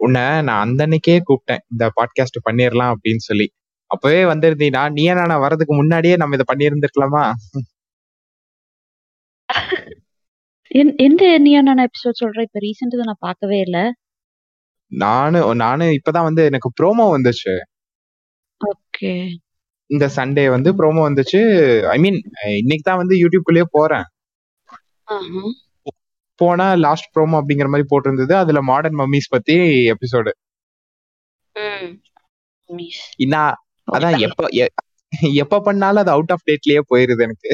உன்னை நான் அந்த அன்னைக்கே கூப்பிட்டேன். இந்த பாட்காஸ்ட் பண்ணிடலாம் அப்படின்னு சொல்லி. அப்பவே வந்திருந்தீனா நீ நான் வர்றதுக்கு முன்னாடியே நம்ம இதை பண்ணியிருந்திருக்கலாமா? எந்த நியானான எபிசோட் சொல்ற? இப்ப ரீசெண்டா நான் பார்க்கவே இல்ல. நானும் நானும் இப்பதான் வந்து எனக்கு ப்ரோமோ வந்துச்சு. ஓகே. இந்த சண்டே வந்து ப்ரோமோ வந்துச்சு. ஐ மீன் இன்னைக்கு தான் வந்து யூடியூப்குள்ளேயே போறேன். போனா லாஸ்ட் ப்ரோமோ அப்படிங்கிற மாதிரி போட்டிருந்தது. அதுல மாடர்ன் மம்மிஸ் பத்தி எபிசோடு நான் அதான் எப்ப எப்ப பண்ணாலும் அது அவுட் ஆஃப் டேட்லயே போயிருது எனக்கு.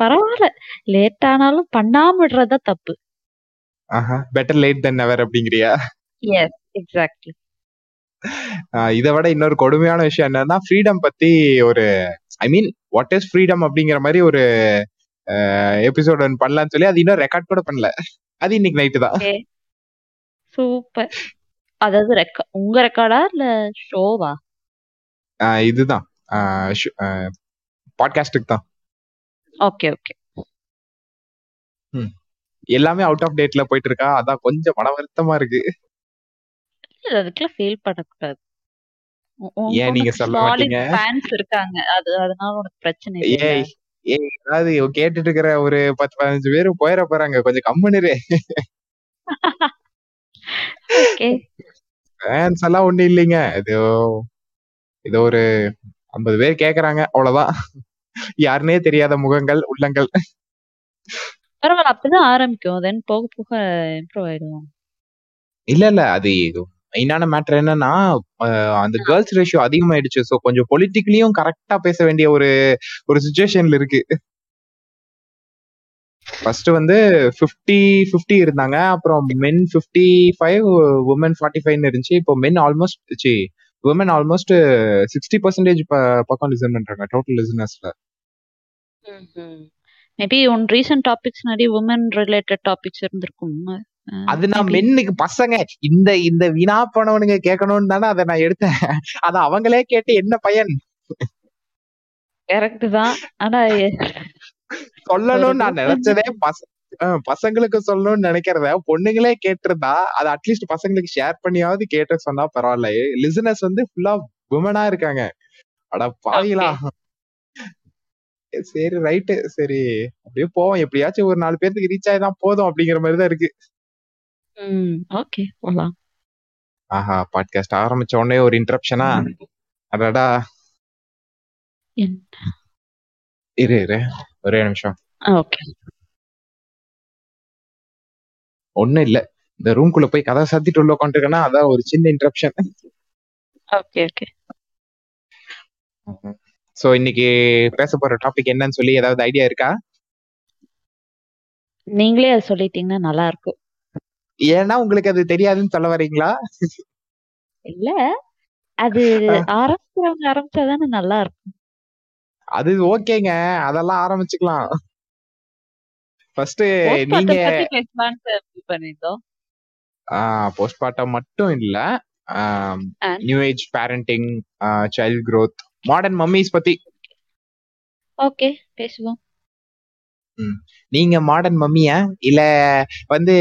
பரவாயில்ல. லேட் ஆனாலும் பண்ணாம விடுறதா தப்பு. ஆஹா பெட்டர் லேட் தென் நெவர் அப்படிங்கிறியா? எஸ் எக்ஸாக்ட்லி இதை விட இன்னொரு கொடுமையான விஷயம் என்னன்னா ஃப்ரீடம் பத்தி ஒரு I mean what is freedom அப்படிங்கிற மாதிரி ஒரு எபிசோட் ஒன்று பண்ணலாம்னு சொல்லி அது இன்னும் ரெக்கார்ட் கூட பண்ணல. அது இன்னைக்கு நைட்டு தான். சூப்பர் அதாவது ரெக்கா உங்க ரெக்கார்டா இல்ல ஷோவா இதுதான். பாட்காஸ்டுக்கு தான். ஓகே ஓகே எல்லாமே அவுட் ஆஃப் டேட்ல போயிட்டு இருக்கா? அதான் கொஞ்சம் மன வருத்தமா இருக்கு. அதுக்குள்ள ஃபெயில் பண்ணக்கூடாது. ஏன் நீங்க சொல்ல மாட்டீங்க? ஃபேன்ஸ் இருக்காங்க. அது அதனால உனக்கு பிரச்சனை இல்ல ஏய் ஏய் அதாவது கேட்டுட்டு இருக்கிற ஒரு பத்து பதினஞ்சு பேர் போயிட போறாங்க. கொஞ்சம் கம்முனுரு ஃபேன்ஸ் எல்லாம் ஒண்ணு இல்லைங்க. இது இது ஒரு ஐம்பது பேர் கேக்குறாங்க. அவ்வளவுதான். யாருன்னே தெரியாத முகங்கள் உள்ளங்கள். பரவாயில்ல அப்பதான் ஆரம்பிக்கும். தென் போக போக இம்ப்ரூவ் ஆயிடும் இல்ல இல்ல அது மெயினான மேட்டர் என்னன்னா அந்த கேர்ள்ஸ் ரேஷியோ அதிகமாயிடுச்சு. ஸோ கொஞ்சம் பொலிட்டிக்கலியும் கரெக்டா பேச வேண்டிய ஒரு ஒரு சுச்சுவேஷன்ல இருக்கு. ஃபர்ஸ்ட் வந்து ஃபிஃப்டி ஃபிஃப்டி இருந்தாங்க. அப்புறம் men fifty five women forty ஃபைவ்னு இருந்துச்சு. இப்போ மென் ஆல்மோஸ்ட் சி உமன் ஆல்மோஸ்ட் சிக்ஸ்டி பர்சன்டேஜ் பக்கம் லிசன் பண்றாங்க. டோட்டல் லிசனர்ஸ்ல மேபி ஒன் ரீசன்ட் டாபிக்ஸ் நிறைய உமன் ரிலேட்டட் டாபிக்ஸ் இருந்திருக்கும் அது நான் மென்னுக்கு பசங்க. இந்த இந்த வினா போனவனுங்க கேட்கணும்னு தானே அதை நான் எடுத்தேன். அத அவங்களே கேட்டு என்ன பயன்? கரெக்ட் தான். ஆனா சொல்லணும்னு நான் நினைச்சதே பச பசங்களுக்கு சொல்லணும்னு நினைக்கிறத பொண்ணுங்களே கேட்டிருந்தா அது அட்லீஸ்ட் பசங்களுக்கு ஷேர் பண்ணியாவது கேட்டு சொன்னா பரவாயில்ல லிசனர்ஸ் வந்து ஃபுல்லா விமனா இருக்காங்க. அட பாவிலா சரி ரைட்டு சரி அப்படியே போவோம். எப்படியாச்சும் ஒரு நாலு பேருக்கு ரீச் ஆயிதான் போதும் அப்படிங்கிற மாதிரி தான் ஓகே போலாம். ஆஹா பாட்காஸ்ட் ஆரம்பிச்ச உடனே ஒரு இன்டரப்ஷனா அடடா. இரு இரு ஒரே நிமிஷம். ஓகே. ஒண்ணும் இல்ல. இந்த ரூம்குள்ள போய் கதை சாத்திட்டு உள்ள உட்காந்துருக்கேன்னா அதான் ஒரு சின்ன இன்டரப்ஷன் ஓகே ஓகே. சோ இன்னைக்கு பேச போற டாபிக் என்னன்னு சொல்லி ஏதாவது ஐடியா இருக்கா? நீங்களே அதை சொல்லிட்டீங்கன்னா நல்லா இருக்கும். ஏன்னா உங்களுக்கு அது தெரியாதுன்னு சொல்ல வரீங்களா? இல்ல. அது ஆரம்பிக்கிறவங்க ஆரம்பிச்சாதானே நல்லா இருக்கும். அது ஓகேங்க. அதெல்லாம் ஆரம்பிச்சுக்கலாம். ஃபர்ஸ்ட் நீங்க போஸ்ட் பார்ட்டம் மட்டும் இல்ல. New age parenting child growth modern mummies பத்தி. ஓகே பேசுவோம். நீங்க மாடர்ன் மம்மியா இல்ல வந்து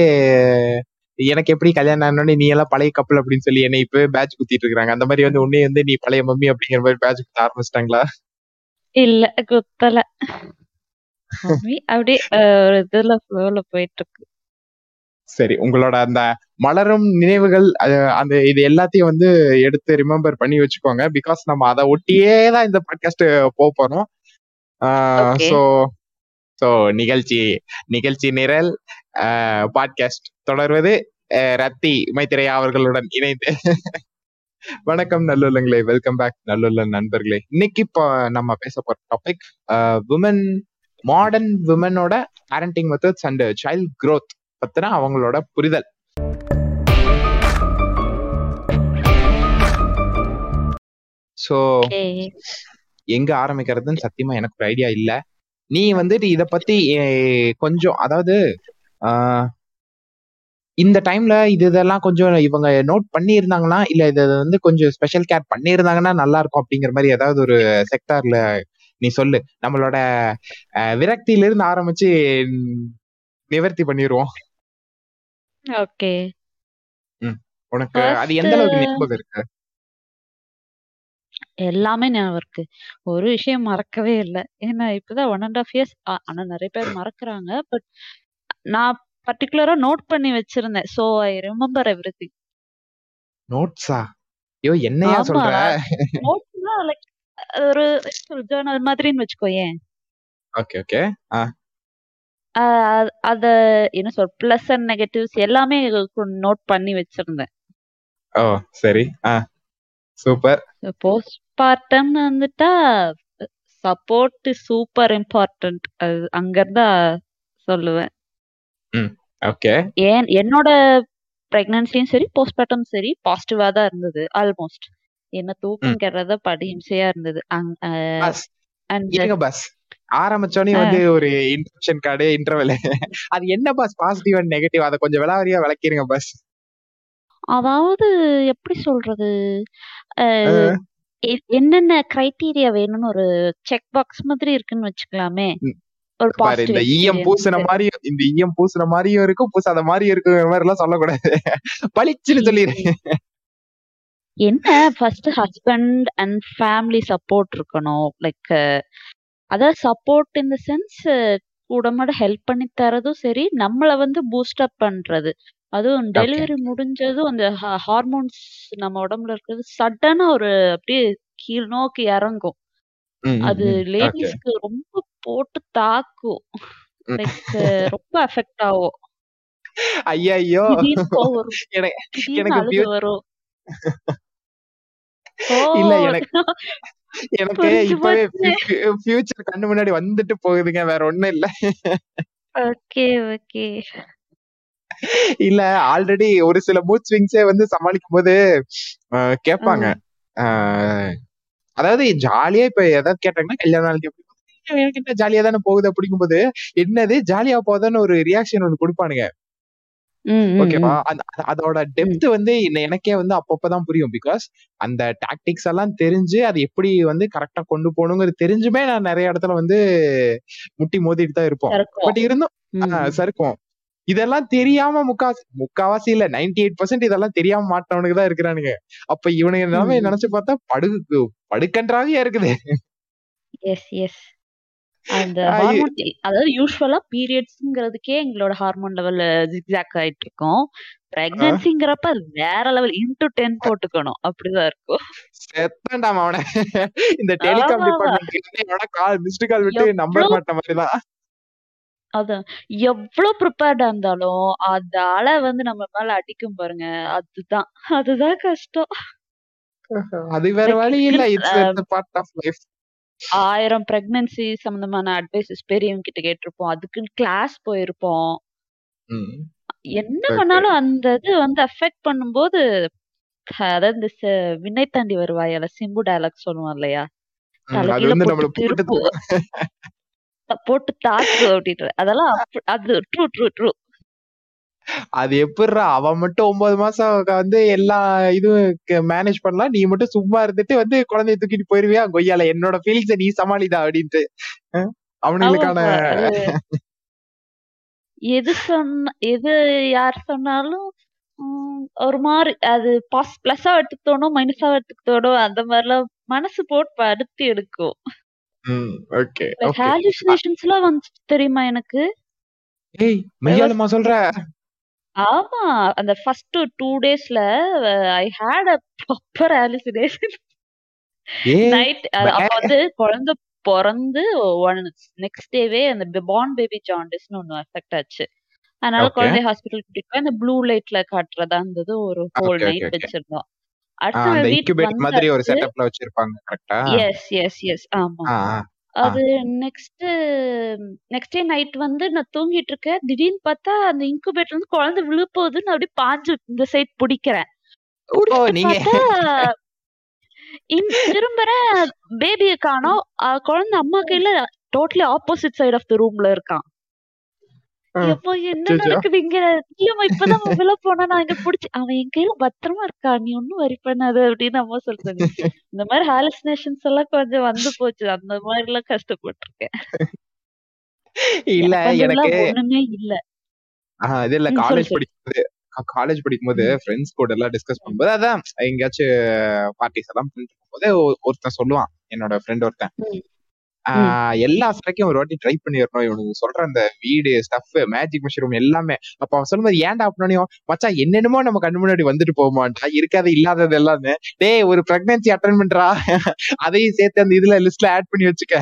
எனக்கு எப்படி கல்யாணம் ஆனோடனே நீ எல்லாம் பழைய கப்பல் அப்படின்னு சொல்லி என்னை இப்ப பேட்ச் குத்திட்டு இருக்காங்க. அந்த மாதிரி வந்து உன்னே வந்து நீ பழைய மம்மி அப்படிங்கிற மாதிரி பேட்ச் குத்த ஆரம்பிச்சிட்டாங்களா? இல்ல குத்தல. அப்படியே ஒரு இதுல ஃப்ளோல போயிட்டு இருக்கு சரி உங்களோட அந்த மலரும் நினைவுகள் அந்த இது எல்லாத்தையும் வந்து எடுத்து ரிமெம்பர் பண்ணி வச்சுக்கோங்க. பிகாஸ் நம்ம அதை ஒட்டியே தான் இந்த பாட்காஸ்ட் போக போறோம். ஸோ ஸோ நிகழ்ச்சி நிகழ்ச்சி நிரல் பாட்காஸ்ட் தொடர்வது ரத்தி மைத்திரையா அவர்களுடன் இணைந்து. வணக்கம் நல்லுள்ளங்களே. வெல்கம் பேக் நல்லுள்ள நண்பர்களே. இன்னைக்கு இப்போ நம்ம பேச போற topic women modern உமனோட parenting methods and child growth பத்தின அவங்களோட புரிதல். ஸோ எங்க ஆரம்பிக்கிறதுன்னு சத்தியமா எனக்கு ஒரு ஐடியா இல்ல. நீ வந்துட்டு இத பத்தி கொஞ்சம் அதாவது இந்த டைம்ல இது இதெல்லாம் கொஞ்சம் இவங்க நோட் பண்ணி இருந்தாங்கன்னா இல்ல இதை வந்து கொஞ்சம் ஸ்பெஷல் கேர் பண்ணி இருந்தாங்கன்னா நல்லா இருக்கும் அப்படிங்கிற மாதிரி ஏதாவது ஒரு செக்டார்ல நீ சொல்லு நம்மளோட விரக்தியில இருந்து ஆரம்பிச்சு நிவர்த்தி பண்ணிடுவோம் ஓகே. உனக்கு அது எந்த அளவுக்கு ஞாபகம் இருக்கு? எல்லாமே ஞாபகம் இருக்கு. ஒரு விஷயம் மறக்கவே இல்ல. ஏன்னா இப்பதான் 1 1/2 இயர்ஸ் அ ஆனா நெறைய பேர் மறக்குறாங்க. பட் நான் பர்ட்டிகுலரா நோட் பண்ணி வச்சிருந்தேன். So I remember everything. நோட்ஸா? ஐயோ! என்னய்யா ஆமா. சொல்ற? நோட்ஸ்னா லைக் ஒரு ஜர்னல் மாதிரின்னு வச்சுக்கோயேன். Okay, okay. ஆ. அத என்ன சொல் பிளஸ் அண்ட் நெகட்டிவ்ஸ் எல்லாமே நோட் பண்ணி வச்சிருந்தேன். ஓ! சரி. ஆ. சூப்பர். போஸ்ட்பார்ட்டம்னு வந்துட்டா சப்போர்ட் சூப்பர் இம்பார்ட்டன்ட். அது அங்கருந்து சொல்லுவேன். ம். ஓகே. ஏன் என்னோட பிரெக்னன்சியும் சரி, போஸ்ட்பார்ட்டமும் சரி பாசிட்டிவா தான் இருந்தது. ஆல்மோஸ்ட். என்ன தூக்கம். கெடுறத படு இம்சையா இருந்தது. அங் அ பாஸ். அண்ட் இருங்க பாஸ். ஆரம்பிச்சோனே ஆ. வந்து ஒரு இன்ட்ரப்ஷன் கார்டு, இன்டர்வல் அது என்ன பாஸ் பாசிட்டிவ் அண்ட் நெகட்டிவ் அத கொஞ்சம் விலாவாரியா விளக்கிருங்க பாஸ். அதாவது எப்படி சொல்றது? அ ஆ. எ என்னென்ன கிரைட்டீரியா வேணும்னு ஒரு செக் பாக்ஸ் மாதிரி இருக்குன்னு வச்சுக்கலாமே. ம். பாரு இந்த ஈயம் பூசுன. மாரியும் இந்த ஈயம் பூசுன மாரியும் இருக்கும், பூசாத மாரியும் இருக்குங்கிற மாரிலாம் சொல்லக்கூடாது. பளிச்சுன்னு சொல்லிரு. என்ன first husband and family support இருக்கணும். லைக் அதாவது சப்போர்ட் இன் த சென்ஸ் கூடமாட ஹெல்ப் பண்ணி தரதும் சரி, நம்மள வந்து பூஸ்ட் அப் பண்றது. அதுவும். டெலிவரி முடிஞ்சதும் அந்த ஹார்மோன்ஸ் நம்ம உடம்புல இருக்கிறது சடனா ஒரு அப்படியே கீழ் நோக்கி இறங்கும். அது. லேடீஸ்க்கு ரொம்ப போட்டு தாக்கும். லைக் ரொம்ப அஃபெக்ட் ஆகும். ஐயய்யோ! திடீர்னு கோவம் வரும். என திடீர்னு எனக்கு அழுக வரும். ஓ! இல்ல எனக்கு எனக்கு புரிஞ்சு இப்பவே போச்சு. ஃபியூ ஃபியூச்சர் கண்ணு முன்னாடி வந்துட்டு போகுதுங்க. வேற ஒண்ணும் இல்ல. Okay, okay. இல்ல ஆல்ரெடி ஒரு சில மூட் ஸ்விங்ஸே வந்து சமாளிக்கும்போது அ கேட்பாங்க. ம். ஆ அதாவது ஜாலியா இப்ப ஏதாவது கேட்டாங்கன்னா, கல்யாண நாளைக்கு எப்படி? எனக்கு என்ன ஜாலியா தானே போகுது அப்படிங்கும்போது, என்னது ஜாலியா போகுதான்னு ஒரு ரியாக்ஷன் ஒண்ணு குடுப்பானுங்க. ஓகேவா? அதோட. டெப்த் வந்து எனக்கே வந்து அப்பப்பதான் புரியும். பிகாஸ் அந்த டாக்டிக்ஸ் எல்லாம் தெரிஞ்சு, அது எப்படி வந்து கரெக்ட்டா கொண்டு போணுங்கிறது தெரிஞ்சுமே நான் நெறைய இடத்துல வந்து முட்டி மோதிட்டு தான் இருப்போம். பட் இருந்தும் ம், ஆ ம். சறுக்குவோம். இதெல்லாம் தெரியாம முக்காவாசி முக்காவாசி இல்ல 98% இதெல்லாம் தெரியாம மாட்னவனுங்க தான் இருக்கிறானுங்க. அப்ப இவனுங்க ம், நிலைமைய ம். நெனச்சு பார்த்தா படு படுக்கன்றாவியா இருக்குது. S, S. அந்த ஹார்மோன் அதாவது யூசுவலா பீரியட்ஸ்ங்கிறதுக்கே எங்களோட ஹார்மோன் லெவல் ஜிக்ஜாக் ஆயிட்டு இருக்கும். பிரெக்னன்சிங்கிறப்ப அது வேற லெவல் இன்டூ 10 போட்டுக்கணும். அப்படிதான் இருக்கும். செத்தான்டா மவனே. இந்த டெலிகாம் எவனா கால் மிஸ்டு கால் விட்டு நம்பர் மாட்ட மாரிதான். அதான். எவ்ளோ ப்ரிப்பேர்டா இருந்தாலும், அந்த அலை வந்து நம்ம மேல அடிக்கும் பாருங்க. அதுதான். அதுதான் கஷ்டம். அது வேற வழி இல்ல. It's part of life. 1000 pregnancy சம்பந்தமான அட்வைஸஸ் பெரியவங்க கிட்ட கேட்டிருப்போம். அதுக்குன்னு கிளாஸ் போயிருப்போம். என்ன. பண்ணாலும் அந்த இது வந்து அஃபெக்ட் பண்ணும்போது, அதாவது இந்த "விண்ணை தாண்டி வருவாயால" சிம்பு டயலாக் சொல்லுவான் இல்லையா? ம். "தல அது கீழ வந்து போட்டு தாக்கு" அப்படின்ற. அதெல்லாம் அது ட்ரூ, ட்ரூ, ட்ரூ. அது எப்புட்றா? அவன் மட்டும் 9 மாசம் வந்து எல்லா இதுவும் மேனேஜ் பண்ணலாம். நீ மட்டும் சும்மா இருந்துட்டு வந்து குழந்தைய தூக்கிட்டு போயிருவியா? கொய்யால என்னோட ஃபீலிங்ஸ நீ சமாளிடா அப்படின்ட்டு. அவனுங்களுக்கான எது சொன்ன எது யார் சொன்னாலும் ஒரு மாரி அது பாஸ் பிளஸ்ஸா எடுத்துக்கிட்டோனோ, மைனஸாவா எடுத்துக்கிட்டோனோ அந்த மாரிலாம் மனசு போட்டு படுத்தி எடுக்கும். ம். Okay, like okay. அ ஹாலுசினேஷன்ஸ்லாம் வந்துச்சு தெரியுமா எனக்கு? ஏய்! மெய்யாலுமா சொல்ற? ஆமா. அந்த ஃபர்ஸ்ட் 2 டேஸ்ல I had a proper hallucination. ஏய்! நைட் அ பே அப்ப வந்து குழந்தை பொறந்து நெக்ஸ்ட் டேவே அந்த பார்ன் பேபி ஜாண்டிஸ்ன்னு ஒண்ணு அஃபெக்ட் ஆச்சு. அதனால ஓகே. குழந்தைய ஹாஸ்பிட்டல் கூட்டிட்டு போய் அந்த ப்ளூ லைட்ல காட்டுறதா இருந்தது. ஒரு whole okay, okay, night okay. வச்சிருந்தோம். ஆ அடுத்த அந்த நாள் வீட்டுக்கு இன்குபேட்டர் மாதிரி ஒரு வந்தாச்சு. செட்டப்ல வச்சிருப்பாங்க. கரெக்ட்டா? Yes, yes, yes. ஆமா. ஆ, ஆ, ஆ. அது நெக்ஸ்ட் நெக்ஸ்ட் டே நைட் வந்து நான் தூங்கிட்டு இருக்கேன். திடீர்னு பார்த்தா அந்த இன்குபேட்டர்ல இருந்து குழந்தை விழப்போகுதுன்னு அப்படியே பாஞ்சு இந்த சைட் புடிக்கிறேன். திரும்புறேன் பேபிய காணோம். குழந்தை அம்மா கையில totally opposite side of the ரூம்ல இருக்கான். எப்பா என்ன! நடக்குது இங்க? இல்லம்மா இப்பதான் விழ போனான். நான் இங்க புடிச்சு அவன் என் கையில பத்திரமா இருக்கான். நீ ஒண்ணும் வொரி பண்ணாத அப்படின்னு அம்மா சொல்றாங்க. இந்த மாரி ஹாலுசினேஷன்ஸ் எல்லாம் கொஞ்சம் வந்து போச்சு. அந்த மாரிலாம் கஷ்டப்பட்டுருக்கேன். இல்ல எனக்கு ஒண்ணுமே இல்ல. ஆ இது இல்ல காலேஜ். படிக்கும்போது காலேஜ் படிக்கும்போது. ஃப்ரெண்ட்ஸ் கூட எல்லாம் டிஸ்கஸ் பண்ணும்போது அதான் எங்கேயாச்சும் பார்ட்டிஸ் எல்லாம் பண்ணிட்டு ஒ- ஒருத்தன் சொல்லுவான் என்னோட ஃப்ரெண்ட் ஒருத்தன். ஆஹ் எல்லா ஸ்ட்ரைக்கும் ஒரு வாட்டி ட்ரை பண்ணிடணும் இவனுக்கு சொல்ற அந்த வீடு ஸ்டஃப் மேஜிக் மஷ்ரூம் எல்லாமே அப்ப அவன் சொல்லும்போது ஏன்டா அப்படின்னும் மச்சான் என்னென்னமோ நம்ம கண்ணு முன்னாடி வந்துட்டு போகுமான்டா இருக்காது இல்லாதது எல்லாமே டேய் ஒரு பிரெக்னன்சி அட்டன் பண்றா அதையும் சேர்த்து அந்த இதுல லிஸ்ட்ல ஆட் பண்ணி வச்சுக்க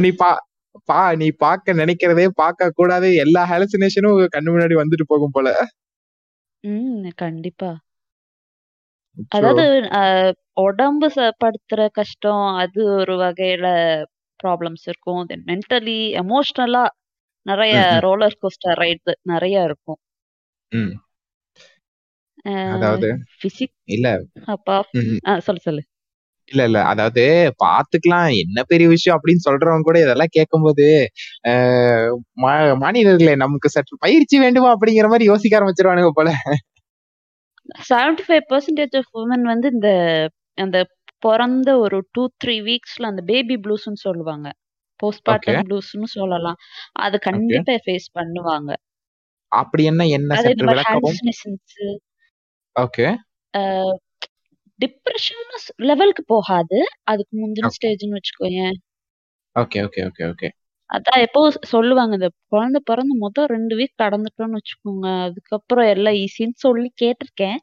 நீ பா பா நீ பார்க்க நினைக்கிறதே பார்க்க கூடாது. எல்லா ஹாலுசினேஷனும் கண்ணு முன்னாடி வந்துட்டு போகும் போல. ம் கண்டிப்பா. அதாவது அஹ், உடம்பு ச- படுத்துற கஷ்டம் அது ஒரு வகையில ப்ராப்ளம்ஸ் இருக்கும். தென் மென்டலி எமோஷ்னலா நிறைய ம், ம், ரோலர் கோஸ்டர் ரைடு நிறைய இருக்கும். ம். அதாவது பிசிக் இல்ல. அப்பா. ம், ம். ஆ, சொல்லு சொல்லு. இல்ல இல்ல. அதாவது பாத்துக்கலாம். என்ன பெரிய விஷயம் அப்படின்னு சொல்றவங்க கூட இதெல்லாம் கேட்கும்போது ஆஹ் ம- மனிதர்களே நமக்கு சற்று பயிற்சி வேண்டுமா அப்படிங்கிற மாதிரி யோசிக்க ஆரம்பிச்சிருவானுங்க போல. Seventy five percentage of women வந்து இந்த அந்த பிறந்த ஒரு டூ த்ரீ வீக்ஸ்ல அந்த பேபி ப்ளூஸ்ன்னு சொல்லுவாங்க. ஓகே போஸ்ட்மார்ட்டம் ப்ளூஸ்னு சொல்லலாம். அது ஓகே கண்டிப்பா ஃபேஸ் பண்ணுவாங்க. அப்படி என்ன என்ன சற்று விளக்கவும்? ஹாலுசினேஷன்ஸ் டிப்ரெஷன் லெவலுக்கு போகாது. அதுக்கு முந்தின ஓகே ஸ்டேஜ்னு வச்சுக்கோயேன் ஓகே ஓகே ஓகே ஓகே அதான் எப்போ சொல்லுவாங்க இந்த குழந்தை பிறந்து மொத்தம் ரெண்டு வீக் கடந்துட்டோம்னு வச்சுக்கோங்க. அதுக்கப்புறம் எல்லாம் ஈஸின்னு சொல்லி கேட்டிருக்கேன்.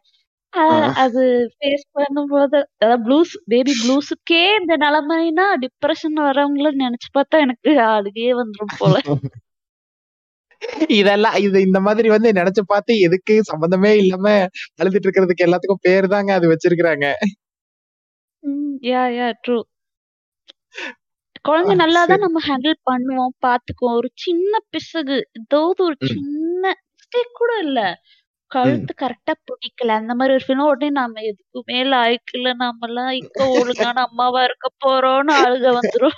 ஆஹ் அது ஃபேஸ் பண்ணும்போது அதாவது ப்ளூஸ் பேபி ப்ளூஸுக்கே இந்த நிலைமைனா டிப்ரெஷன் வரவங்கள நினைச்சு பார்த்தா எனக்கு அழுகையே வந்துரும் போல. இதெல்லாம் இது இந்த மாதிரி வந்து நினைச்சு பார்த்து எதுக்கு சம்பந்தமே இல்லாம அழுதுட்டு இருக்கிறதுக்கு எல்லாத்துக்கும் பேர் தாங்க அது வச்சிருக்கிறாங்க. யா யா ட்ரூ குழந்தை நல்லா தான் நம்ம ஹேண்டில் பண்ணுவோம் பாத்துக்குவோம் ஒரு சின்ன பிசகு ஏதாவது ஒரு சின்ன மிஸ்டேக் கூட இல்ல. கழுத்து கரெக்டா பிடிக்கல. அந்த மாதிரி ஒரு ஃபிலிம் உடனே நாம எதுக்குமே லாய்க்கல நாம எல்லாம் இக்க ஒழுங்கான அம்மாவா இருக்க போறோம்னு அழுக வந்துரும்.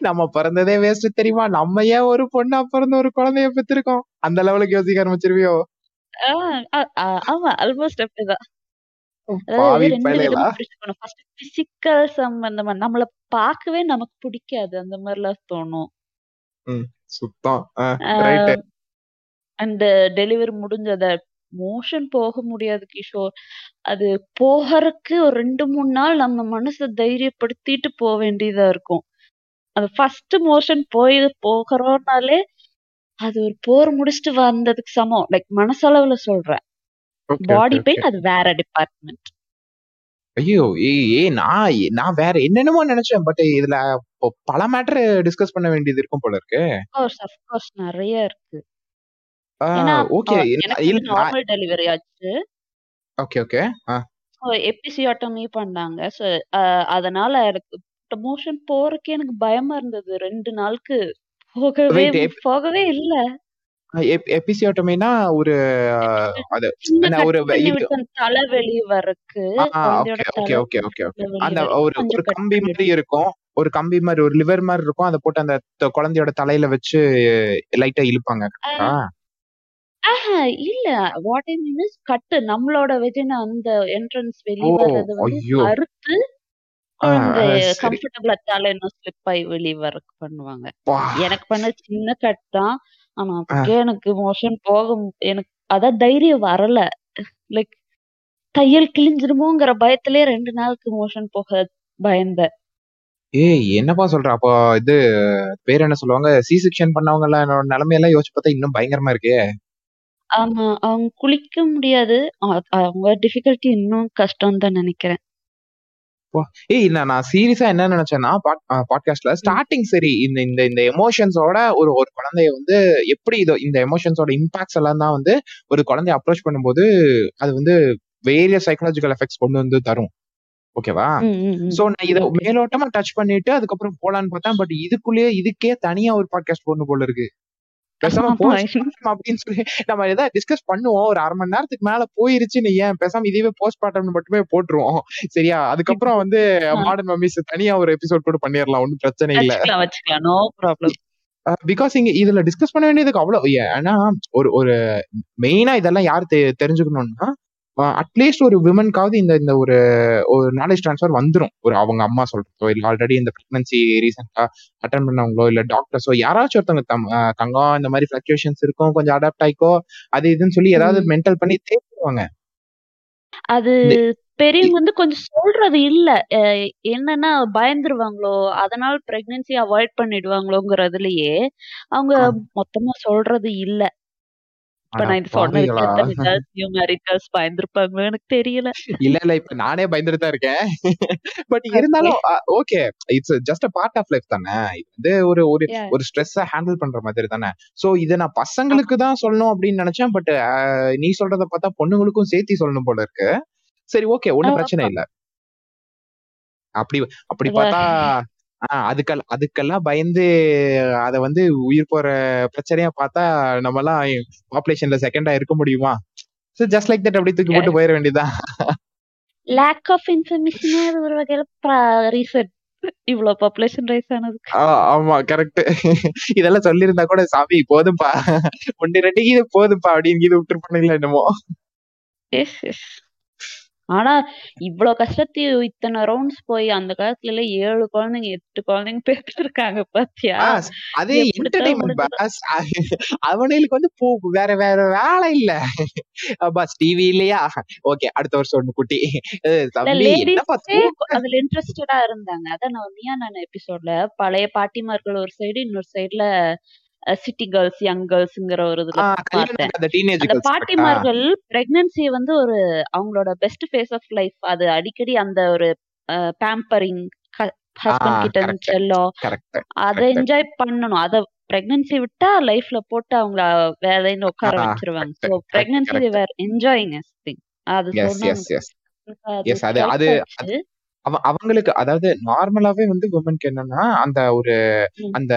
நம்ம பிறந்ததே வேஸ்ட் தெரியுமா? நம்ம ஏன் ஒரு பொண்ணா பிறந்த ஒரு குழந்தைய பெற்றிருக்கோம்? அந்த லெவலுக்கு யோசிக்க ஆரம்பிச்சிருவியோ? ஆமா ஆல்மோஸ்ட் அப்படிதான். பிசிக்கல் சம்பந்தமா நம்மள பார்க்கவே நமக்கு பிடிக்காது. அந்த மாதிரிலாம் தோணும். சுத்தம். அண்ட் டெலிவரி முடிஞ்சத மோஷன் போக முடியாது கிஷோர். அது போகறதுக்கு ஒரு ரெண்டு மூணு நாள் நம்ம மனசை தைரியப்படுத்திட்டு போக வேண்டியதா இருக்கும். அது ஃபர்ஸ்ட் மோஷன் போய் போகிறோம்னாலே அது ஒரு போர் முடிச்சுட்டு வந்ததுக்கு சமம். லைக் மனசளவுல சொல்றேன். பாடி பெயின் அது வேற டிபார்ட்மெண்ட் ஐயோ ஏய் ஏய் நான் நான் வேற என்னென்னமோ நினைச்சேன் பட் இதுல பல மேட்டர் டிஸ்கஸ் பண்ண வேண்டியது இருக்கும் போல இருக்கு. நிறைய இருக்கு. ஓகே நார்மல் டெலிவரி ஆச்சு. ஓகே ஓகே எபிசியோட்டமி பண்ணாங்க. ஸோ அதனால எனக்கு மோஷன் போறதுக்கே எனக்கு பயமா இருந்தது. ரெண்டு நாளுக்கு போகவே போகவே இல்ல. எபிசியோட்டமினா ஒரு அது ஒரு தலை வெளிய வரக்கு ஓகே ஓகே ஓகே ஓகே அந்த ஒரு ஒரு கம்பி மாதிரி இருக்கும். ஒரு கம்பி மாதிரி ஒரு லிவர் மாதிரி இருக்கும். அதை போட்டு அந்த குழந்தையோட தலையில வச்சு லைட்டா இழுப்பாங்க? ஆஹா இல்ல. வாட் ஐ மீன் கட்டு. நம்மளோட வெஜினா அந்த என்ட்ரன்ஸ் வெளிய வர்றது வந்து அறுத்து குழந்தை ஆ, சரி. கம்ஃபர்டபுளா இன்னும் ஸ்லிப் ஆகி வெளிய வரக்கு பண்ணுவாங்க. எனக்கு பண்ண சின்ன கட் தான். ஆனா ஆ, அதுக்கே எனக்கு மோஷன் போக மு- எனக்கு அதான் தைரியம் வரல. லைக் தையல் கிழிஞ்சிருமோங்கிற பயத்திலே ரெண்டு நாளுக்கு மோஷன் போக பயந்தேன் ஏய் என்னப்பா சொல்ற? அப்போ இது பேர் என்ன சொல்லுவாங்க? சி செக்ஷன் பண்ணவங்க எல்லாம் நிலைமையெல்லாம் யோசிச்சு பார்த்தா இன்னும் பயங்கரமா இருக்கே. ஆமா அவங்க குளிக்க முடியாது. அ- அவங்க டிஃபிகல்ட்டி இன்னும் கஷ்டம் தான் நினைக்கிறேன். ஏய் நான் நான் சீரியஸா என்ன நினைச்சேன்னா பாட்காஸ்ட்ல ஸ்டார்டிங் சரி இந்த இந்த இந்த எமோஷன்ஸோட ஒரு ஒரு குழந்தைய வந்து எப்படி இதோ இந்த எமோஷன்ஸோட இம்பாக்ட்ஸ் எல்லாம் தான் வந்து ஒரு குழந்தைய அப்ரோச் பண்ணும்போது அது வந்து வேரிய சைக்கலாஜிக்கல் எஃபெக்ட்ஸ் கொண்டு வந்து தரும். ஓகேவா. சோ நான் இத. மேலோட்டமா டச் பண்ணிட்டு அதுக்கப்புறம் போலான்னு பார்த்தேன். பட் இதுக்குள்ளேயே இதுக்கே தனியா ஒரு பாட்காஸ்ட் போடணும் போல இருக்கு. பேசாம அப்படின்னு சொல்லி நம்ம ஏதாவது டிஸ்கஸ் பண்ணுவோம். ஒரு அரை மணி நேரத்துக்கு மேல போயிருச்சு நீ ஏன்? பேசாம இதுவே போஸ்ட் பார்ட்டம் மட்டுமே போட்டுருவோம். சரியா? அதுக்கப்புறம் வந்து மாடர்ன் மம்மிஸ் தனியா ஒரு எபிசோட் கூட பண்ணிடலாம் ஒன்றும் பிரச்சனை இல்ல. பிகாஸ் இங்க இதுல டிஸ்கஸ் பண்ண வேண்டியதுக்கு அவ்வளவு. ஏன்னா ஒரு ஒரு மெயினா இதெல்லாம் யார் தெ- தெரிஞ்சுக்கணும்னா அட்லீஸ்ட் ஒரு விமனுக்காவது இந்த இந்த ஒரு ஒரு நாலேஜ் ட்ரான்ஸ்ஃபர் வந்துரும். ஒரு அவங்க அம்மா சொல்றதோ இல்ல ஆல்ரெடி இந்த பிரெக்னன்சி ரீசெண்டா அட்டன் பண்ணவங்களோ இல்ல டாக்டர்ஸோ யாராச்சும் ஒருத்தவங்க தம் தங்கம் இந்த மாதிரி ஃபிளக்சுவேஷன்ஸ் இருக்கும் கொஞ்சம் அடாப்ட் ஆயிக்கோ அது இதுன்னு சொல்லி ஏதாவது. மென்டல் பண்ணி தேடுவாங்க அது பெரியவங்க வந்து கொஞ்சம் சொல்றது இல்ல. என்னன்னா பயந்துருவாங்களோ அதனால பிரெக்னன்சி அவாய்ட் பண்ணிடுவாங்களோங்கிறதுலயே அவங்க மொத்தமா சொல்றது இல்ல. இப்ப அட நான் இது சொன்னதுக்கு பாவிகளா எத்தனை கேர்ள்ஸ் நியூ மேரிட் கேர்ள்ஸ் பயந்துருப்பாங்களோ எனக்கு தெரியல. இல்ல இல்ல. இப்ப நானே பயந்துட்டு தான் இருக்கேன். பட் ஓகே இருந்தாலும் okay. It's just a part of life தானே. இது வந்து ஒரு ஒரு யா ஒரு ஸ்ட்ரெஸ்ஸ ஹேண்டில் பண்ற மாதிரி தானே. சோ இதை நான் பசங்களுக்கு தான் சொல்லணும் அப்படின்னு நினைச்சேன். பட் நீ சொல்றத பார்த்தா பொண்ணுங்களுக்கும் சேர்த்து சொல்லணும் போல இருக்கு. சரி ஓகே. ஒன்னும் பிரச்சனை இல்ல. அப்படி அப்படி பார்த்தா ஆஹ் அதுக்கெல்லாம் அதுக்கெல்லாம் பயந்து அத வந்து உயிர் போற பிரச்சனையா பார்த்தா நம்ம எல்லாம் பாப்புலேஷன்ல செகண்டா இருக்க முடியுமா? சோ ஜஸ்ட் லைக் தட் அப்படி தூக்கி போட்டு போயிட வேண்டியதுதான். லேக் ஆஃப் இன்ஃபர்மேஷனே அது ஒரு வகையில ரீசன் இவ்வளவு பாப்புலேஷன் ரைஸ் ஆனதுக்கு. ஆ, ஆமா கரெக்ட் இதெல்லாம் சொல்லியிருந்தா கூட சாமி போதும்பா. ஒன்னு ரெண்டுக்கு இது போதும்பா அப்படின்னு இது விட்டுருப்பானுங்களா என்னமோ. எஸ் எஸ் ஆனா இவ்வளவு கஷ்டத்தையும் இத்தனை ரவுண்ட்ஸ் போய் அந்த காலத்துல எல்லாம் ஏழு குழந்தைங்க எட்டு குழந்தைங்க பெற்று இருக்காங்க பாத்தியா அதே எப்படித்தான் என்டர்டைன்மெண்ட். பாஸ் அவனுக்கு வந்து போ வேற வேற வேலை இல்ல. பாஸ் டிவி இல்லையா? ஓகே அடுத்த வருஷம் ஒண்ணு குட்டி. ஏய், இல்ல தம்பி என்னப்பா லேடிஸே தூக்க அதுல இன்ட்ரெஸ்டடா இருந்தாங்க. அதான் நான் நீயா நான் எபிசோட்ல பழைய பாட்டிமார்கள் ஒரு சைடு இன்னொரு சைடுல சிட்டி கேர்ள்ஸ் யங் கேர்ள்ஸ்ங்கிற ஒரு இதுல பார்த்தேன். அந்த பாட்டிமார்கள் பிரெக்னன்சி வந்து ஒரு அவங்களோட பெஸ்ட் ஃபேஸ் ஆஃப் லைஃப் அது அடிக்கடி அந்த ஒரு பேம்பரிங் ஹஸ்பண்ட் கிட்ட இருந்து அதை என்ஜாய் பண்ணணும். அத பிரெக்னன்சி விட்டா லைஃப்ல போட்டு அவங்கள வேலைன்னு உட்கார வச்சிருவாங்க. correct, pregnancy. Where enjoying thing அது அது அது அவங்களுக்கு அதாவது நார்மலாவே வந்து உமனுக்கு என்னன்னா அந்த ஒரு. அந்த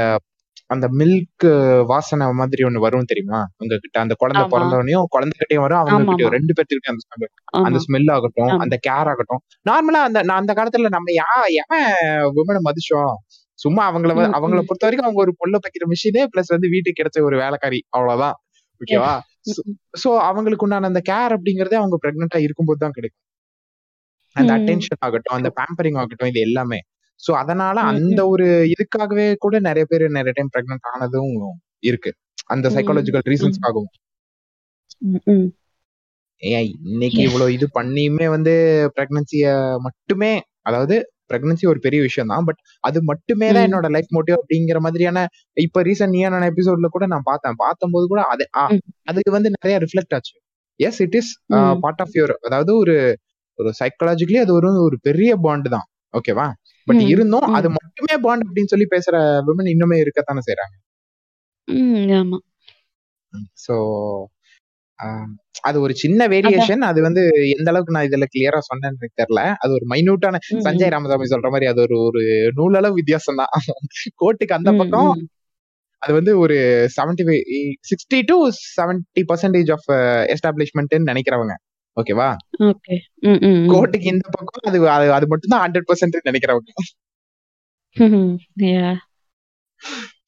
அந்த மில்க் வாசனை மாதிரி ஒண்ணு வரும் தெரியுமா உங்ககிட்ட அந்த குழந்தை. பிறந்தவனையும் குழந்தைகிட்டயும் வரும் அவங்க கிட்டயும். ரெண்டு பேர்த்துக்கிட்டயும் அந்த வரும். அந்த ஸ்மெல் ஆகட்டும். அந்த கேர் ஆகட்டும் நார்மலா அந்த நான் அந்த காலத்துல நம்ம யா எவன் விமனை மதிச்சோம் சும்மா அவங்கள அவங்கள. பொறுத்த வரைக்கும் அவங்க ஒரு பொண்ணை பக்கிற மிஷினே பிளஸ் வந்து வீட்டுக்கு கிடைச்ச ஒரு வேலைக்காரி அவ்வளவுதான் ஓகேவா. சோ அவங்களுக்கு உண்டான அந்த கேர் அப்படிங்கறதே அவங்க பிரெக்னெண்டா இருக்கும்போது தான் கிடைக்கும் அந்த. அட்டென்ஷன் ஆகட்டும் அந்த பேம்பரிங் ஆகட்டும் இது எல்லாமே சோ அதனால அந்த. ஒரு இதுக்காகவே கூட நிறைய பேர் நிறைய டைம் பிரெக்னென்ட் ஆனதும் இருக்கு அந்த சைக்காலஜிக்கல். ரீசன்ஸ்க்காகவும். ஏன் இன்னைக்கு. இவ்வளவு இது பண்ணியுமே வந்து பிரெக்னன்சிய மட்டுமே அதாவது பிரெக்னன்சி ஒரு பெரிய விஷயம் தான் பட் அது மட்டுமே தான். என்னோட லைஃப் மோட்டிவ் அப்படிங்கிற மாதிரியான இப்ப ரீசன்ட் நீயான எபிசோட்ல கூட நான் பார்த்தேன் பார்த்தம்போது கூட அது. அதுக்கு வந்து நிறைய ரிஃப்ளெக்ட் ஆச்சு yes it is. Part of your அதாவது ஒரு ஒரு சைக்காலஜிக்கலி அது ஒரு ஒரு பெரிய பாண்ட் தான் ஓகேவா பட். இருந்தும். அது மட்டுமே பாண்ட் அப்படின்னு சொல்லி பேசுற விமன் இன்னுமே இருக்கத்தானே. ஆமா. சோ அது ஒரு சின்ன வேரியேஷன் அது வந்து எந்த அளவுக்கு நான் இதுல கிளியரா சொன்னேன்னு எனக்கு தெரியல அது ஒரு மைன்யூட்டான ம், சஞ்சய். ராமசாமி சொல்ற மாதிரி அது ஒரு ஒரு நூலளவு வித்தியாசம் தான் கோர்ட்டுக்கு அந்த பக்கம். அது வந்து ஒரு seventy five sixty to seventy percentage of எஸ்டாப்ளிஷ்மெண்ட்னு நினைக்கிறவங்க ஓகேவா. கோர்ட்டுக்கு இந்த பக்கம் அது அது அது மட்டும் தான் ஹண்ட்ரட் பர்சன்ட் நினைக்கிறவங்க.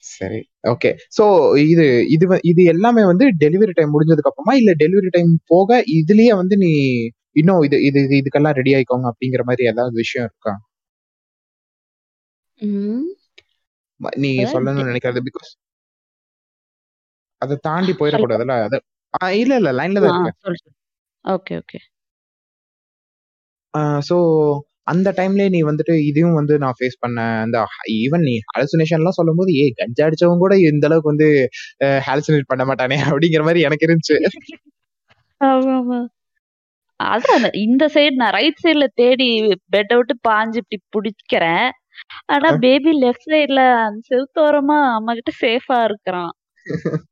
சரி. ஓகே. சோ இது இது இது எல்லாமே வந்து டெலிவரி டைம் முடிஞ்சதுக்கு அப்புறமா இல்ல டெலிவரி டைம் போக இதுலயே வந்து நீ இன்னும் இது இது இது- இதுக்கெல்லாம் ரெடி ஆயிக்கோங்க அப்படிங்கிற மாதிரி ஏதாவது விஷயம் இருக்கா? நீ சொல்லணும்னு நினைக்கிறது பிகாஸ் அதை தாண்டி. போயிடக்கூடாதுல்ல? அது இல்ல இல்ல லைன்ல தான் இருக்கேன். Okay, okay. ஸோ அந்த டைம்லயே நீ வந்துட்டு இதையும் வந்து நான் ஃபேஸ் பண்ணேன் அந்த ஈவன் நீ ஹாலுசினேஷன்லாம் சொல்லும்போது ஏ கஞ்சா அடிச்சவங்க கூட இந்த அளவுக்கு வந்து ஹாலுசினேட் பண்ண மாட்டானே அப்படிங்கிற மாதிரி எனக்கு இருந்துச்சு ஆமாமா. அதான் இந்த சைடு நான் ரைட் சைடுல தேடி பெட்ட விட்டு பாஞ்சு இப்படி புடிக்கிறேன். ஆனா ஆ. பேபி லெஃப்ட் சைடுல அந்த செவுத்தோரமா அம்மா கிட்ட சேஃபா இருக்கிறான்.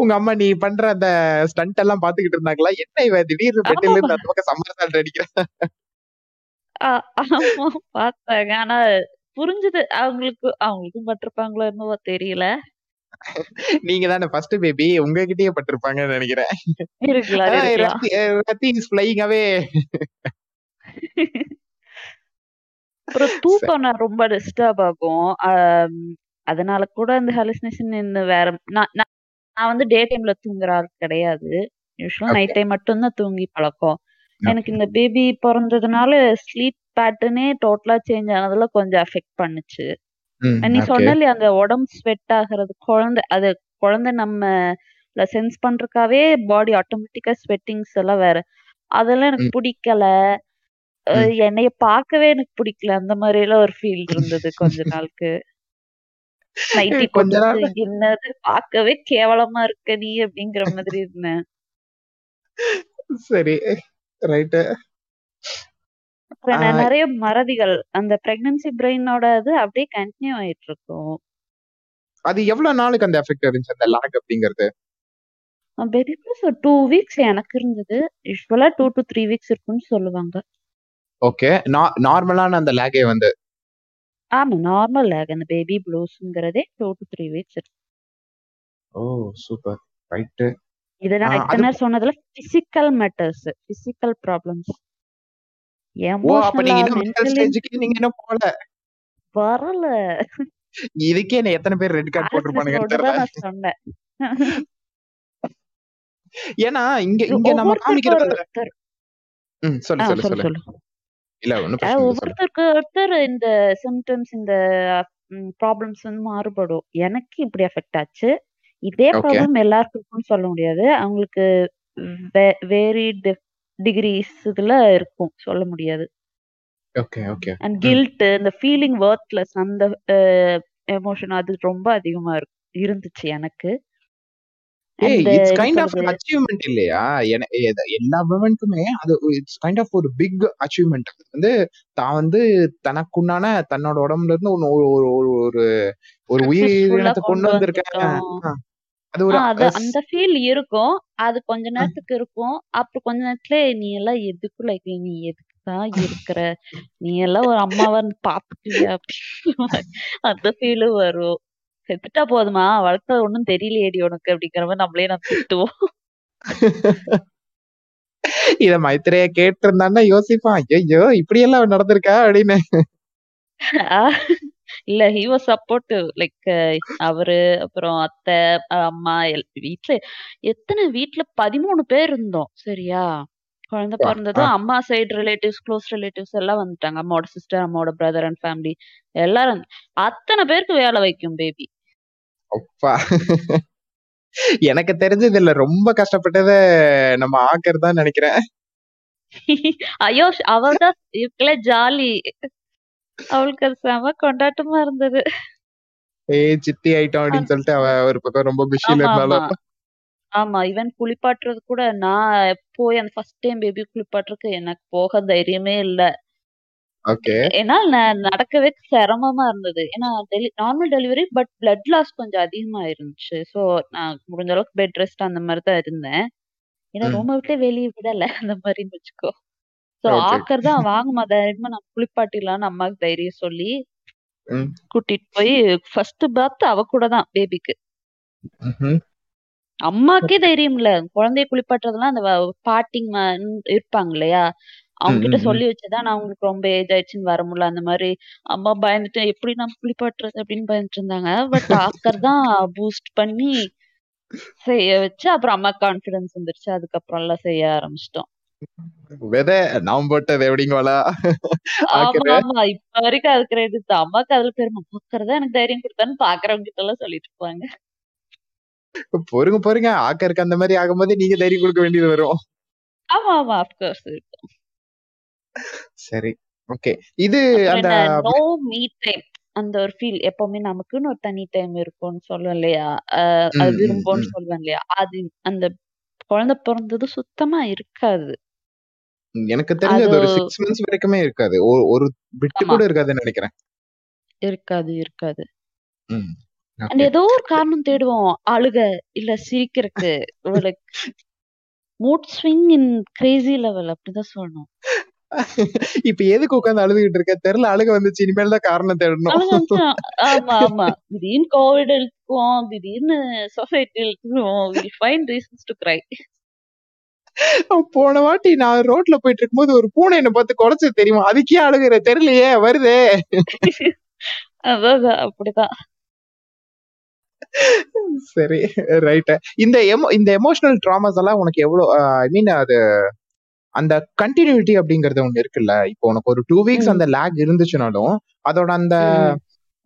உங்க அம்மா நீ பண்ற அந்த ஸ்டண்ட் எல்லாம் பாத்துக்கிட்டு இருந்தாங்களா என்ன இவ திடீர்னு பெட்டில. இருந்து அந்த பக்கம் சம்மர் சால்ட் அடிக்கிற பார்த்தாங்க. ஆனா புரிஞ்சுது. அவங்களுக்கு அவங்களுக்கும் பட்டிருப்பாங்களோ என்னவோ தெரியல. நீங்க தானே ஃபர்ஸ்ட் பேபி உங்ககிட்டயே பட்டிருப்பாங்கன்னு நினைக்கிறேன். ரத்தி இஸ் அவே அப்புறம் தூக்கம் நான் ரொம்ப டிஸ்டர்ப் ஆகும். அதனால கூட அந்த ஹாலுசினேஷன் வேற நான் நான் வந்து டே டைம்ல தூங்குற ஆள் கிடையாது. யூசுவலா ஓகே நைட் டைம் மட்டும் தான் தூங்கி பழக்கம். எனக்கு இந்த பேபி பொறந்ததுனால ஸ்லீப் பேட்டர்னே டோட்டலா சேஞ்ச் ஆனதுல கொஞ்சம் அஃபெக்ட் பண்ணுச்சு. நீ ஓகே சொன்ன இல்லையா அந்த உடம்பு ஸ்வெட் ஆகுறது குழந்தை அது குழந்தை நம்ம சென்ஸ் பண்றதுக்காவே பாடி ஆட்டோமேட்டிக்கா ஸ்வெட்டிங்ஸ் எல்லாம் வேற. அதெல்லாம் எனக்கு பிடிக்கல. என்னைய பார்க்கவே எனக்கு பிடிக்கல. அந்த மாதிரி எல்லாம் ஒரு ஃபீல் இருந்தது கொஞ்ச நாளுக்கு. நைட்டி கொஞ்ச என்னது? பார்க்கவே கேவலமா இருக்க நீ அப்படிங்கிற மாதிரி இருந்தேன் சரி. ரைட்டு நிறைய மறதிகள். அந்த பிரெக்னன்சி பிரெயினோட இது அப்படியே கண்டினியூ ஆயிட்டு இருக்கும் அது எவ்வளவு நாளுக்கு அந்த எஃபெக்ட் இருந்துச்சு அந்த லாக் அப்படிங்கிறது? ஒரு டூ வீக்ஸ் எனக்கு இருந்தது. யூஸ்வலா டூ டு த்ரீ வீக்ஸ் இருக்கும்னு சொல்லுவாங்க. ஓகே நார்மலான அந்த லேகே வந்து ஆமா நார்மல் லேக் அந்த பேபி ப்ளூஸ்ங்கிறதே டூ டு த்ரீ வீக்ஸ் இருக்கு. ஓ சூப்பர் ரைட்டு இதை நான் அது இத்தனை நேரம் சொன்னதுல பிசிக்கல் மேட்டர்ஸ் பிசிக்கல் ப்ராப்ளம்ஸ் ஓ அப்ப நீங்க எமோஷனலா இன்னும் மென்டல் மென்டலி ஸ்டேஜுக்கு நீங்க இன்னும் போல? வரல. இதுக்கே என்ன எத்தனை பேர் ரெட் கார்டு போட்டிருப்பானுங்கன்னு தெரியல. தான் நான் சொன்னேன். ஏன்னா இங்க இங்க நம்ம ஒவ்வொருத்தருக்கு காமிக்கிறது ஒருத்தர். ம் சொல்லு ஆ, சொல்லு சொல்லு சொல்லு. சொல்லு. இல்ல ஒன்னும் அஹ் பிரச்சனை இல்ல சொல்லு. ஒவ்வொருத்தருக்கு ஒருத்தர் இந்த சிம்டம்ஸ் இந்த ப்ராப்ளம்ஸ் வந்து மாறுபடும். எனக்கு இப்படி அஃபெக்ட் ஆச்சு. இதே ஓகே ப்ராப்ளம் எல்லாருக்கும் இருக்கும்னு சொல்ல முடியாது. அவங்களுக்கு வேரி டிகிரிஸ் இதுல இருக்கும் சொல்ல முடியாது. ஓகே ஓகே அண்ட் ம். கில்ட் இந்த ஃபீலிங் ஒர்த்லெஸ் அந்த எமோஷன் அது ரொம்ப அதிகமா இருக்கு இருந்துச்சு எனக்கு. ஏய் இட்ஸ் கைண்ட் ஆஃப் அச்சீவ்மெண்ட் இல்லையா? எல்லா விமனுக்குமே அது இட்ஸ் கைண்ட் ஆஃப் ஒரு பிக் அச்சீவ்மெண்ட் வந்து தான் வந்து தனக்குண்டான தன்னோட உடம்புல இருந்து ஒன்னு ஒரு ஒரு ஒரு ஒரு உயிரினத்தை கொண்டு வந்திருக்கேன். அது ஒரு அந்த ஃபீல் இருக்கும். அது கொஞ்ச நேரத்துக்கு இருக்கும். அப்புறம் கொஞ்ச நேரத்துல நீ எல்லாம் எதுக்கு லைக் நீ எதுக்கு தான் இருக்கிற? நீ எல்லாம் ஒரு அம்மாவா பாத்துக்குவியா அந்த ஃபீலும் வரும். செத்துட்டா போதுமா? வளர்க்க ஒண்ணும் தெரியலையேடி உனக்கு அப்படிங்கிற மாதிரி நம்மளே நம்ம திட்டுவோம். இத மைத்திரைய கேட்டிருந்தான்னா யோசிப்பான் ஐயோ இப்படி எல்லாம் நடந்திருக்கா? அப்படின்னு. இல்ல ஹி வாஸ் சப்போர்ட்டிவ் லைக் அவரு அப்புறம் அத்தை அம்மா வீட்ல எத்தனை வீட்ல பதிமூணு பேர் இருந்தோம். சரியா? குழந்தை பிறந்ததும் அம்மா சைடு ரிலேட்டிவ்ஸ் க்ளோஸ் ரிலேட்டிவ்ஸ் எல்லாம் வந்துட்டாங்க. அம்மாவோட சிஸ்டர் அம்மாவோட பிரதர் அண்ட் ஃபேமிலி எல்லாரும். அத்தனை பேருக்கு வேலை வைக்கும் பேபி அப்பா. எனக்கு தெரிஞ்சது இல்ல. ரொம்ப கஷ்டப்பட்டத நம்ம ஆக்கர் தான் நினைக்கிறேன். ஐயோ அவள்தான் இருக்கல ஜாலி. அவளுக்கு அது செம கொண்டாட்டமா இருந்தது. ஏய் சித்தி ஆயிட்டோம் அப்படின்னு சொல்லிட்டு அவ ஒரு பக்கம் ரொம்ப பிஸில இருந்தாலும். ஆமா ஈவன் குளிப்பாட்டுறது கூட நான் போய் அந்த ஃபர்ஸ்ட் டைம் பேபி குளிப்பாட்டுறதுக்கு எனக்கு போக தைரியமே இல்ல. ஓகே. ஏன்னா நடக்கவே சிரமமா இருந்தது. ஏன்னா டெலி normal delivery but blood loss கொஞ்சம் அதிகமா இருந்துச்சு ஸோ நான் முடிஞ்ச அளவுக்கு பெட் ரெஸ்ட் அந்த மாதிரி தான் இருந்தேன். ஏன்னா ம். ரொம்ப விட்டே வெளியே விடல. அந்த மாதிரின்னு வச்சுக்கோ. ஸோ ஓகே ஆக்கர் தான் வாங்குமா? தைரியமா நான் குளிப்பாட்டிடலாம்னு அம்மாவுக்கு தைரியம் சொல்லி ம். கூட்டிட்டு போய் ஃபர்ஸ்ட் பாத் அவ கூட தான் பேபிக்கு ம்ஹும். அம்மாக்கே தைரியம் இல்ல. குழந்தைய குளிப்பாட்டுறதெல்லாம் அந்த வ- ம- இருப்பாங்க இல்லையா? அவங்க கிட்ட. சொல்லி வச்சுதான் நான் உங்களுக்கு ரொம்ப ஏஜ் ஆயிடுச்சுன்னு வர முடியல. அந்த மாதிரி அம்மா பயந்துட்டு எப்படி நம்ம குளிப்பாட்டுறது அப்படின்னு பயந்துட்டு இருந்தாங்க. பட் ஆக்கர் தான் பூஸ்ட் பண்ணி செய்ய வச்சு அப்புறம் அம்மா கான்பிடன்ஸ் வந்துருச்சு. அதுக்கப்புறம் எல்லாம் செய்ய ஆரம்பிச்சிட்டோம். விதை நாம் போட்டது எப்படிங்களா ஆமா இப்ப வரைக்கும் அது கிரெடிட் அம்மாக்கு அதுல பெருமை. பாக்கறதா எனக்கு தைரியம் கொடுத்தான்னு பாக்குறவங்க கிட்ட எல்லாம் சொல்லிட்டு இருப்பாங்க. பொறுங்க பொறுங்க. ஆக்கருக்கு அந்த மாதிரி ஆகும்போது நீங்க தைரியம் கொடுக்க வேண்டியது வரும். ஆமா ஆமா. அப்கோர்ஸ் சரி. ஓகே. இது அந்த நோ மீ டைம் அந்த ஒரு ஃபீல் எப்பவுமே நமக்குன்னு ஒரு தனி டைம் இருக்கும்னு சொல்லுவேன் இல்லையா? அது விரும்பும்னு. சொல்லுவேன் இல்லையா? அது அந்த குழந்தை பிறந்தது சுத்தமா இருக்காது. எனக்கு தெரிஞ்சு அது ஒரு சிக்ஸ் மந்த்ஸ் வரைக்குமே இருக்காது. ஒரு ஆமா. கூட இருக்காதுன்னு நினைக்கிறேன். இருக்காது இருக்காது. And okay. ஏதோ ஒரு காரணம் தேடுவோம். அழுக இல்ல சிரிக்கிறதுக்கு like mood swing in crazy level அப்படிதான் சொல்லணும். இப்ப எதுக்கு உட்கார்ந்து அழுதுகிட்டு இருக்க? தெரியல அழுக வந்துச்சு இனிமேல் தான் காரணம் தேடணும். ஆமா ஆமா. திடீர்னு கோவிட் இருக்கும் திடீர்னு சொசைட்டி இருக்கும் will find reasons to cry போன வாட்டி நான் ரோட்ல போயிட்டு இருக்கும்போது ஒரு பூனை என்ன பார்த்து குறைச்சது தெரியுமா? அதுக்கே அழுகுற தெரியலையே வருதே. அதான் அப்படிதான். சரி ரைட் இந்த எமோ இந்த எமோஷனல் ட்ராமாஸ் எல்லாம் உனக்கு எவ்வளவு ஐ மீன் அது அந்த கண்டினியூட்டி அப்படிங்கறது ஒண்ணு இருக்குல்ல இப்போ உனக்கு ஒரு டூ வீக்ஸ். அந்த லேக் இருந்துச்சுனாலும் அதோட அந்த.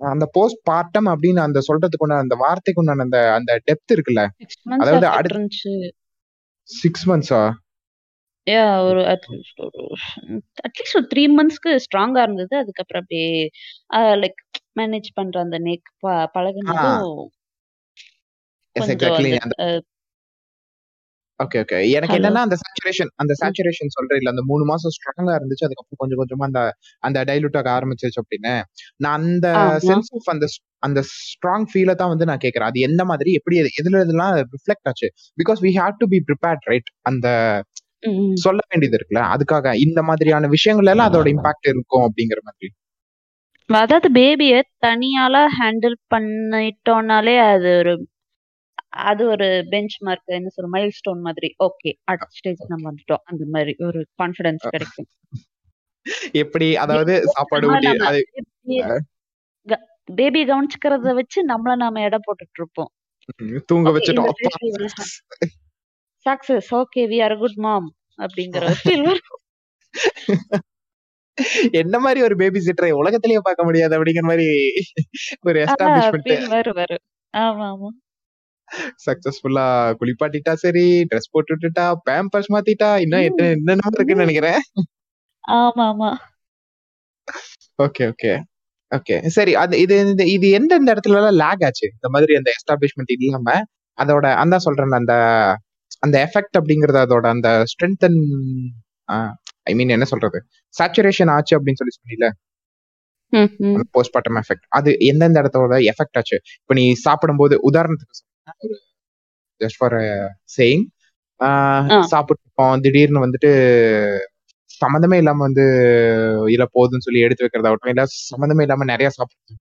அந்த போஸ்ட் பார்ட்டம் அப்படின்னு அந்த சொல்றதுக்கு உண்டான அந்த வார்த்தைக்கு உண்டான அந்த அந்த டெப்த் இருக்குல்ல 6 மந்த்ஸ் அதாவது அடுத்த. சிக்ஸ் மந்த்ஸா யா ஒரு அட்லீஸ்ட் ஒரு 3 மந்த்ஸ்க்கு ஸ்ட்ராங்கா இருந்தது. அதுக்கப்புறம் அப்படியே லைக் மேனேஜ் பண்ற அந்த நெக் பழகுனதும் எஸ் கொஞ்சம் எக்ஸாக்ட்லி அந்த அந்த அ ஓகே ஓகே எனக்கு. என்னன்னா அந்த சேச்சுரேஷன் அந்த. சேச்சுரேஷன் சொல்ற இல்ல அந்த மூணு மாசம் ஸ்ட்ராங்கா இருந்துச்சு அதுக்கப்புறம் கொஞ்சம் கொஞ்சமா அந்த அந்த டைலூட் ஆக ஆரம்பிச்சிருச்சு அப்படின்னு நான் அந்த. சென்ஸ் ஆஃப் அந்த அந்த ஸ்ட்ராங் ஃபீலை தான் வந்து நான் கேட்கறேன் அது எந்த மாதிரி எப்படி எது- எதுல இதெல்லாம் ரிஃப்ளெக்ட் ஆச்சு because we have to be prepared right அந்த. சொல்ல வேண்டியது இருக்குல்ல அதுக்காக இந்த மாதிரியான விஷயங்கள் எல்லாம் அதோட இம்பாக்ட் இருக்கும் அப்படிங்கிற மாதிரி அதாவது பேபிய தனியால ஹேண்டில் பண்ணிட்டோம்னாலே அது ஒரு அது ஒரு பெஞ்ச் மார்க் என்ன சொல்ற மைல் ஸ்டோன் மாதிரி. ஓகே அடுத்த ஸ்டேஜ் நம்ம வந்துட்டோம். அந்த மாதிரி ஒரு கான்ஃபிடன்ஸ் கிடைக்கும். எப்படி அதாவது சாப்பாடு ஊட்டி பேபி கவனிச்சுக்கிறத வச்சு நம்மள நாம எடை போட்டுட்டு இருப்போம் தூங்க வச்சுட்டோம். Success okay we are good mom அப்படிங்கிற என்ன மாதிரி ஒரு பேபி சிட்டரை உலகத்திலேயே பார்க்க முடியாது அப்படிங்கிற மாதிரி ஒரு எஸ்டாப்ளிஷ்மெண்ட் ஃபீல் வரும் வரும். ஆமா ஆமா. சக்சஸ்ஃபுல்லா குளிப்பாட்டிட்டா சரி ட்ரெஸ் போட்டு விட்டுட்டா பேம்பர்ஸ் மாத்திட்டா இன்னும் என்ன ம், என்னென்னமோ இருக்குன்னு. நினைக்கிறேன். ஆமா ஆமா ஓகே ஓகே ஓகே சரி அது இது இது எந்தெந்த இடத்துல எல்லாம் லேக் ஆச்சு? இந்த மாதிரி அந்த எஸ்டாப்ளிஷ்மெண்ட் இல்லாம அதோட அந்த சொல்றேன் அந்த அந்த எஃபெக்ட் அப்படிங்கறது அதோட அந்த ஸ்ட்ரென்த் ஐ மீன் என்ன சொல்றது? சேச்சுரேஷன் ஆச்சு அப்படின்னு சொல்லி சொன்னீல ம், ம். அந்த போஸ்ட்மார்ட்டம் எஃபெக்ட் அது எந்தெந்த இடத்தோட எஃபெக்ட் ஆச்சு? இப்போ நீ சாப்பிடும்போது உதாரணத்துக்கு ஒரு ஜஸ்ட் ஃபார் சேயிங் ஆ. சாப்பிட்டுருப்போம் திடீர்னு வந்துட்டு சம்மந்தமே இல்லாம வந்து இல்ல போதுன்னு சொல்லி எடுத்து வைக்கிறதாகட்டும் இல்ல சம்மந்தமே இல்லாம நிறைய சாப்பிட்டு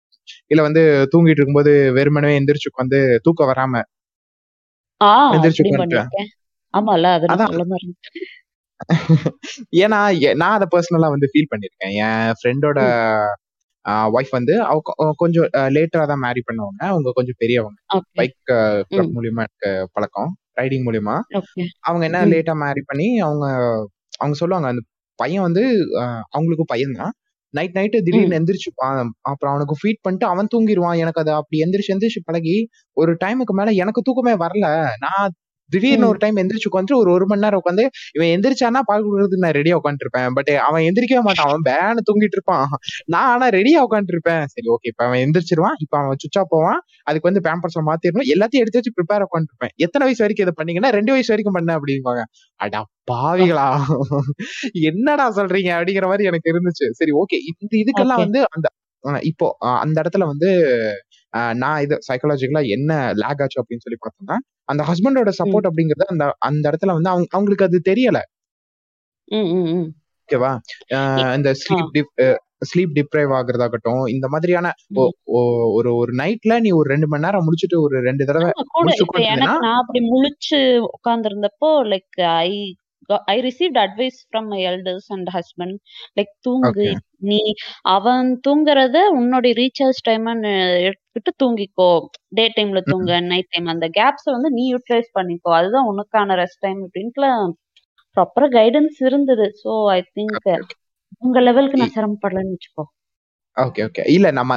இல்ல வந்து தூங்கிட்டு இருக்கும்போது வெறுமனவே எந்திரிச்சு உட்காந்து தூக்கம் வராம எந்திரிச்சு. ஏன்னா நான் அதை பர்சனலா வந்து ஃபீல் பண்ணிருக்கேன். என் ஃப்ரெண்டோட. ஒய்ஃப் வந்து கொஞ்சம் லேட்டரா தான் மேரி பண்ணவங்க. அவங்க கொஞ்சம் பெரியவங்க. Bike club. மூலியமா எனக்கு பழக்கம். ரைடிங் மூலியமா. அவங்க என்ன. லேட்டா மேரி பண்ணி அவங்க அவங்க சொல்லுவாங்க அந்த பையன் வந்து அஹ், அவங்களுக்கும் பையன் தான். Night night. திடீர்னு எந்திரிச்சுப்பான் அப்புறம் அவனுக்கு ஃபீட் பண்ணிட்டு அவன் தூங்கிடுவான் எனக்கு அது அப்படி எந்திரிச்சு எந்திரிச்சு பழகி ஒரு டைமுக்கு மேல எனக்கு தூக்கமே வரல. நான் திடீர்னு. ஒரு டைம் எந்திரிச்சு உட்காந்து ஒரு ஒரு மணி நேரம் உட்காந்து இவன் எந்திரிச்சானா பால் கொடுக்கறதுக்கு நான் ரெடியா உட்காந்துருப்பேன் பட் அவன் எந்திரிக்கவே மாட்டான். அவன் பேனு தூங்கிட்டு இருப்பான். நான் ஆனா ரெடியா உட்காந்துருப்பேன் சரி ஓகே இப்ப அவன் எந்திரிச்சிருவான். இப்ப அவன் சுச்சா போவான். அதுக்கு வந்து பேம்பர்ஸ் மாத்திரணும். எல்லாத்தையும் எடுத்து வச்சு ப்ரிப்பேர் உட்காந்துருப்பேன் எத்தனை வயசு வரைக்கும் இதை பண்ணீங்கன்னா ரெண்டு வயசு வரைக்கும் பண்ண அப்படிம்பாங்க. அடா பாவிகளா. என்னடா சொல்றீங்க அப்படிங்கிற மாதிரி எனக்கு இருந்துச்சு. சரி ஓகே இந்த இதுக்கெல்லாம் வந்து அந்த இப்போ அந்த இடத்துல வந்து நான் இது சைக்காலஜிக்கலா என்ன லேக் ஆச்சு அப்படின்னு சொல்லி பார்த்தோம்னா அந்த ஹஸ்பண்டோட. சப்போர்ட் அப்படிங்கறது அந்த அந்த இடத்துல வந்து அவங்க அவங்களுக்கு அது தெரியல. ஓகேவா இந்த. ஸ்லீப் ஸ்லீப் டிப்ரைவ் ஆகுறதாகட்டும் இந்த மாதிரியான ஒரு ஒரு நைட்ல நீ ஒரு ரெண்டு மணி நேரம் முடிச்சுட்டு ஒரு ரெண்டு தடவை நான் அப்படி முழிச்சு உட்கார்ந்திருந்தப்போ like I I received advice from my elders and husband like தூங்கு நீ அவன் தூங்குறத உன்னுடைய ரீசார்ஜ் டைம் எடுத்துக்கிட்டு தூங்கிக்கோ. டே டைம்ல தூங்க நைட் டைம் அந்த கேப்ஸ் வந்து நீ யூட்டிலைஸ் பண்ணிக்கோ. அதுதான் உனக்கான ரெஸ்ட் டைம் அப்படின்ட்டுலாம் ப்ராப்பரா கைடன்ஸ் இருந்தது. ஸோ ஐ திங்க் உங்க லெவலுக்கு நான் சிரமப்படலன்னு வச்சுக்கோ. ஓகே ஓகே இல்ல நம்ம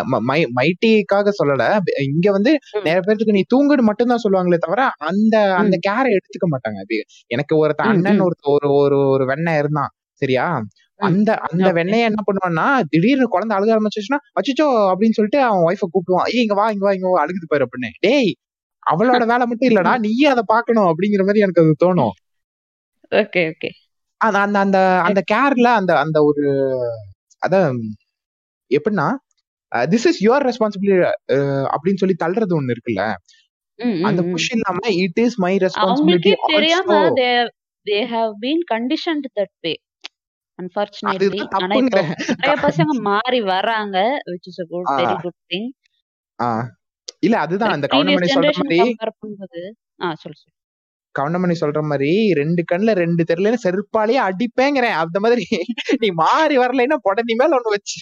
மைட்டிக்காக சொல்லல. இங்க வந்து. நிறைய பேருக்கு நீ தூங்குன்னு மட்டும்தான் சொல்லுவாங்களே தவிர அந்த அந்த. கேரை எடுத்துக்க மாட்டாங்க. அது எனக்கு ஒருத்த ம், அண்ணன் ஒரு ஒரு ஒரு வெண்ணெய் இருந்தான். சரியா. அந்த அந்த வெண்ணைய என்ன பண்ணுவான்னா திடீர்னு குழந்தை அழுக ஆரம்பிச்சிச்சுன்னா அச்சோ அப்படின்னு சொல்லிட்டு அவன் ஒய்ஃபை கூப்பிடுவான். ஏய் இங்க வா இங்க வா இங்க வா அழுகுது பாரு அப்படின்னு. டேய் அவளோட வேலை மட்டும் இல்லடா நீயே அதை பார்க்கணும் அப்படிங்கிற மாதிரி எனக்கு அது தோணும். Okay okay. அந்த அந்த அந்த அந்த கேர்ல அந்த அந்த ஒரு அத எப்படின்னா திஸ் இஸ் யுவர் ரெஸ்பான்சிபிலிட்டி அப்படின்னு சொல்லி தள்ளுறது ஒண்ணு இருக்குல்ல. அந்த. புஷ் இல்லாம இட் இஸ் மை ரெஸ்பான்சிபிலிட்டி தெரியாம they have been conditioned that way unfortunately ஆனா இப்போ நிறைய பசங்க மாறி வராங்க which is a very good thing ஆ. இல்ல அதுதான் அந்த கவுண்டமணி சொல்ற மாதிரி ஆ சொல்லு சொல்லு. கவுண்டமணி சொல்ற மாதிரி ரெண்டு கண்ணுல ரெண்டு தெரியல செருப்பாலேயே அடிப்பேங்கிறேன். அந்த மாதிரி நீ மாறி வரலைன்னா புடனி மேல ஒண்ணு வச்சு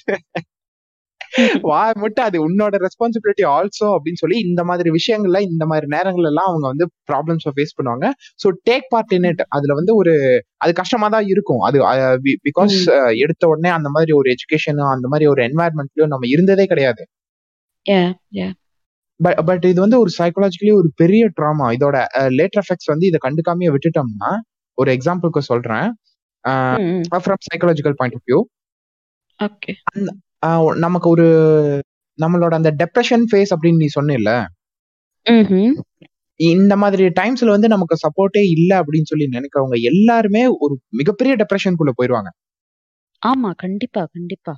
வாய் மட்டும் அது உன்னோட ரெஸ்பான்சிபிலிட்டி ஆல்சோ அப்படின்னு சொல்லி இந்த மாதிரி விஷயங்கள்ல இந்த மாதிரி நேரங்கள் எல்லாம் அவங்க வந்து ப்ராப்ளம்ஸ் ஃபேஸ் பண்ணுவாங்க. So take part in it அதுல வந்து ஒரு அது கஷ்டமா தான் இருக்கும். அது பிகாஸ் எடுத்த உடனே அந்த மாதிரி ஒரு எஜுகேஷனோ அந்த மாதிரி ஒரு என்வாயர்மெண்ட்லயோ நம்ம இருந்ததே கிடையாது. பட் பட் இது வந்து ஒரு சைக்கலாஜிக்கலி ஒரு பெரிய ட்ராமா இதோட லேட்டர் எஃபெக்ட்ஸ் வந்து இதை கண்டுக்காமயே விட்டுட்டோம்னா ஒரு எக்ஸாம்பிளுக்கு சொல்றேன். From psychological point of view. நமக்கு ஒரு நம்மளோட அந்த டெப்ரெஷன் ஃபேஸ் அப்படின்னு நீ சொன்னில்ல. இந்த மாதிரி டைம்ஸ்ல வந்து நமக்கு சப்போர்ட்டே இல்ல அப்படின்னு சொல்லி நினைக்கிறவங்க எல்லாருமே ஒரு மிகப்பெரிய டெப்ரெஷனுக்குள்ள போயிருவாங்க. ஆமா கண்டிப்பா கண்டிப்பா.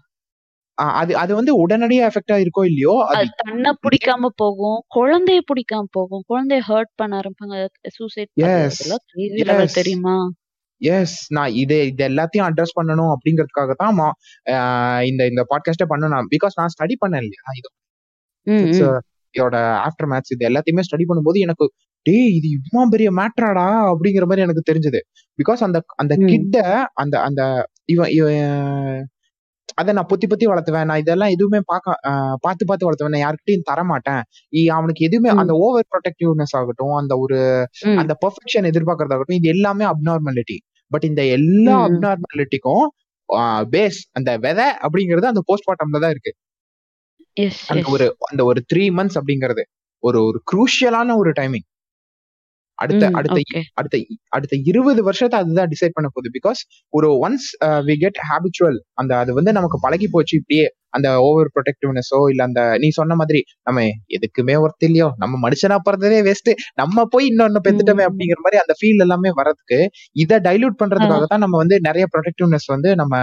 அது அது வந்து உடனடியா எஃபெக்டா இருக்கோ இல்லையோ அது தன்னை பிடிக்காம போகும் குழந்தைய பிடிக்காம போகும் குழந்தைய ஹர்ட் பண்ண ஆரம்பிப்பாங்க சூசைட். தெரியுமா? எஸ் நான் இது இது எல்லாத்தையும் அட்ரஸ் பண்ணணும் அப்படிங்கிறதுக்காக தான் இந்த இந்த பாட்காஸ்டே பண்ணணும் பிகாஸ் நான். ஸ்டடி பண்ணேன் இல்லையா இது. இதோட ஆஃப்டர் மேட்ச் இது எல்லாத்தையுமே ஸ்டடி பண்ணும்போது எனக்கு டேய் இது இவ்வளவு பெரிய மேட்ராடா அப்படிங்கிற மாதிரி எனக்கு தெரிஞ்சது. பிகாஸ் அந்த அந்த. கிட்ட அந்த அந்த இவன் இவன் அதை நான் பொத்தி பொத்தி வளர்த்துவேன். நான் இதெல்லாம் எதுவுமே பார்க்க பார்த்து பார்த்து வளர்த்துவேன். நான் யார்கிட்டயும் தர மாட்டேன் இ- அவனுக்கு எதுவுமே. அந்த ஓவர் ப்ரொடெக்டிவ்னஸ் ஆகட்டும் அந்த ஒரு. அந்த பெர்ஃபெக்ஷன் எதிர்பார்க்கறதாகட்டும் இது எல்லாமே அப்நார்மாலிட்டி பட் இந்த எல்லா. அப்நார்மாலிட்டிக்கும் பேஸ் அந்த விதை அப்படிங்கிறது அந்த போஸ்ட்மார்ட்டம்ல தான் இருக்கு அந்த. ஒரு அந்த ஒரு த்ரீ மந்த்ஸ் அப்படிங்கிறது ஒரு ஒரு குரூஷியலான ஒரு டைமிங் அடுத்த அடுத்த. அடுத்த அடுத்த இருபது வருஷத்தை அதுதான் டிசைட் பண்ண போகுது பிகாஸ் ஒரு ஒன்ஸ் வி கெட் ஹேபிச்சுவல் அந்த அது வந்து நமக்கு பழகி போச்சு இப்படியே அந்த ஓவர் ப்ரொடெக்டிவ்னஸோ இல்ல அந்த நீ சொன்ன மாதிரி நம்ம எதுக்குமே ஒர்த் இல்லையோ நம்ம மனுஷனா பிறந்ததே வேஸ்ட் நம்ம போய் இன்னொன்னு பெத்துட்டோமே. அப்படிங்கிற மாதிரி அந்த ஃபீல் எல்லாமே வரதுக்கு இதை டைல்யூட் பண்றதுக்காக தான் நம்ம வந்து நிறைய ப்ரொடெக்டிவ்னஸ் வந்து நம்ம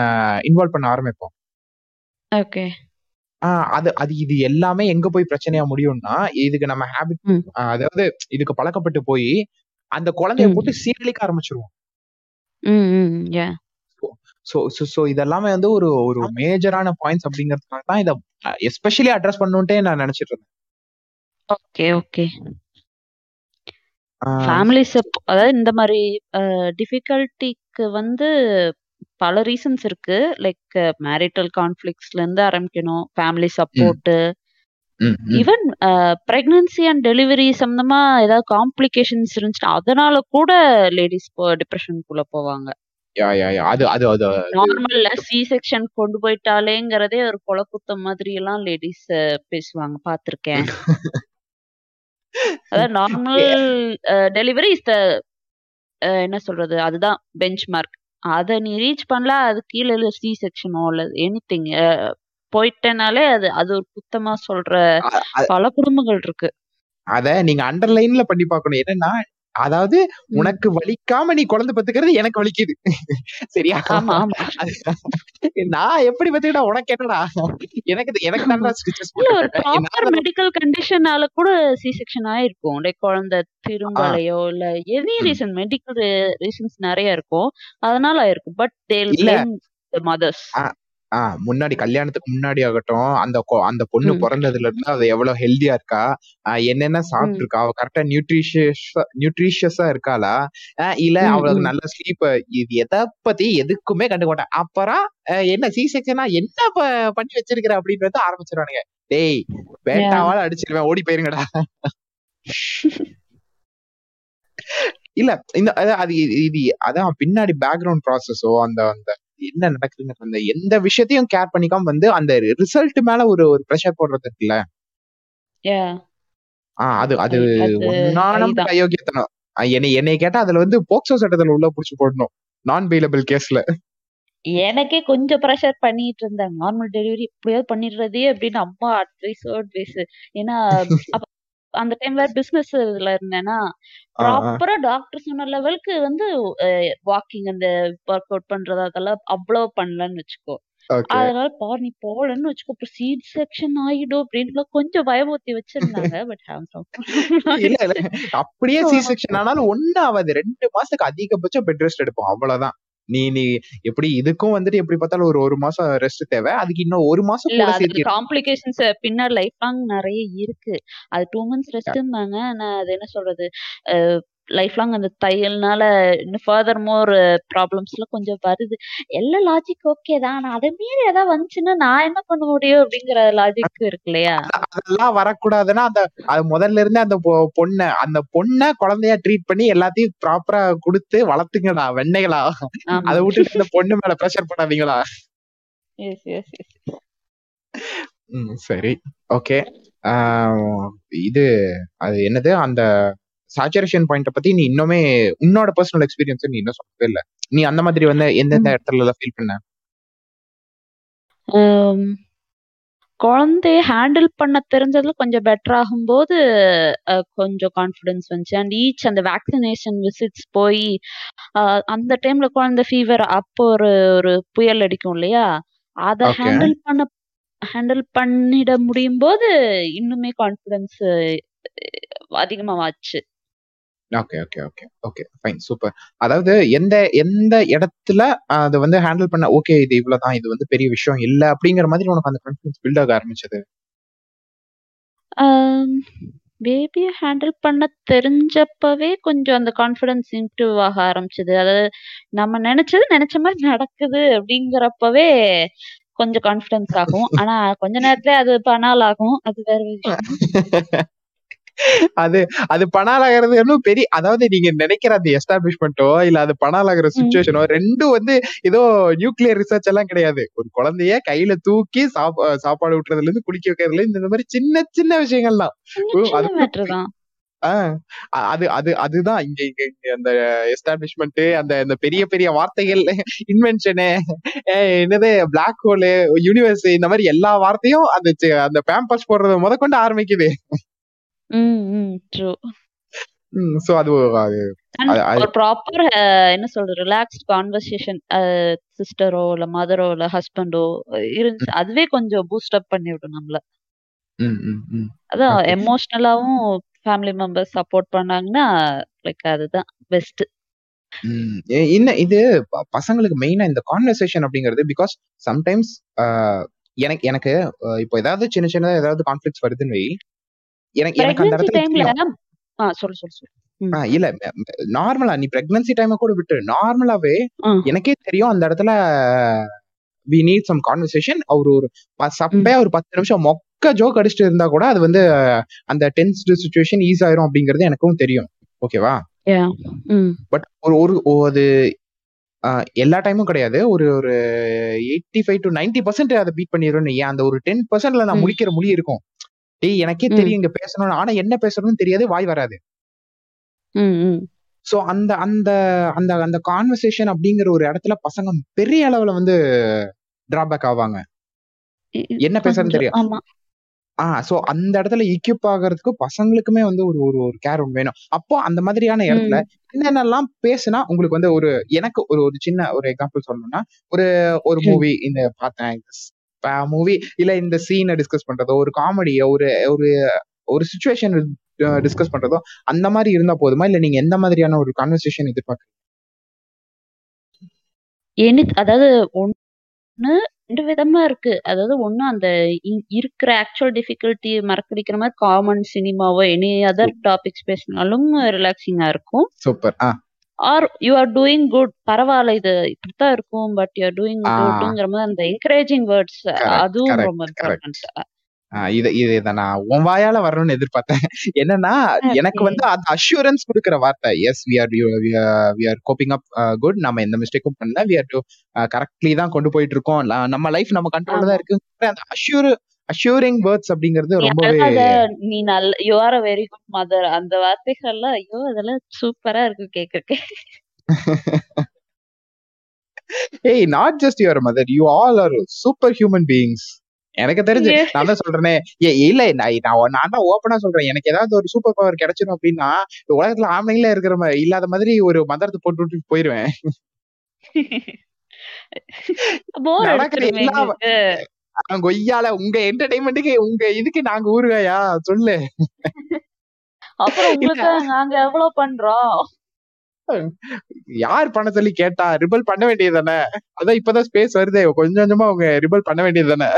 இன்வால்வ் பண்ண ஆரம்பிப்போம் Okay. ஆஹ் அது அது இது எல்லாமே எங்க போய் பிரச்சனையா முடியும்னா இதுக்கு நம்ம ஹேபிட். அதாவது இதுக்கு பழக்கப்பட்டு போய் அந்த குழந்தைய. போட்டு சீரழிக்க ஆரம்பிச்சிருவோம் சோ சோ சோ இதெல்லாமே வந்து ஒரு ஒரு மேஜரான பாயிண்ட்ஸ் அப்படிங்கறதுக்காக தான் இதை எஸ்பெஷலி அட்ரஸ் பண்ணுன்ட்டே நான் நினைச்சிட்டு இருந்தேன். Okay, okay. ஆஹ் ஃபேமிலி சப் அதாவது இந்த மாதிரி டிஃபிகல்ட்டிக்கு வந்து பல ரீசன்ஸ் இருக்கு. லைக் மேரிட்டல் கான்ஃப்ளிக்ஸ்ல இருந்து ஆரம்பிக்கணும் ஃபேமிலி ம், சப்போர்ட் ம், ம். ஈவன் பிரெக்னன்சி அண்ட் டெலிவரி சம்பந்தமா ஏதாவது காம்ப்ளிகேஷன்ஸ் இருந்துச்சுன்னா அதனால கூட லேடிஸ் டிப்ரெஷனுக்குள்ள போவாங்க. யா யா யா. அது அது அது. நார்மல்ல சி செக்ஷன் கொண்டு போயிட்டாலேங்கிறதே ஒரு கொலக்குத்தம் மாதிரி எல்லாம் லேடிஸ் பேசுவாங்க. பார்த்திருக்கேன் அதாவது நார்மல் டெலிவரி இஸ் த என்ன சொல்றது? அதுதான் பெஞ்ச் மார்க் அதை நீ ரீச் பண்ணல அது கீழே சி செக்ஷனோ இல்ல எனி திங் போயிட்டனாலே அது அது ஒரு குத்தமா சொல்ற அ- அ- பல குடும்பங்கள் இருக்கு. அத நீங்க அண்டர்லைன்ல பண்ணி பார்க்கணும். என்னன்னா அதாவது. உனக்கு வலிக்காம நீ குழந்தை பெத்துக்கிறது எனக்கு வலிக்குது. சரியா? நான் எப்படி பெத்துக்கிட்டா உனக்கு என்னடா? எனக்கு எனக்கு தான்டா ஸ்டிச்சஸ் ப்ராப்பர் மெடிக்கல் கண்டிஷனால கூட சி செக்ஷன் ஆயிருக்கும். லைக் குழந்தை திரும்பலையோ இல்ல எனி. ரீசன் மெடிக்கல் ரீசன்ஸ் நிறைய இருக்கும். அதனால ஆயிருக்கும். பட் த மதர்ஸ் ஆ, ஆ, முன்னாடி கல்யாணத்துக்கு முன்னாடி ஆகட்டும் அந்த கொ- அந்த பொண்ணு ம். பிறந்ததுல இருந்து அவ எவ்வளவு ஹெல்தியா இருக்கா? என்னென்ன ம். சாப்பிட்டு இருக்கா அவ கரெக்டா நியூட்ரிஷியஸ் நியூட்ரிஷியஸா இருக்காளா? ஆ, இல்ல ம் அவளுக்கு ம். நல்ல ஸ்லீப் இது எதை பத்தி எதுக்குமே கண்டுக்க மாட்டேன் அப்புறம் என்ன சி செக்ஷனா என்ன ப- பண்ணி வச்சிருக்கிற அப்படின்னு வந்து ஆரம்பிச்சிருவானுங்க. டேய் Yeah. பேட்டாவால அடிச்சிருவேன் ஓடி போயிருங்கடா. இல்ல இந்த அது அது இது இது அதான் பின்னாடி பேக்ரவுண்ட் ப்ராசஸோ அந்த அந்த என்ன நடக்குதுங்க அந்த எந்த விஷயத்தையும் கேர் பண்ணிக்காம வந்து அந்த ரிசல்ட் மேல ஒரு ஒரு ப்ரெஷர் போடுறது இருக்குல்ல. ஆஹ் அது அது ஹைதான் அயோக்கியத்தனம். என்னை என்னை கேட்டா அதுல வந்து போக்சோ சட்டத்துல உள்ள புடிச்சு போடணும். நான் பெயிலபிள் கேஸ்ல எனக்கே கொஞ்சம் ப்ரெஷர் பண்ணிட்டு இருந்தாங்க நார்மல் டெலிவரி எப்படியாவது பண்ணிடுறதே அப்படின்னு அம்மா அட்வைஸ் அட்வைஸ் ஏன்னா அந்த டைம் வேற பிசினஸ் இதுல இருந்தேன்னா ப்ராப்பரா டாக்டர் சொன்ன லெவலுக்கு வந்து வாக்கிங் அந்த ஒர்க் அவுட் பண்றது அதெல்லாம் அவ்வளவு பண்ணலன்னு வச்சுக்கோ. அதனால பாரு நீ போலன்னு வச்சுக்கோ அப்புறம் சீட் செக்ஷன் ஆயிடும் அப்படின்னு கொஞ்சம் பயமுறுத்தி வச்சிருந்தாங்க பட் இல்ல இல்ல. அப்படியே சி செக்ஷன் ஆனாலும் ஒண்ணு ஆகாது ரெண்டு மாசத்துக்கு அதிகபட்சம் பெட் ரெஸ்ட் எடுப்போம் அவ்வளவுதான். நீ நீ எப்படி இதுக்கும் வந்துட்டு எப்படி பார்த்தாலும் ஒரு ஒரு மாசம் ரெஸ்ட் தேவை. அதுக்கு இன்னும் ஒரு மாசம் கூட அதுக்கு சேர்த்து காம்ப்ளிகேஷன்ஸ் பின்னாடி லைஃப் லாங் நிறைய இருக்கு. அது டூ மந்த்ஸ் ரெஸ்ட்ம்பாங்க ஆனா அது என்ன சொல்றது? லைஃப் லாங் அந்த தையல்னால இன்னும் ஃபர்தர் மோர் ப்ராப்ளம்ஸ்லாம் கொஞ்சம் வருது. எல்லாம் லாஜிக் ஓகே தான். ஆனா அதை மீறி ஏதாவது வந்துச்சுன்னா நான் என்ன பண்ண முடியும் அப்படிங்கிற லாஜிக் இருக்கு இல்லையா? அதெல்லாம் வரக்கூடாதுன்னா அந்த அது முதல்ல இருந்தே அந்த பொண்ண அந்த பொண்ண குழந்தையா ட்ரீட் பண்ணி எல்லாத்தையும் ப்ராப்பரா கொடுத்து வளர்த்துங்கடா வெண்ணைகளா. அதை விட்டுட்டு இந்த பொண்ணு மேல ப்ரெஷர் பண்ணாதீங்களா? சரி. ஓகே இது அது என்னது? அந்த சாச்சுரேஷன் பாயிண்ட பத்தி நீ இன்னுமே உன்னோட பர்சனல் எக்ஸ்பீரியன்ஸ் நீ இன்னும் சொல்லவே இல்ல. நீ அந்த மாதிரி வந்து எந்தெந்த இடத்துல எல்லாம் ஃபீல் பண்ண? குழந்தைய ஹேண்டில் பண்ண தெரிஞ்சதுல கொஞ்சம் பெட்டர் ஆகும்போது கொஞ்சம் கான்ஃபிடன்ஸ் வந்துச்சு. அண்ட் ஈச் அந்த வேக்சினேஷன் விசிட்ஸ் போய் அந்த டைம்ல குழந்தை ஃபீவர் அப்போ ஒரு ஒரு புயல் அடிக்கும் இல்லையா? அதை ஹேண்டில் பண்ண ஹேண்டில் பண்ணிட முடியும் போது இன்னுமே கான்ஃபிடன்ஸ் அதிகமாச்சு okay okay okay okay fine super அதாவது எந்த எந்த இடத்துல அதை வந்து ஹேண்டில் பண்ண ஓகே இது இவ்வளவுதான் இது வந்து பெரிய விஷயம் இல்ல அப்படிங்கிற மாதிரி உனக்கு அந்த கான்ஃபிடன்ஸ் பில்ட் ஆக ஆரம்பிச்சது? பேபியை ஹேண்டில் பண்ண தெரிஞ்சப்பவே கொஞ்சம் அந்த கான்ஃபிடன்ஸ் இம்ப்ரூவ் ஆக ஆரம்பிச்சது. அதாவது நம்ம நினைச்சது நினைச்ச மாதிரி நடக்குது அப்படிங்கிறப்பவே கொஞ்சம் கான்ஃபிடன்ஸ் ஆகும். ஆனா கொஞ்ச நேரத்துல அது பனால் ஆகும். அது வேற விஷயம். அது அது பணாலாகிறது இன்னும் பெரிய அதாவது நீங்க நினைக்கிற அந்த எஸ்டாப்ளிஷ்மெண்ட்டோ இல்ல அது பணாலாகிற. சுச்சுவேஷனோ ரெண்டும் வந்து ஏதோ நியூக்ளியர் ரிசர்ச் எல்லாம் கிடையாது. ஒரு குழந்தைய கையில தூக்கி சாப்பா சாப்பாடு விட்டுறதுல இருந்து குளிக்க வைக்கிறதுல இருந்து இந்த மாதிரி சின்ன சின்ன விஷயங்கள் தான். அது அது அது அதுதான். இங்க இங்க அந்த எஸ்டாப்ளிஷ்மெண்ட் அந்த அந்த பெரிய பெரிய வார்த்தைகள் இன்வென்ஷனு என்னது பிளாக் ஹோலு யூனிவர்ஸ் இந்த மாதிரி எல்லா வார்த்தையும் அந்த அந்த பேம்பர்ஸ் போடுறது முத கொண்டு ஆரம்பிக்குது. ம் ம் ட்ரூ சோ அது அது அண்ட் அது- அது- ஒரு ப்ராப்பர் என்ன சொல்றது ரிலாக்ஸ்ட் கான்வர்சேஷன் சிஸ்டரோ இல்ல மதரோ இல்ல ஹஸ்பண்டோ இருந்துச்சு அதுவே கொஞ்சம் பூஸ்ட் அப் பண்ணி விடும் நம்மள ம், ம், ம். அதான். எமோஷ்னலாவும் ஃபேமிலி மெம்பர்ஸ் சப்போர்ட் பண்ணாங்கன்னா லைக் அதுதான் பெஸ்ட் ம். எ- இன்ன இது ப- பசங்களுக்கு மெயினா இந்த கான்வர்சேஷன் அப்படிங்கிறது பிகாஸ் சம்டைம்ஸ் எனக்கு எனக்கு இப்போ ஏதாவது சின்ன சின்னதா ஏதாவது கான்ஃபிளிக்ஸ் வருதுன்னு வை எனக்கு எனக்கு அந்த இடத்துல சொல்லு சொல்லு சொல்லு. இல்ல நார்மலா நீ பிரெக்னன்சி டைம் கூட விட்டு நார்மலாவே. எனக்கே தெரியும் அந்த இடத்துல வி நீட் சம் கான்வர்சேஷன் அவர் ஒரு சப்பையா ஒரு பத்து நிமிஷம் மொக்க ஜோக் அடிச்சுட்டு இருந்தா கூட அது வந்து அந்த டென்ஸ்டு சுச்சுவேஷன் ஈஸ் ஆயிரும் அப்படிங்கிறது எனக்கும் தெரியும். ஓகேவா பட் ஒரு ஒரு அது எல்லா டைமும் கிடையாது. ஒரு ஒரு eighty five to ninety percent அதை பீட் பண்ணிடும்னு ஏன்? அந்த ஒரு டென் பர்சன்ட்ல நான். முடிக்கிற மொழி இருக்கும். டேய் எனக்கே. தெரியும் இங்க பேசணும் ஆனா என்ன பேசணும்னு தெரியாது வாய் வராது. சோ அந்த அந்த அந்த அந்த கான்வர்சேஷன் அப்படிங்கிற ஒரு இடத்துல பசங்க பெரிய அளவுல வந்து டிராபேக் ஆவாங்க. என்ன பேசுறதுன்னு கொஞ்சம் தெரியும் ஆமா. ஆ சோ அந்த இடத்துல இக்யூப் ஆகிறதுக்கு பசங்களுக்குமே வந்து ஒரு ஒரு ஒரு கேர் வேணும். அப்போ அந்த மாதிரியான இடத்துல என்னென்னலாம் பேசுனா உங்களுக்கு வந்து ஒரு எனக்கு ஒரு ஒரு சின்ன ஒரு எக்ஸாம்பிள் சொல்லணும்னா ஒரு ஒரு. மூவி இந்த பார்த்தேன். மூவி இல்ல இந்த சீனை டிஸ்கஸ் பண்றதோ ஒரு காமெடியோ ஒரு ஒரு ஒரு சுச்சுவேஷன் டிஸ்கஸ் பண்றதோ அந்த மாதிரி இருந்தா போதுமா? இல்ல நீங்க எந்த மாதிரியான ஒரு கான்வர்சேஷன் எதிர்பார்க்க எனி அதாவது ஒண்ணு ரெண்டு விதமா இருக்கு. அதாவது ஒண்ணு அந்த இருக்கிற ஆக்சுவல் டிஃபிகல்ட்டி மறக்கடிக்கிற மாதிரி காமன் சினிமாவோ எனி அதர் டாபிக்ஸ் பேசினாலும் ரிலாக்ஸிங்கா இருக்கும். Super. Ah. Are you are doing good பரவாயில்ல இது இப்படித்தான் இருக்கும் பட் யூ ஆர் டூயிங். குட்ங்கிற மாதிரி அந்த என்கரேஜிங் வேர்ட்ஸ் அதுவும் ரொம்ப. இம்பார்ட்டன்ட் இது இது இதை நான் உன் வாயால வரணும்னு எதிர்பார்த்தேன். என்னன்னா எனக்கு வந்து அந்த அஷூரன்ஸ் கொடுக்குற வார்த்தை. Yes we are we are coping up good நம்ம எந்த மிஸ்டேக்கும் பண்ணல. வி ஆர் டு கரெக்ட்லி தான் கொண்டு போயிட்டு இருக்கோம். நம்ம லைஃப் நம்ம கண்ட்ரோல்ல தான் இருக்கு அந்த அஷ்யூர் அஷ்யூரிங் வேர்ட்ஸ் அப்படிங்கிறது ரொம்பவே நீ நல்ல you are a very good mother அந்த வார்த்தைகள்லாம் ஐயோ அதெல்லாம் சூப்பரா இருக்கு கேக்குறதுக்கு. ஏய் not just your mother you all are super human beings எனக்கு தெரிஞ்சு. நான் தான் சொல்றேனே. இல்ல நான் நான் தான் ஓப்பனா சொல்றேன். எனக்கு ஏதாவது ஒரு சூப்பர் பவர் கிடைச்சிடும் அப்படின்னா உலகத்துல ஆம்பளைங்களே இருக்கிற மா- இல்லாத மாதிரி ஒரு மதரத்தை போட்டு விட்டு போயிருவேன். அவங்க கொய்யால உங்க என்டர்டைன்மெண்ட்டுக்கு உங்க இதுக்கு நாங்க ஊருகாயா சொல்லு. அப்புறம் நாங்க எவ்வளவு பண்றோம்? யார் பண்ண சொல்லி கேட்டா ரிபல் பண்ண வேண்டியது தானே? அதான் இப்பதான் ஸ்பேஸ் வருதே கொஞ்சம் கொஞ்சமா அவங்க ரிபல் பண்ண வேண்டியது தானே?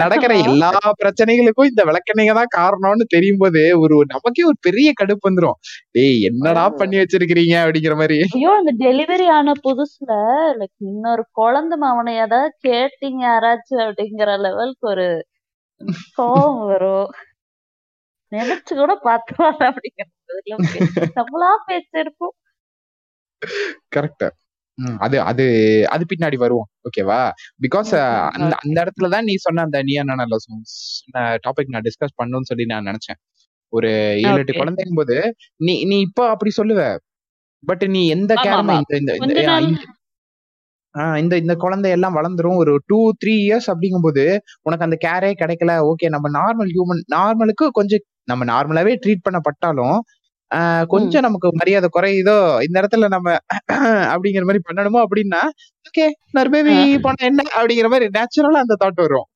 நடக்கிற. எல்லா பிரச்சனைகளுக்கும் இந்த விளக்கெண்ணெய்ங்க தான் காரணம்னு தெரியும் போது ஒரு நமக்கே ஒரு பெரிய கடுப்பு வந்துரும். டேய் என்னடா பண்ணி வச்சிருக்கிறீங்க அப்படிங்கிற மாதிரி. ஐயோ அந்த டெலிவரி ஆன புதுசுல லைக் இன்னொரு குழந்தை அவனை ஏதாவது கேட்டீங்க யாராச்சும் அப்படிங்கிற லெவலுக்கு ஒரு கோவம் வரும். நினைச்சு கூட பார்த்துவாங்க அப்படிங்கிற நம்மளா பேசிருப்போம். கரெக்ட் அது அது அது பின்னாடி வருவோம். ஓகேவா பிகாஸ் அந்த. அந்த இடத்துல தான் நீ சொன்ன அந்த நீ என்ன டாபிக் நான் டிஸ்கஸ் பண்ணணும்னு சொல்லி நான் நினைச்சேன். ஒரு ஏழு எட்டு. குழந்தைங்கும் போது நீ நீ இப்போ அப்படி சொல்லுவ. பட் நீ எந்த கேருமே. இந்த இந்த இந்த- குழந்தை எல்லாம் வளர்ந்துரும். ஒரு டூ த்ரீ இயர்ஸ் அப்படிங்கும்போது உனக்கு அந்த கேரே கிடைக்கல. ஓகே நம்ம நார்மல் ஹியூமன் நார்மலுக்கு கொஞ்சம் நம்ம நார்மலாவே ட்ரீட் பண்ணப்பட்டாலும் கொஞ்சம் நமக்கு மரியாதை குறையுதோ? இந்த இடத்துல நம்ம அப்படிங்கிற மாதிரி பண்ணணுமோ அப்படின்னா ஓகே நர்பேபி. போனா என்ன? அப்படிங்கிற மாதிரி நேச்சுரலா அந்த தாட் வரும்.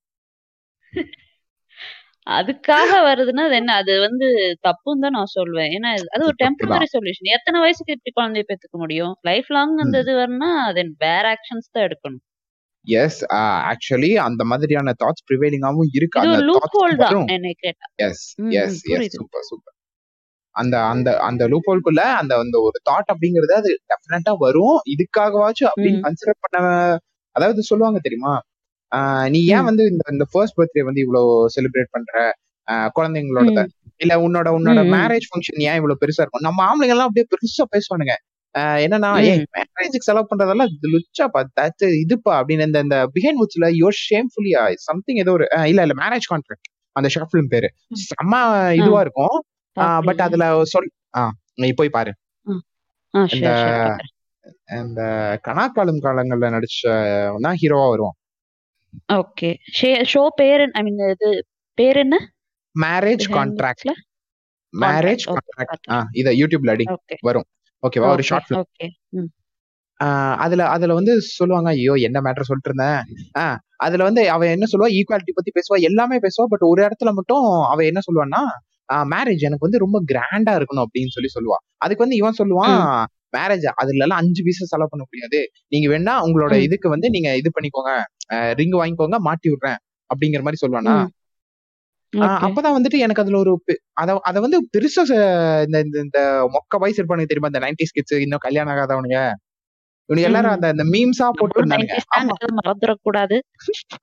அதுக்காக வருதுன்னா அது என்ன? அது வந்து தப்புன்னு தான் நான் சொல்வேன். ஏன்னா அது- ஒரு டெம்பரரி சொல்யூஷன் எத்தனை வயசுக்கு இப்படி குழந்தைய பெத்துக்க முடியும்? லைஃப் லாங் அந்த. இது வரணும்னா அது வேற ஆக்ஷன்ஸ் தான் எடுக்கணும். எஸ் ஆக்சுவலி அந்த மாதிரியான தாட்ஸ் ப்ரிவைலிங்காவும் இருக்கு. அந்த தாட்ஸ் தான் கேட்டா. Yes yes yes super super அந்த அந்த அந்த லூப்போல்குள்ள அந்த அந்த ஒரு தாட் அப்படிங்கறது அது டெஃபினட்டா வரும். இதுக்காகவாச்சும் அப்படின்னு கன்சிடர் பண்ண அதாவது சொல்லுவாங்க தெரியுமா? நீ ஏன் வந்து இந்த இந்த ஃபர்ஸ்ட் பர்த்டே வந்து இவ்வளவு செலிப்ரேட் பண்ற? குழந்தைங்களோட இல்ல உன்னோட உன்னோட மேரேஜ் ஃபங்க்ஷன் ஏன் இவ்வளவு பெருசா இருக்கும்? நம்ம ஆம்பளைங்க எல்லாம் அப்படியே பெருசா பேசுவானுங்க. என்னன்னா. மேரேஜுக்கு செலவு பண்றதெல்லாம் லுச்சாப்பா தட் இதுப்பா அப்படின்னு இந்த இந்த பிஹைண்ட் வுட்ஸ்ல யோர் ஷேம்ஃபுல்லியா சம்திங் ஏதோ ஒரு இல்ல இல்ல மேரேஜ் கான்ட்ராக்ட் அந்த ஷார்ட் ஃபிலிம் பேரு. செம்ம இதுவா இருக்கும். பட் அதுல சொல் நீ போய் பாரு. இந்த இந்த கனாக்காலம் காலங்கள்ல நடிச்ச தான் ஹீரோவா வருவான். ஓகே ஷோ பேர் ஐ மீன் இது பேர் என்ன? மேரேஜ் பிஹைண்ட் கான்ட்ராக்ட் வுட்ஸ்ல மேரேஜ் கான்ட்ராக்ட் ஆ இத யூடியூப்ல அடி வரும். ஓகேவா ஒரு ஷார்ட் ஃபிலிம் ஓகே அதுல அதுல வந்து சொல்லுவாங்க ஐயோ என்ன மேட்டர் சொல்லிட்டு இருந்தேன் அதுல வந்து அவ என்ன சொல்லுவா? ஈக்குவாலிட்டி பத்தி பேசுவா? எல்லாமே பேசுவா பட் ஒரு இடத்துல மட்டும் அவ என்ன சொல்லுவான்னா மேரேஜ் எனக்கு வந்து ரொம்ப கிராண்டா இருக்கணும் அப்படின்னு சொல்லி சொல்லுவா. அதுக்கு வந்து இவன் சொல்லுவான் மேரேஜ் அதுல எல்லாம் அஞ்சு பீஸ் செலவு பண்ண முடியாது. நீங்க வேணா உங்களோட இதுக்கு வந்து நீங்க இது பண்ணிக்கோங்க. ரிங் வாங்கிக்கோங்க மாட்டி விடுறேன். அப்படிங்கிற மாதிரி சொல்லுவானா? அப்பதான் வந்துட்டு எனக்கு அதுல ஒரு அத அத வந்து பெருசா இந்த இந்த இந்த மொக்க வயசு இருப்பானுங்க தெரியுமா? இந்த நைன்டி கிட்ஸ் இன்னும் கல்யாணம் ஆகாதவனுங்க. இவனுங்க எல்லாரும் அந்த இந்த மீம்ஸா போட்டு மறந்துடக்கூடாது.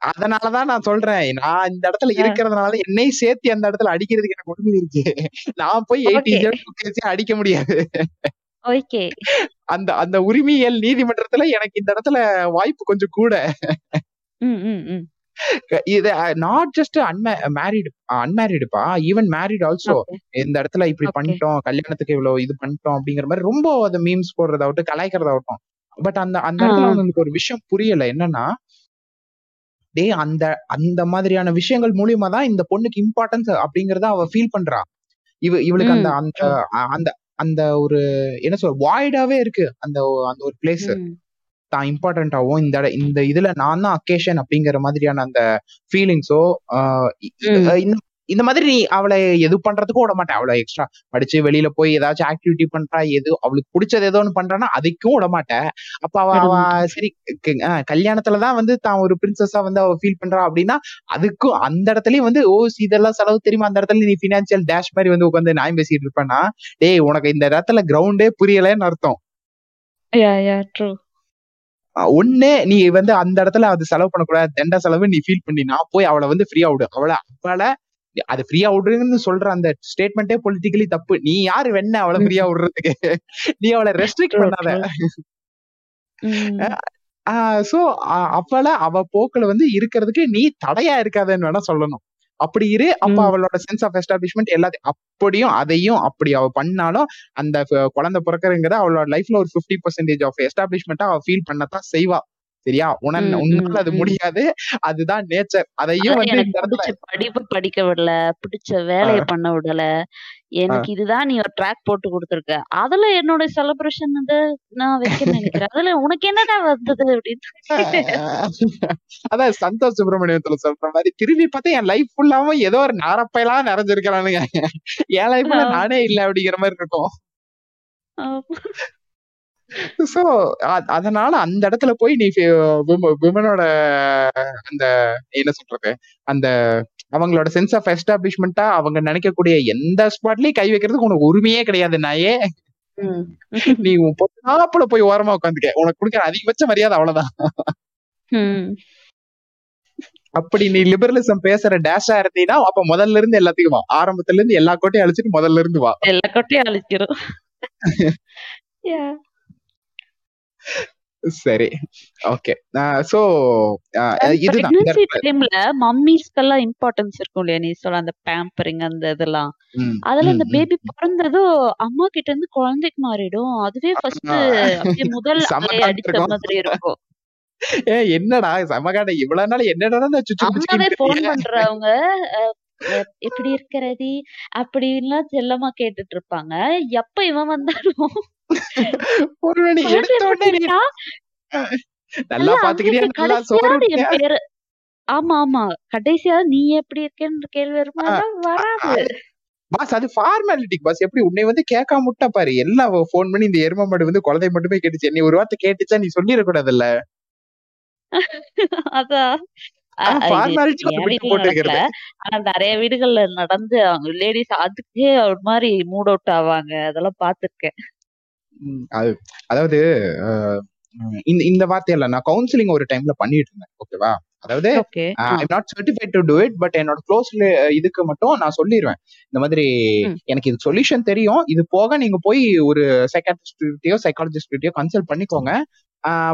அதனாலதான் நான் சொல்றேன். நான் இந்த இடத்துல இருக்கிறதுனால என்னையும் சேர்த்து அந்த இடத்துல அடிக்கிறதுக்கு எனக்கு உரிமை இருக்கு. நான் போய் எயிட்டி அடிக்க முடியாது. ஓகே அந்த அந்த உரிமையல் நீதிமன்றத்துல எனக்கு இந்த இடத்துல வாய்ப்பு கொஞ்சம் கூட. இது நாட் ஜஸ்ட் அன்மே மேரிடு அன்மேரிடுப்பா ஈவன் மேரிட் ஆல்சோ இந்த இடத்துல இப்படி பண்ணிட்டோம் கல்யாணத்துக்கு இவ்வளவு இது பண்ணிட்டோம் அப்படிங்கிற மாதிரி ரொம்ப அது மீம்ஸ் போடுறதாகட்டும் கலாய்க்கிறதாகட்டும். பட் அந்த அந்த இடத்துல அவங்களுக்கு ஒரு விஷயம் புரியல. என்னன்னா டேய் அந்த அந்த மாதிரியான விஷயங்கள் மூலியமா தான் இந்த பொண்ணுக்கு இம்பார்ட்டன்ஸ் அப்படிங்கறத அவ ஃபீல் பண்றா. இவ இவளுக்கு அந்த அந்த அந்த அந்த ஒரு என்ன சொல்ற வாய்டாவே இருக்கு. அந்த அந்த ஒரு பிளேஸ் தான் இம்பார்ட்டன்டாவும் இந்த இந்த இதுல நான் தான் அக்கேஷன் அப்படிங்கிற மாதிரியான அந்த ஃபீலிங்ஸோ இந்த மாதிரி நீ அவளை எது பண்றதுக்கும் விட மாட்டேன். அவளை எக்ஸ்ட்ரா படிச்சு வெளியில போய் ஏதாச்சும் ஆக்டிவிட்டி பண்றா எது அவளுக்கு பிடிச்சது ஏதோ ஒன்று பண்றான்னா அதுக்கும் விட மாட்டேன். அப்ப அவ சரி கல்யாணத்துலதான் வந்து தான் ஒரு பிரின்சஸா வந்து அவ ஃபீல் பண்றா அப்படின்னா அதுக்கும் அந்த இடத்துலயும் வந்து ஓ இதெல்லாம் செலவு தெரியுமா? அந்த இடத்துல நீ பினான்சியல் டேஷ் மாதிரி வந்து உட்காந்து நியாயம் பேசிட்டு இருப்பேன்னா டேய் உனக்கு இந்த இடத்துல கிரவுண்டே புரியலன்னு அர்த்தம். ஒண்ணு நீ வந்து அந்த இடத்துல அது செலவு பண்ணக்கூடாது. தெண்ட செலவு நீ ஃபீல் பண்ணினா போய் அவளை வந்து ஃப்ரீயா விடு. அவளை அவளை அது ஃப்ரீயா விடுறேன்னு சொல்ற அந்த ஸ்டேட்மெண்ட்டே பொலிட்டிக்கலி தப்பு. நீ யாரு வேணா அவளை ஃப்ரீயா விடுறதுக்கு? நீ அவளை ரெஸ்ட்ரிக்ட் ட்ரூ பண்ணாத. சோ அவளை அவ போக்குல வந்து இருக்கிறதுக்கு நீ தடையா இருக்காதன்னு வேணா சொல்லணும். அப்படி இரு. அப்ப அவளோட சென்ஸ் ஆஃப் எஸ்டாப்ளிஷ்மெண்ட் எல்லாத்தையும் அப்படியும் அதையும் அப்படி அவ பண்ணாலும் அந்த குழந்தை பிறக்கறங்கிறத அவளோட லைஃப்ல ஒரு 50% பர்சன்டேஜ் ஆஃப் எஸ்டாப்ளிஷ்மெண்ட்டா அவ ஃபீல் பண்ணத்தான் செய்வா. சரியா? உன உன்னால அது முடியாது. அதுதான் நேச்சர். அதையும் வந்து இந்த இடத்துல படிப்பு படிக்க விடல. பிடிச்ச வேலையை பண்ண விடல. எனக்கு இதுதான் நீ ஒரு ட்ராக் போட்டு கொடுத்துருக்க. அதுல என்னோட செலிப்ரேஷன் வந்து நான் வைக்க நினைக்கிறேன். அதுல உனக்கு என்னடா வந்தது அப்படின்னு. அதான் சந்தோஷ் சுப்பிரமணியத்துல சொல்ற மாதிரி திரும்பி பார்த்தா என் லைஃப் ஃபுல்லாவும் ஏதோ ஒரு நாரப்பையெல்லாம் நிறைஞ்சிருக்கிறானுங்க. என் லைஃப்ல. நானே இல்ல அப்படிங்கிற மாதிரி இருக்கும். சோ அதனால அந்த இடத்துல போய் நீ விமனோட அந்த என்ன சொல்றது அந்த அவங்களோட சென்ஸ் ஆஃப் எஸ்டாப்ளிஷ்மெண்டா அவங்க நினைக்கக்கூடிய எந்த ஸ்பாட்லயும் கை வைக்கிறதுக்கு உனக்கு உரிமையே கிடையாது நாயே. நீ உன் பொண்ணாப்புல போய் ஓரமா உட்காந்துக்க உனக்கு கொடுக்குற அதிகபட்ச மரியாதை அவ்வளவுதான். அப்படி நீ லிபரலிசம் பேசுற டேஷா இருந்தீங்கன்னா அப்ப முதல்ல இருந்து எல்லாத்தையும் வா ஆரம்பத்துல இருந்து எல்லா கோட்டையும் அழிச்சிட்டு முதல்ல இருந்து வா எல்லா கொட்டையும் அழிச்சிரும். சரி. ஓகே சோ இடத்துல டைம்ல மம்மிஸ்க்கெல்லாம் இம்பார்ட்டன்ஸ் இருக்கும் இல்லையா? நீ சொல்ல அந்த பேம்பரிங் அந்த இதெல்லாம். அதுல இந்த ம். பேபி பிறந்ததும் அம்மா கிட்ட இருந்து குழந்தைக்கு மாறிடும். அதுவே ஃபர்ஸ்ட் முதல் அடிச்ச மாதிரி இருக்கும். ஏ என்னடா சமகாட இவ்வளவு நாள் என்னடா பிடிச்சிக்கிட்டு போன் பண்றவங்க எப்படி இருக்கிறதி? அப்படின்லாம் செல்லமா கேட்டுட்டு இருப்பாங்க. எப்ப இவன் வந்தாலும்? ஒரு மணி எடுத்த நல்லா பாத்துக்கிறியா? நல்லா சோறு ஆமா ஆமா. கடைசியா நீ எப்படி இருக்கேன்ற கேள்வி வருமா? வராது. பாஸ் அது ஃபார்மாலிட்டிக்கு பாஸ். எப்படி? உன்னை வந்து கேட்காம விட்டா பாரு. எல்லாம் ஃபோன் பண்ணி இந்த எரும மாடு வந்து குழந்தை மட்டுமே கேட்டுச்சு நீ ஒரு வார்த்தை கேட்டுச்சா நீ சொல்லிடக்கூடாதுல்ல? அதான் அ- அ, இது ஃபார்மாலிட்டி என் ஒரு பிட்டு வீட்டுல போட்டு நடக்கல வைக்கிறது ஆனா நிறைய வீடுகள்ல நடந்து அவங்க லேடிஸ் அதுக்கே ஒரு மாதிரி மூட் அவுட் ஆவாங்க. அதெல்லாம் பாத்திருக்கேன். அது அதாவது இந்த இந்த வார்த்தையில நான் கவுன்சிலிங் ஒரு டைம்ல பண்ணிட்டு இருந்தேன் ஓகேவா அதாவது I'm not certified to do it but என்னோட க்ளோஸ்ல இதுக்கு மட்டும் நான் சொல்லிடுவேன் இந்த மாதிரி எனக்கு இது சொல்யூஷன் தெரியும். இது போக நீங்க போய் ஒரு சைக்காட்ரிஸ்ட்கிட்டயோ சைக்காலஜிஸ்ட்கிட்டயோ கன்சல்ட் பண்ணிக்கோங்க.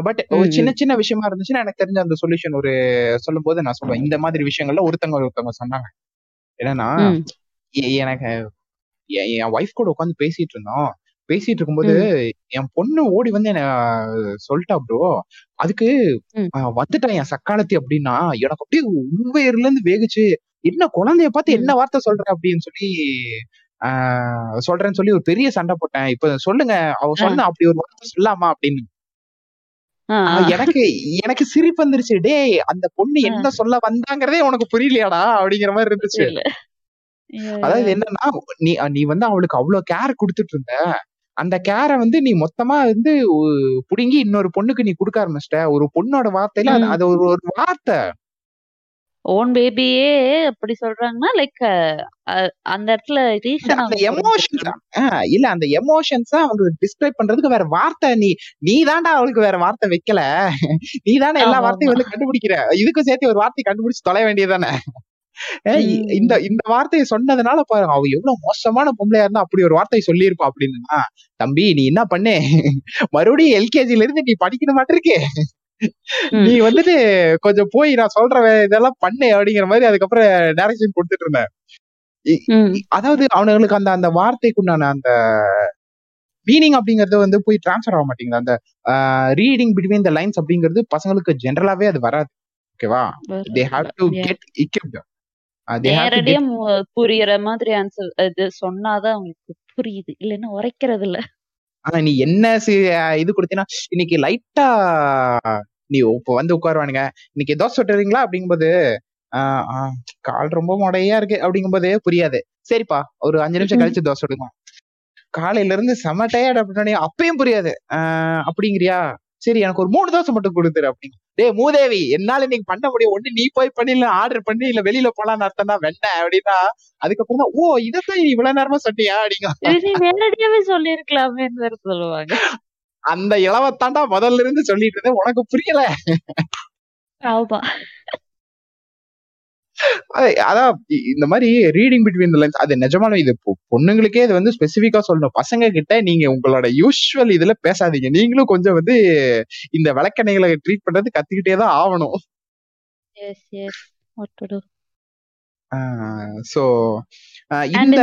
பட் ஒரு சின்ன சின்ன விஷயமா இருந்துச்சுன்னா எனக்கு தெரிஞ்ச அந்த சொல்யூஷன் ஒரு சொல்லும் போது நான் சொல்லுவேன் இந்த மாதிரி விஷயங்கள்ல ஒருத்தவங்க ஒருத்தவங்க சொன்னாங்க. என்னன்னா எனக்கு என் ஒய்ஃப் கூட உட்காந்து பேசிட்டு இருந்தோம். பேசிட்டு இருக்கும்போது என் பொண்ணு ஓடி வந்து என்ன சொல்லிட்டா ப்ரோ அதுக்கு வந்துட்டேன் என் சக்காலத்தி அப்படின்னா எனக்கு அப்படியே உண்மையில இருந்து வேகுச்சு. என்ன குழந்தைய பார்த்து என்ன வார்த்தை சொல்ற அப்படின்னு சொல்லி சொல்றேன்னு சொல்லி ஒரு பெரிய சண்டை போட்டேன். இப்ப சொல்லுங்க அவ சொன்ன அப்படி ஒரு வார்த்தை சொல்லாமா அப்படின்னு. எனக்கு எனக்கு சிரிப்பு வந்துருச்சு. டேய் அந்த பொண்ணு என்ன சொல்ல வந்தாங்கிறதே உனக்கு புரியலையாடா? அப்படிங்கிற மாதிரி இருந்துச்சு. அதாவது என்னன்னா நீ நீ வந்து அவளுக்கு அவ்வளவு கேர் கொடுத்துட்டு இருந்த. அந்த கேரை வந்து நீ மொத்தமா வந்து புடுங்கி இன்னொரு பொண்ணுக்கு நீ கொடுக்க ஆரம்பிச்சிட்ட. ஒரு பொண்ணோட வார்த்தையில அது ஒரு ஒரு வார்த்தை. ஓன் பேபியே அப்படி சொல்றாங்கன்னா லைக் அந்த இடத்துல ரீசன் அந்த புரிஞ்சுக்கணும் இல்ல அந்த எமோஷன்ஸ் அவங்க டிஸ்கிரைப் பண்றதுக்கு வேற வார்த்தை நீ நீ தாண்டா அவளுக்கு வேற வார்த்தை வைக்கல. நீ தானே எல்லா வார்த்தையும் வந்து கண்டுபிடிக்கிற. இதுக்கும் சேர்த்து ஒரு வார்த்தை கண்டுபிடிச்சு தொலை வேண்டியதானே இந்த இந்த வார்த்தையை சொன்னதுனால பாருங்க அவ எவ்வளவு மோசமான பொம்பளையா இருந்தா அப்படி ஒரு வார்த்தையை சொல்லியிருப்பா அப்படின்னா தம்பி நீ என்ன பண்ணு? மறுபடியும் எல்கேஜில இருந்து நீ படிக்கணும் மாட்டிருக்கே. நீ வந்துட்டு கொஞ்சம் போய் நான் சொல்ற இதெல்லாம் பண்ணு அப்படிங்கிற மாதிரி அதுக்கப்புறம் டைரக்ஷன் கொடுத்துட்டு இருந்தேன் அதாவது அவனுங்களுக்கு அந்த அந்த வார்த்தைக்குண்டான அந்த மீனிங் அப்படிங்கறது வந்து போய் டிரான்ஸ்ஃபர் ஆக மாட்டேங்குது. அந்த ரீடிங் பிட்வீன் த லைன்ஸ் அப்படிங்கிறது பசங்களுக்கு ஜென்ரலாவே அது வராது. ஓகேவா? They have to. Get equipped they have to நேரடியா மு- புரியுற மாதிரி ஆன்சர் இது சொன்னாதான் அவங்களுக்கு புரியுது. இல்லைன்னா உரைக்கிறது இல்ல ஆனா நீ என்ன சி- இது கொடுத்தீங்கன்னா இன்னைக்கு லைட்டா நீ இப்போ வந்து உட்காருவானுங்க. இன்னைக்கு தோசை சுட்டுறீங்களா? அப்படிங்கும்போது ஆஹ் ஆஹ் கால் ரொம்ப முடையா இருக்கு. அப்படிங்கும்போது புரியாது. சரிப்பா ஒரு அஞ்சு நிமிஷம் கழிச்சு தோசை சுடுங்க காலையில இருந்து செம டயர்ட் அப்படின்னே அப்பயும் புரியாது. ஆஹ் அப்படிங்கிறியா? சரி எனக்கு ஒரு மூணு தோசை மட்டும் கொடுத்துரு அப்படிங்க டேய் மூதேவி என்னால இன்னைக்கு பண்ண முடியும். ஒண்ணு நீ போய் பண்ணி இல்ல ஆர்டர் பண்ணி இல்ல வெளியில போலான்னு அர்த்தம் தான். வெண்ண அப்படின்னா அதுக்கப்புறம் தான் ஓ இதைத்தான் நீ இவ்வளவு நேரமா சொன்னியா அப்படிங்க. நேரடியாவே சொல்லிருக்கலாமேன்னு வேற சொல்லுவாங்க. அந்த இளவத்தாண்டா முதல்ல இருந்து சொல்லிட்டு இருந்தேன். உனக்கு புரியல. ஆமா. அதான் இந்த மாதிரி ரீடிங் பிட்வீன் லைன்ஸ் அது நிஜமாலும் இது பொண்ணுங்களுக்கே இது வந்து ஸ்பெசிபிக்கா சொல்லணும். பசங்க கிட்ட நீங்க உங்களோட யூஸ்வல் இதுல பேசாதீங்க. நீங்களும் கொஞ்சம் வந்து இந்த விளக்கணைகளை ட்ரீட் பண்றது கத்துக்கிட்டே தான் ஆகணும் சோ இந்த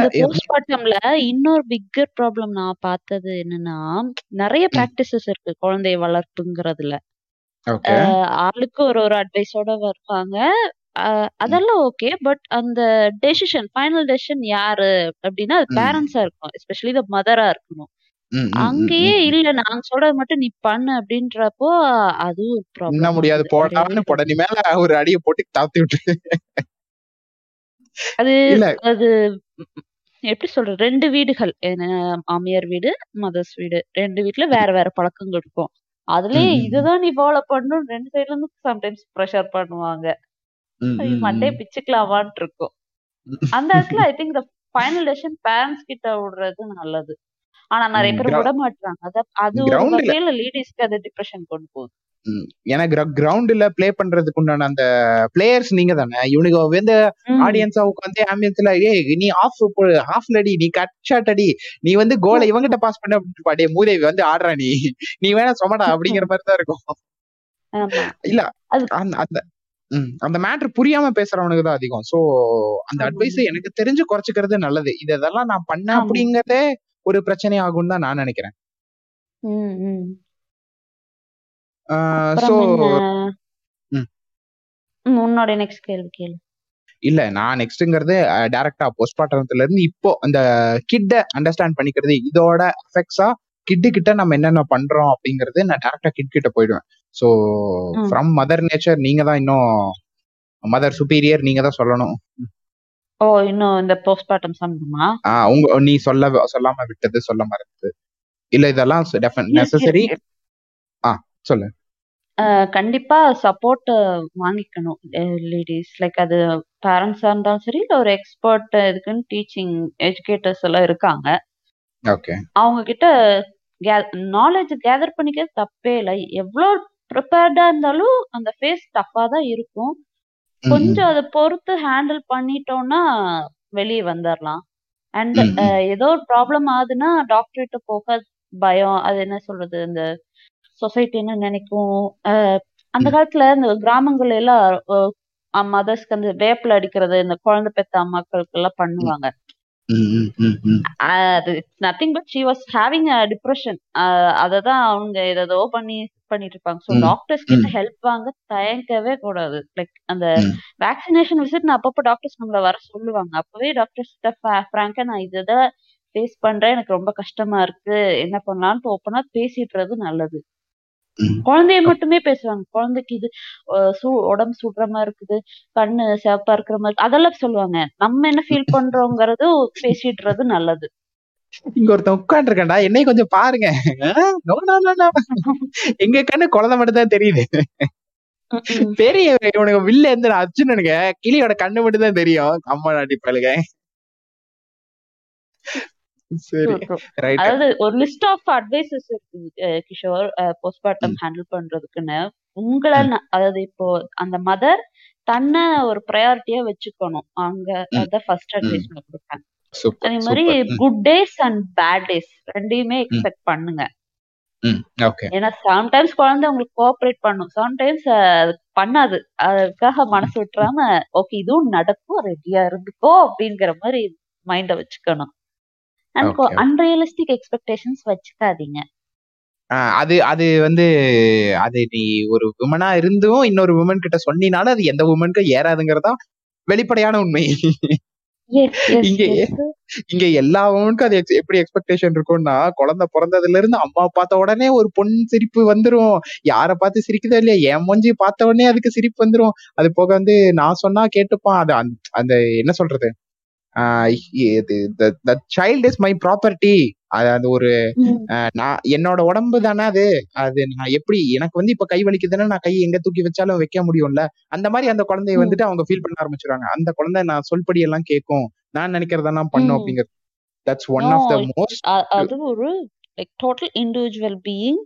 இன்னொரு பிக்கர் ப்ராப்ளம் நான் பார்த்தது என்னன்னா நிறைய பிராக்டிசஸ் இருக்கு குழந்தை வளர்ப்புங்கிறதுல. ஆளுக்கு ஒரு ஒரு அட்வைஸோட வருவாங்க. அதெல்லாம் ஓகே. பட் அந்த டெசிஷன் ஃபைனல் டெசிஷன் யாரு அப்படின்னா அது ம். பேரண்ட்ஸா இருக்கும். எஸ்பெஷலி த மதரா இருக்கணும். ம், ம், ம், அங்கேயே ம். இல்ல. நாங்க சொல்றது மட்டும் நீ பண்ணு அப்படின்றப்போ அதுவும் ஒரு ப்ராப்ளம் முடியாது. போடான்னு போட நீ மேல ஒரு அடியை போட்டு தாத்தி விட்டு. அது இல்ல. அது எப்படி சொல்றது? ரெண்டு வீடுகள். மாமியார் வீடு மதர்ஸ் வீடு. ரெண்டு வீட்ல வேற வேற பழக்கங்கள் இருக்கும். அதுலயே ம். இதுதான் நீ ஃபாலோ பண்ணணும் ரெண்டு சைடுல இருந்து சம்டைம்ஸ் ப்ரெஷர் பண்ணுவாங்க. ம், ஐயோ, ம், மண்டையை ம். பிச்சுக்கலாமான்ட்டு இருக்கும் அந்த இடத்துல I think the final decision parents கிட்ட விடுறது நல்லது. ஆனா நிறைய ம், பேர் கிரௌ- விட மாட்டாங்க அத அது ஒரு கிரவுண்ட்ல வகையில லேடிஸ்க்கு அது டிப்ரெஷன் கொண்டு போகுது. ம். ஏன்னா கிரவுண்ட்ல ப்ளே பண்றதுக்கு உண்டான அந்த பிளேயர்ஸ் நீங்க தானே. இவனுக்கு வந்து ம். ஆடியன்ஸா உட்காந்து ஆம்பியன்ஸ்ல ஏய் நீ ஆஃப் ஆஃப்ல அடி நீ கட் ஷாட் அடி. நீ வந்து கோலை இவங்கிட்ட பாஸ் பண்ண. பாடிய மூதேவி வந்து ஆடுறா நீ. நீ வேணா சொமடா அப்படிங்கிற மாதிரி தான் இருக்கும். ஆமா. இல்ல அது அந்த அந்த மேட்ரு புரியாம பேசுறவனுக்கு தான் அதிகம். சோ அந்த அட்வைஸ் எனக்கு தெரிஞ்சு குறைச்சிக்கிறது நல்லது. இது இதெல்லாம் நான் பண்ண அப்படிங்கறதே ஒரு பிரச்சனை ஆகும்னு தான் நான் நினைக்கிறேன். சோ உன்னோட நெக்ஸ்ட் கேள்வி கேளு. இல்ல நான் நெக்ஸ்ட்ங்கிறது டைரக்டா போஸ்ட்மார்ட்டம்ல இருந்து இப்போ அந்த கிட்ட அண்டர்ஸ்டாண்ட் பண்ணிக்கிறது இதோட எஃபெக்ட்ஸா கிட்டு கிட்ட நம்ம என்னென்ன பண்றோம் அப்படிங்கறது நான் டேரக்டா கிட் கிட்ட போயிடுவேன். ஸோ ஃப்ரம் மதர் நேச்சர் நீங்க தான் இன்னும் மதர் சுப்பீரியர் நீங்க தான் சொல்லணும். ஓ இன்னும் இந்த போஸ்ட்மார்ட்டம் சம்பந்தமா? ஆஹ் உங்க நீ சொல்ல சொல்லாம விட்டது சொல்ல மறந்தது. இல்ல இதெல்லாம் நெசசரி ஆ சொல்லு. கண்டிப்பா சப்போர்ட் வாங்கிக்கணும் லேடிஸ் லைக் அது பேரண்ட்ஸா இருந்தாலும் சரி இல்ல ஒரு எக்ஸ்பர்ட் இதுக்குன்னு டீச்சிங் எஜுகேட்டர்ஸ் எல்லாம் இருக்காங்க. ஓகே அவங்க கிட்ட நாலேஜ் கேதர் பண்ணிக்கிறது தப்பே இல்லை. எவ்வளோ ப்ரிப்பேர்டா இருந்தாலும் அந்த ஃபேஸ் டஃபா தான் இருக்கும். கொஞ்சம் அதை பொறுத்து ஹேண்டில் பண்ணிட்டோம்னா வெளியே வந்துடலாம் அண்ட். ஏதோ ஒரு ப்ராப்ளம் ஆகுதுன்னா டாக்டர்கிட்ட போக பயம். அது என்ன சொல்றது? இந்த சொசைட்டி என்ன நினைக்கும்? அந்த. காலத்துல இந்த கிராமங்கள்ல எல்லாம் மதர்ஸ்க்கு அந்த வேப்பில அடிக்கிறது இந்த குழந்தை பெத்த அம்மாக்களுக்கு எல்லாம் பண்ணுவாங்க. ம், ம், ம், ம். அது nothing but she was having a depression அததான் அவங்க ஏதோ பண்ணி பண்ணிட்டு இருப்பாங்க ஸோ ம், டாக்டர்ஸ் கிட்ட ம், ஹெல்ப் வாங்க தயங்கவே கூடாது. லைக் அந்த ம். வேக்சினேஷன் விசிட் நான் அப்பப்போ டாக்டர்ஸ் நம்மள வர சொல்லுவாங்க. அப்பவே டாக்டர்ஸ் கிட்ட ஃப்ராங்கா நான் இதுதான் ஃபேஸ் பண்றேன். எனக்கு ரொம்ப கஷ்டமா இருக்கு. என்ன பண்ணலாம்னு ஓப்பனா பேசிடுறது நல்லது. குழந்தைய மட்டுமே பேசுவாங்க. குழந்தைக்கு இது சூ உடம்பு சுடுற மாதிரி இருக்குது கண்ணு சிவப்பா இருக்கிற மாதிரி அதெல்லாம் சொல்லுவாங்க. நம்ம என்ன ஃபீல் பண்றோங்கிறது பேசிடுறது நல்லது. இங்க ஒருத்தன் உட்காந்துருக்கேன்டா என்னை கொஞ்சம் பாருங்க. எங்க கண்ணு குழந்தை மட்டும் தான் தெரியுது. பெரிய இவனுக்கு வில்ல இருந்து அர்ஜுனனுங்க கிளியோட கண்ணு மட்டும் தான் தெரியும். அம்மா நாட்டி பழுக. அதாவது ஒரு list of advices Kishore postmortem. Handle பண்றதுக்குன்னு. உங்களால் அதாவது இப்போ அந்த மதர் தன்னை ஒரு ப்ரையாரிட்டியா வச்சுக்கணும். அங்க. அதான் ஃபர்ஸ்ட். அட்வைஸ் கொடுப்பேன். அதே மாதிரி good days and bad days ரெண்டையுமே எக்ஸ்பெக்ட் பண்ணுங்க. ஏன்னா சம்டைம்ஸ் குழந்தை உங்களுக்கு கோஆப்ரேட் பண்ணும். சம்டைம்ஸ் பண்ணாது. அதுக்காக மனசு விட்டுறாம ஓகே இதுவும் நடக்கும். ரெடியா இருந்துக்கோ. அப்படிங்கிற மாதிரி மைண்ட வச்சுக்கணும். அண்ட் அன்ரியலிஸ்டிக் எக்ஸ்பெக்டேஷன்ஸ் வச்சுக்காதீங்க. அது அது வந்து அது நீ ஒரு உமனா இருந்தும் இன்னொரு உமன் கிட்ட சொன்னினாலும் அது எந்த உமனுக்கும் ஏறாதுங்கிறதா வெளிப்படையான உண்மை. இங்க இங்க எல்லா உமனுக்கும் அது எப்படி எக்ஸ்பெக்டேஷன் இருக்கும்னா குழந்தை பிறந்ததுல இருந்து அம்மா பார்த்த உடனே ஒரு பொன் சிரிப்பு வந்துரும். யார பார்த்து சிரிக்குதோ இல்லையா? என் மூஞ்சி பார்த்த உடனே அதுக்கு சிரிப்பு வந்துரும். அது போக வந்து நான் சொன்னா கேட்டுப்பான். அது அந்த என்ன சொல்றது? சைல்ட் இஸ் மை ப்ராப்பர்ட்டி அது அது ஒரு நான் என்னோட உடம்பு தானே அது. அது நான் எப்படி எனக்கு வந்து இப்ப கை வலிக்குதுன்னா நான் கை எங்க தூக்கி வச்சாலும் வைக்க முடியும்ல. அந்த மாதிரி அந்த குழந்தைய வந்துட்டு அவங்க ஃபீல் பண்ண ஆரம்பிச்சிருவாங்க. அந்த குழந்தை நான் சொல்படி எல்லாம் கேட்கும். நான் நினைக்கிறதெல்லாம் பண்ணும். அப்படிங்கிறது. That's one of the most அது ஒரு like total individual being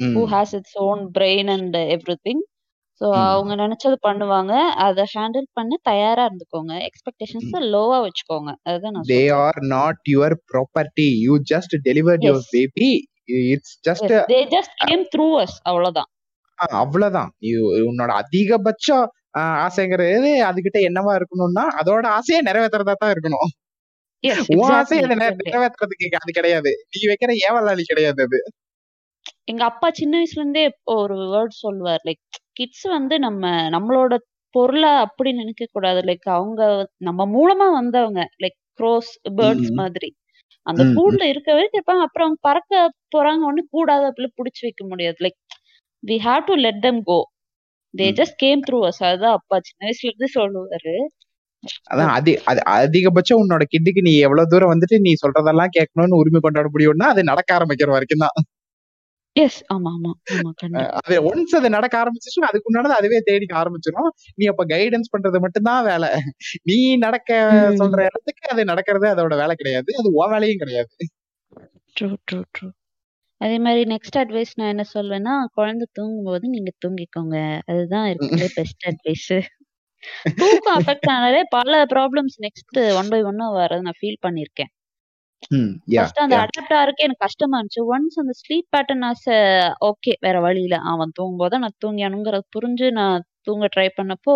who has its own brain and everything so ம். அவங்க நினைச்சது பண்ணுவாங்க. அதை ஹேண்டில் பண்ண தயாரா இருந்துக்கோங்க. எக்ஸ்பெக்டேஷன்ஸ் லோவா வச்சுக்கோங்க. அதுதான் நான் தே சொல்றேன். Are not your property you just as baby it's just as they just came through us அவ்வளவுதான். அவ்வளவுதான். You- உன்னோட அதிகபட்ச ஆஹ், ஆசைங்கிறது அதுகிட்ட என்னவா இருக்கணும்னா அதோட ஆசையை நிறைவேற்றுறதா தான் இருக்கணும். எஸ் உன் ஆசையை எக்ஸாக்ட்லி அதை நெ- எக்ஸாக்ட்லி நிறைவேற்றுறதுக்கு அது கிடையாது. நீ வைக்கிற ஏவலாளி கிடையாது அது. எங்க அப்பா சின்ன வயசுல இருந்தே ஒரு வேர்ட் சொல்லுவார். லைக் கிட்ஸ் வந்து நம்ம நம்மளோட பொருளை அப்படி நினைக்க கூடாது. லைக் அவங்க நம்ம மூலமா வந்தவங்க. லைக் க்ரோஸ் பேர்ட்ஸ் மாதிரி. அந்த கூண்டுல இருக்க வரைக்கும் இருப்பாங்க அப்புறம் அவங்க பறக்க போறாங்க. ஒண்ணு கூடாது அப்படி புடிச்சு வைக்க முடியாது. Like we have to let them go they. Just came through us அதுதான் அப்பா சின்ன வயசுல இருந்து சொல்லுவாரு. அதான் அதி அது அதிகபட்சம் உன்னோட கிட்டுக்கு நீ எவ்வளவு தூரம் வந்துட்டு நீ சொல்றதெல்லாம் கேட்கணும்னு உரிமை கொண்டாட முடியும்னா அது நடக்க ஆரம்பிக்கிற வரைக்கும் தான் எஸ் ஆமா ஆமா ஆமா கண்டிப்பா. அது ஒன்ஸ் அது நடக்க ஆரம்பிச்சிச்சுன்னா அதுக்கு முன்னாடி அதுவே தேடிக்க ஆரம்பிச்சிடும் நீ அப்ப கைடன்ஸ் பண்றது மட்டும்தான் வேலை. நீ நடக்க ம். சொல்ற இடத்துக்கு அது நடக்கிறது அதோட வேலை கிடையாது. அது உன் வேலையும் கிடையாது. ட்ரூ ட்ரூ ட்ரூ அதே மாதிரி நெக்ஸ்ட் அட்வைஸ் நான் என்ன சொல்வேன்னா குழந்தை தூங்கும்போது நீங்க தூங்கிக்கோங்க. அதுதான் இருக்கிறதுலே பெஸ்ட் அட்வைஸ் தூக்கம் அஃபெக்ட் ஆனாலே பல ப்ராப்ளம்ஸ் நெக்ஸ்ட் ஒன் பை ஒன்னா வரது நான் ஃபீல் பண்ணியிருக்கேன். ஃபர்ஸ்ட் அந்த அடாப்ட் ஆகிறதுக்கு எனக்கு கஷ்டமா இருந்துச்சு. ஒன்ஸ் அந்த ஸ்லீப் பேட்டர்ன் ஆஸ் ஓகே வேற வழி இல்ல அவன் தூங்கும்போது நான் தூங்கியானுங்கிறத புரிஞ்சு நான் தூங்க ட்ரை பண்ணப்போ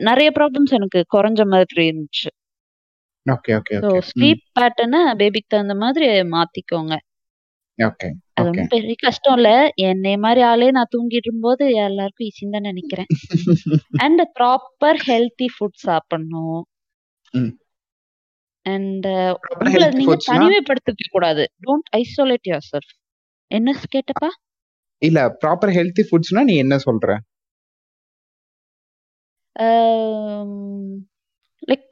நிறைய ப்ராப்ளம்ஸ் எனக்கு குறைஞ்ச மாதிரி இருந்துச்சு. ஓகே ஓகே ஸோ ம். ஸ்லீப் பேட்டர்னை பேபிக்கு தகுந்த மாதிரி மாத்திக்கோங்க. ஓகே அது ஒன்றும் பெரிய கஷ்டம் இல்ல. என்னை மாதிரி ஆளே நான் தூங்கிட்டு இருக்கும்போது எல்லாருக்கும் ஈஸின்னு தான் நினைக்கிறேன். அண்ட் ப்ராப்பர் ஹெல்த்தி ஃபுட் சாப்பிடணும். அண்ட் ப்ராப்பர் உங்களை ஹெல்த் நீங்க தனிமைப்படுத்திக்க கூடாது. டோன்ட் ஐசோலேட் யுவர் செல்ஃப் என்ன கேட்டப்பா? இல்ல ப்ராப்பர் ஹெல்த்தி ஃபுட்ஸ்னா நீ என்ன சொல்ற? லைக்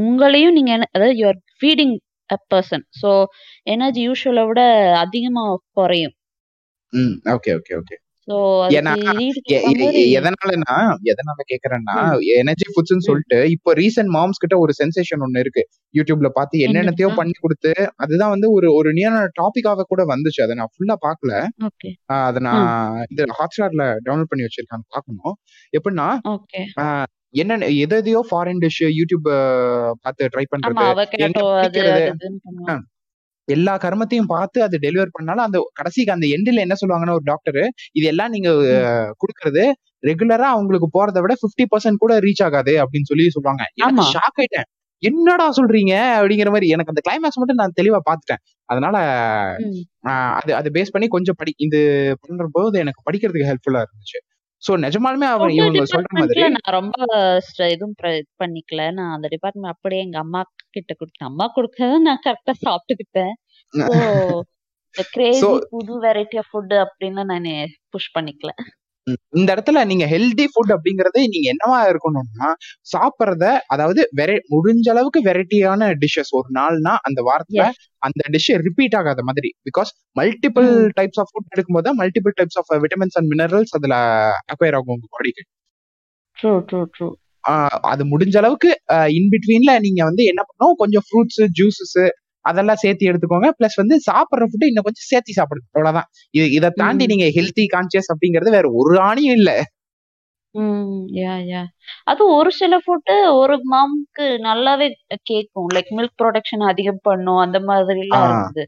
உங்களையும் நீங்க அதாவது you're feeding a person so energy யூஸ்வலை விட அதிகமா குறையும். ம் ஓகே ஓகே ஓகே ஏன்னா அதுக்கு ரீடுக்கு எ- ஏற்ற எ- மாதிரி எ- எதனாலனா எதனால கேக்குறேன்னா எனர்ஜி ஃபுட்ஸ்னு சொல்லிட்டு இப்போ ரீசன்ட் மாம்ஸ் கிட்ட ஒரு சென்சேஷன் ஒண்ணு இருக்கு. யூடியூப்ல பார்த்து என்னென்னத்தையோ பண்ணி கொடுத்து அதுதான் வந்து ஒரு ஒரு நியான டாபிக்காக கூட வந்துச்சு. அதை நான் ஃபுல்லா ஆஹ் அதை நான் இது ஹாட்ஸ்டார்ல டவுன்லோட் பண்ணி வச்சிருக்கேன். பார்க்கணும். எப்படின்னா எது எதையோ ஃபாரின் டிஷ் யூடியூப் பார்த்து ட்ரை பண்றது எல்லா கர்மத்தையும் பார்த்து அது டெலிவர் பண்ணாலும் அந்த கடைசிக்கு அந்த எண்டில் என்ன சொல்லுவாங்கன்னா ஒரு டாக்டர் இது எல்லாம் நீங்க கொடுக்கறது ரெகுலரா அவங்களுக்கு போறதை விட 50% பர்சன்ட் கூட ரீச் ஆகாது அப்படின்னு சொல்லி சொல்லுவாங்க. எனக்கு ஷாக் ஆயிட்டேன். என்னடா சொல்றீங்க? அப்படிங்கிற மாதிரி எனக்கு அந்த கிளைமேக்ஸ் மட்டும் நான் தெளிவா பார்த்துட்டேன். அதனால அது அது பேஸ் பண்ணி கொஞ்சம் படி இது பண்ற போது எனக்கு படிக்கிறதுக்கு ஹெல்ப்ஃபுல்லா இருந்துச்சு. சோ நிஜமாலுமே ஃபுட் இவங்க சொல்ற மாதிரி நான் ரொம்ப ஸ்ட்ர- எதுவும் ப்ர- இது பண்ணிக்கல. நான் அந்த டிபார்ட்மெண்ட் அப்படியே எங்க அம்மா கிட்ட கொடுத்தேன் அம்மா கொடுக்கறத நான் கரெக்டா சாப்பிட்டுக்கிட்டேன். சோ கிரேசி புது வெரைட்டி ஆஃப் ஃபுட் அப்படின்னு நான் புஷ் பண்ணிக்கல. இந்த இடத்துல நீங்க ஹெல்தி ஃபுட் அப்படிங்கறது நீங்க என்னவா இருக்கணும்னா சாப்பிட்றத அதாவது வெரை முடிஞ்ச அளவுக்கு வெரைட்டியான டிஷ்ஷஸ் ஒரு நாள்னா அந்த வாரத்துல அந்த டிஷ் ரிப்பீட் ஆகாத மாதிரி. Because multiple types of food எடுக்கும்போது multiple types of vitamins and minerals அதுல அக்வயர் ஆகும் உங்க பாடிக்கு ட்ரூ ட்ரூ ட்ரூ அது முடிஞ்ச அளவுக்கு இன் பிட்வீன்ல நீங்க வந்து என்ன பண்ணணும்? கொஞ்சம் ஃப்ரூட்ஸ் ஜூஸஸ் அதெல்லாம் சேர்த்து எடுத்துக்கோங்க. பிளஸ் வந்து சாப்பிட்ற ஃபுட்டு இன்னும் கொஞ்சம் சேர்த்து சாப்பிடுங்க அவ்வளவுதான். இது இதை தாண்டி நீங்க ஹெல்த்தி கான்சியஸ் அப்படிங்கிறது வேற ஒரு ஆணியும் இல்ல. அது ஒரு சில ஃபுட்டு ஒரு மாம்க்கு நல்லாவே கேட்கும். லைக் மில்க் ப்ரொடக்ஷன் அதிகம் பண்ணும். அந்த மாதிரி எல்லாம் இருக்குது.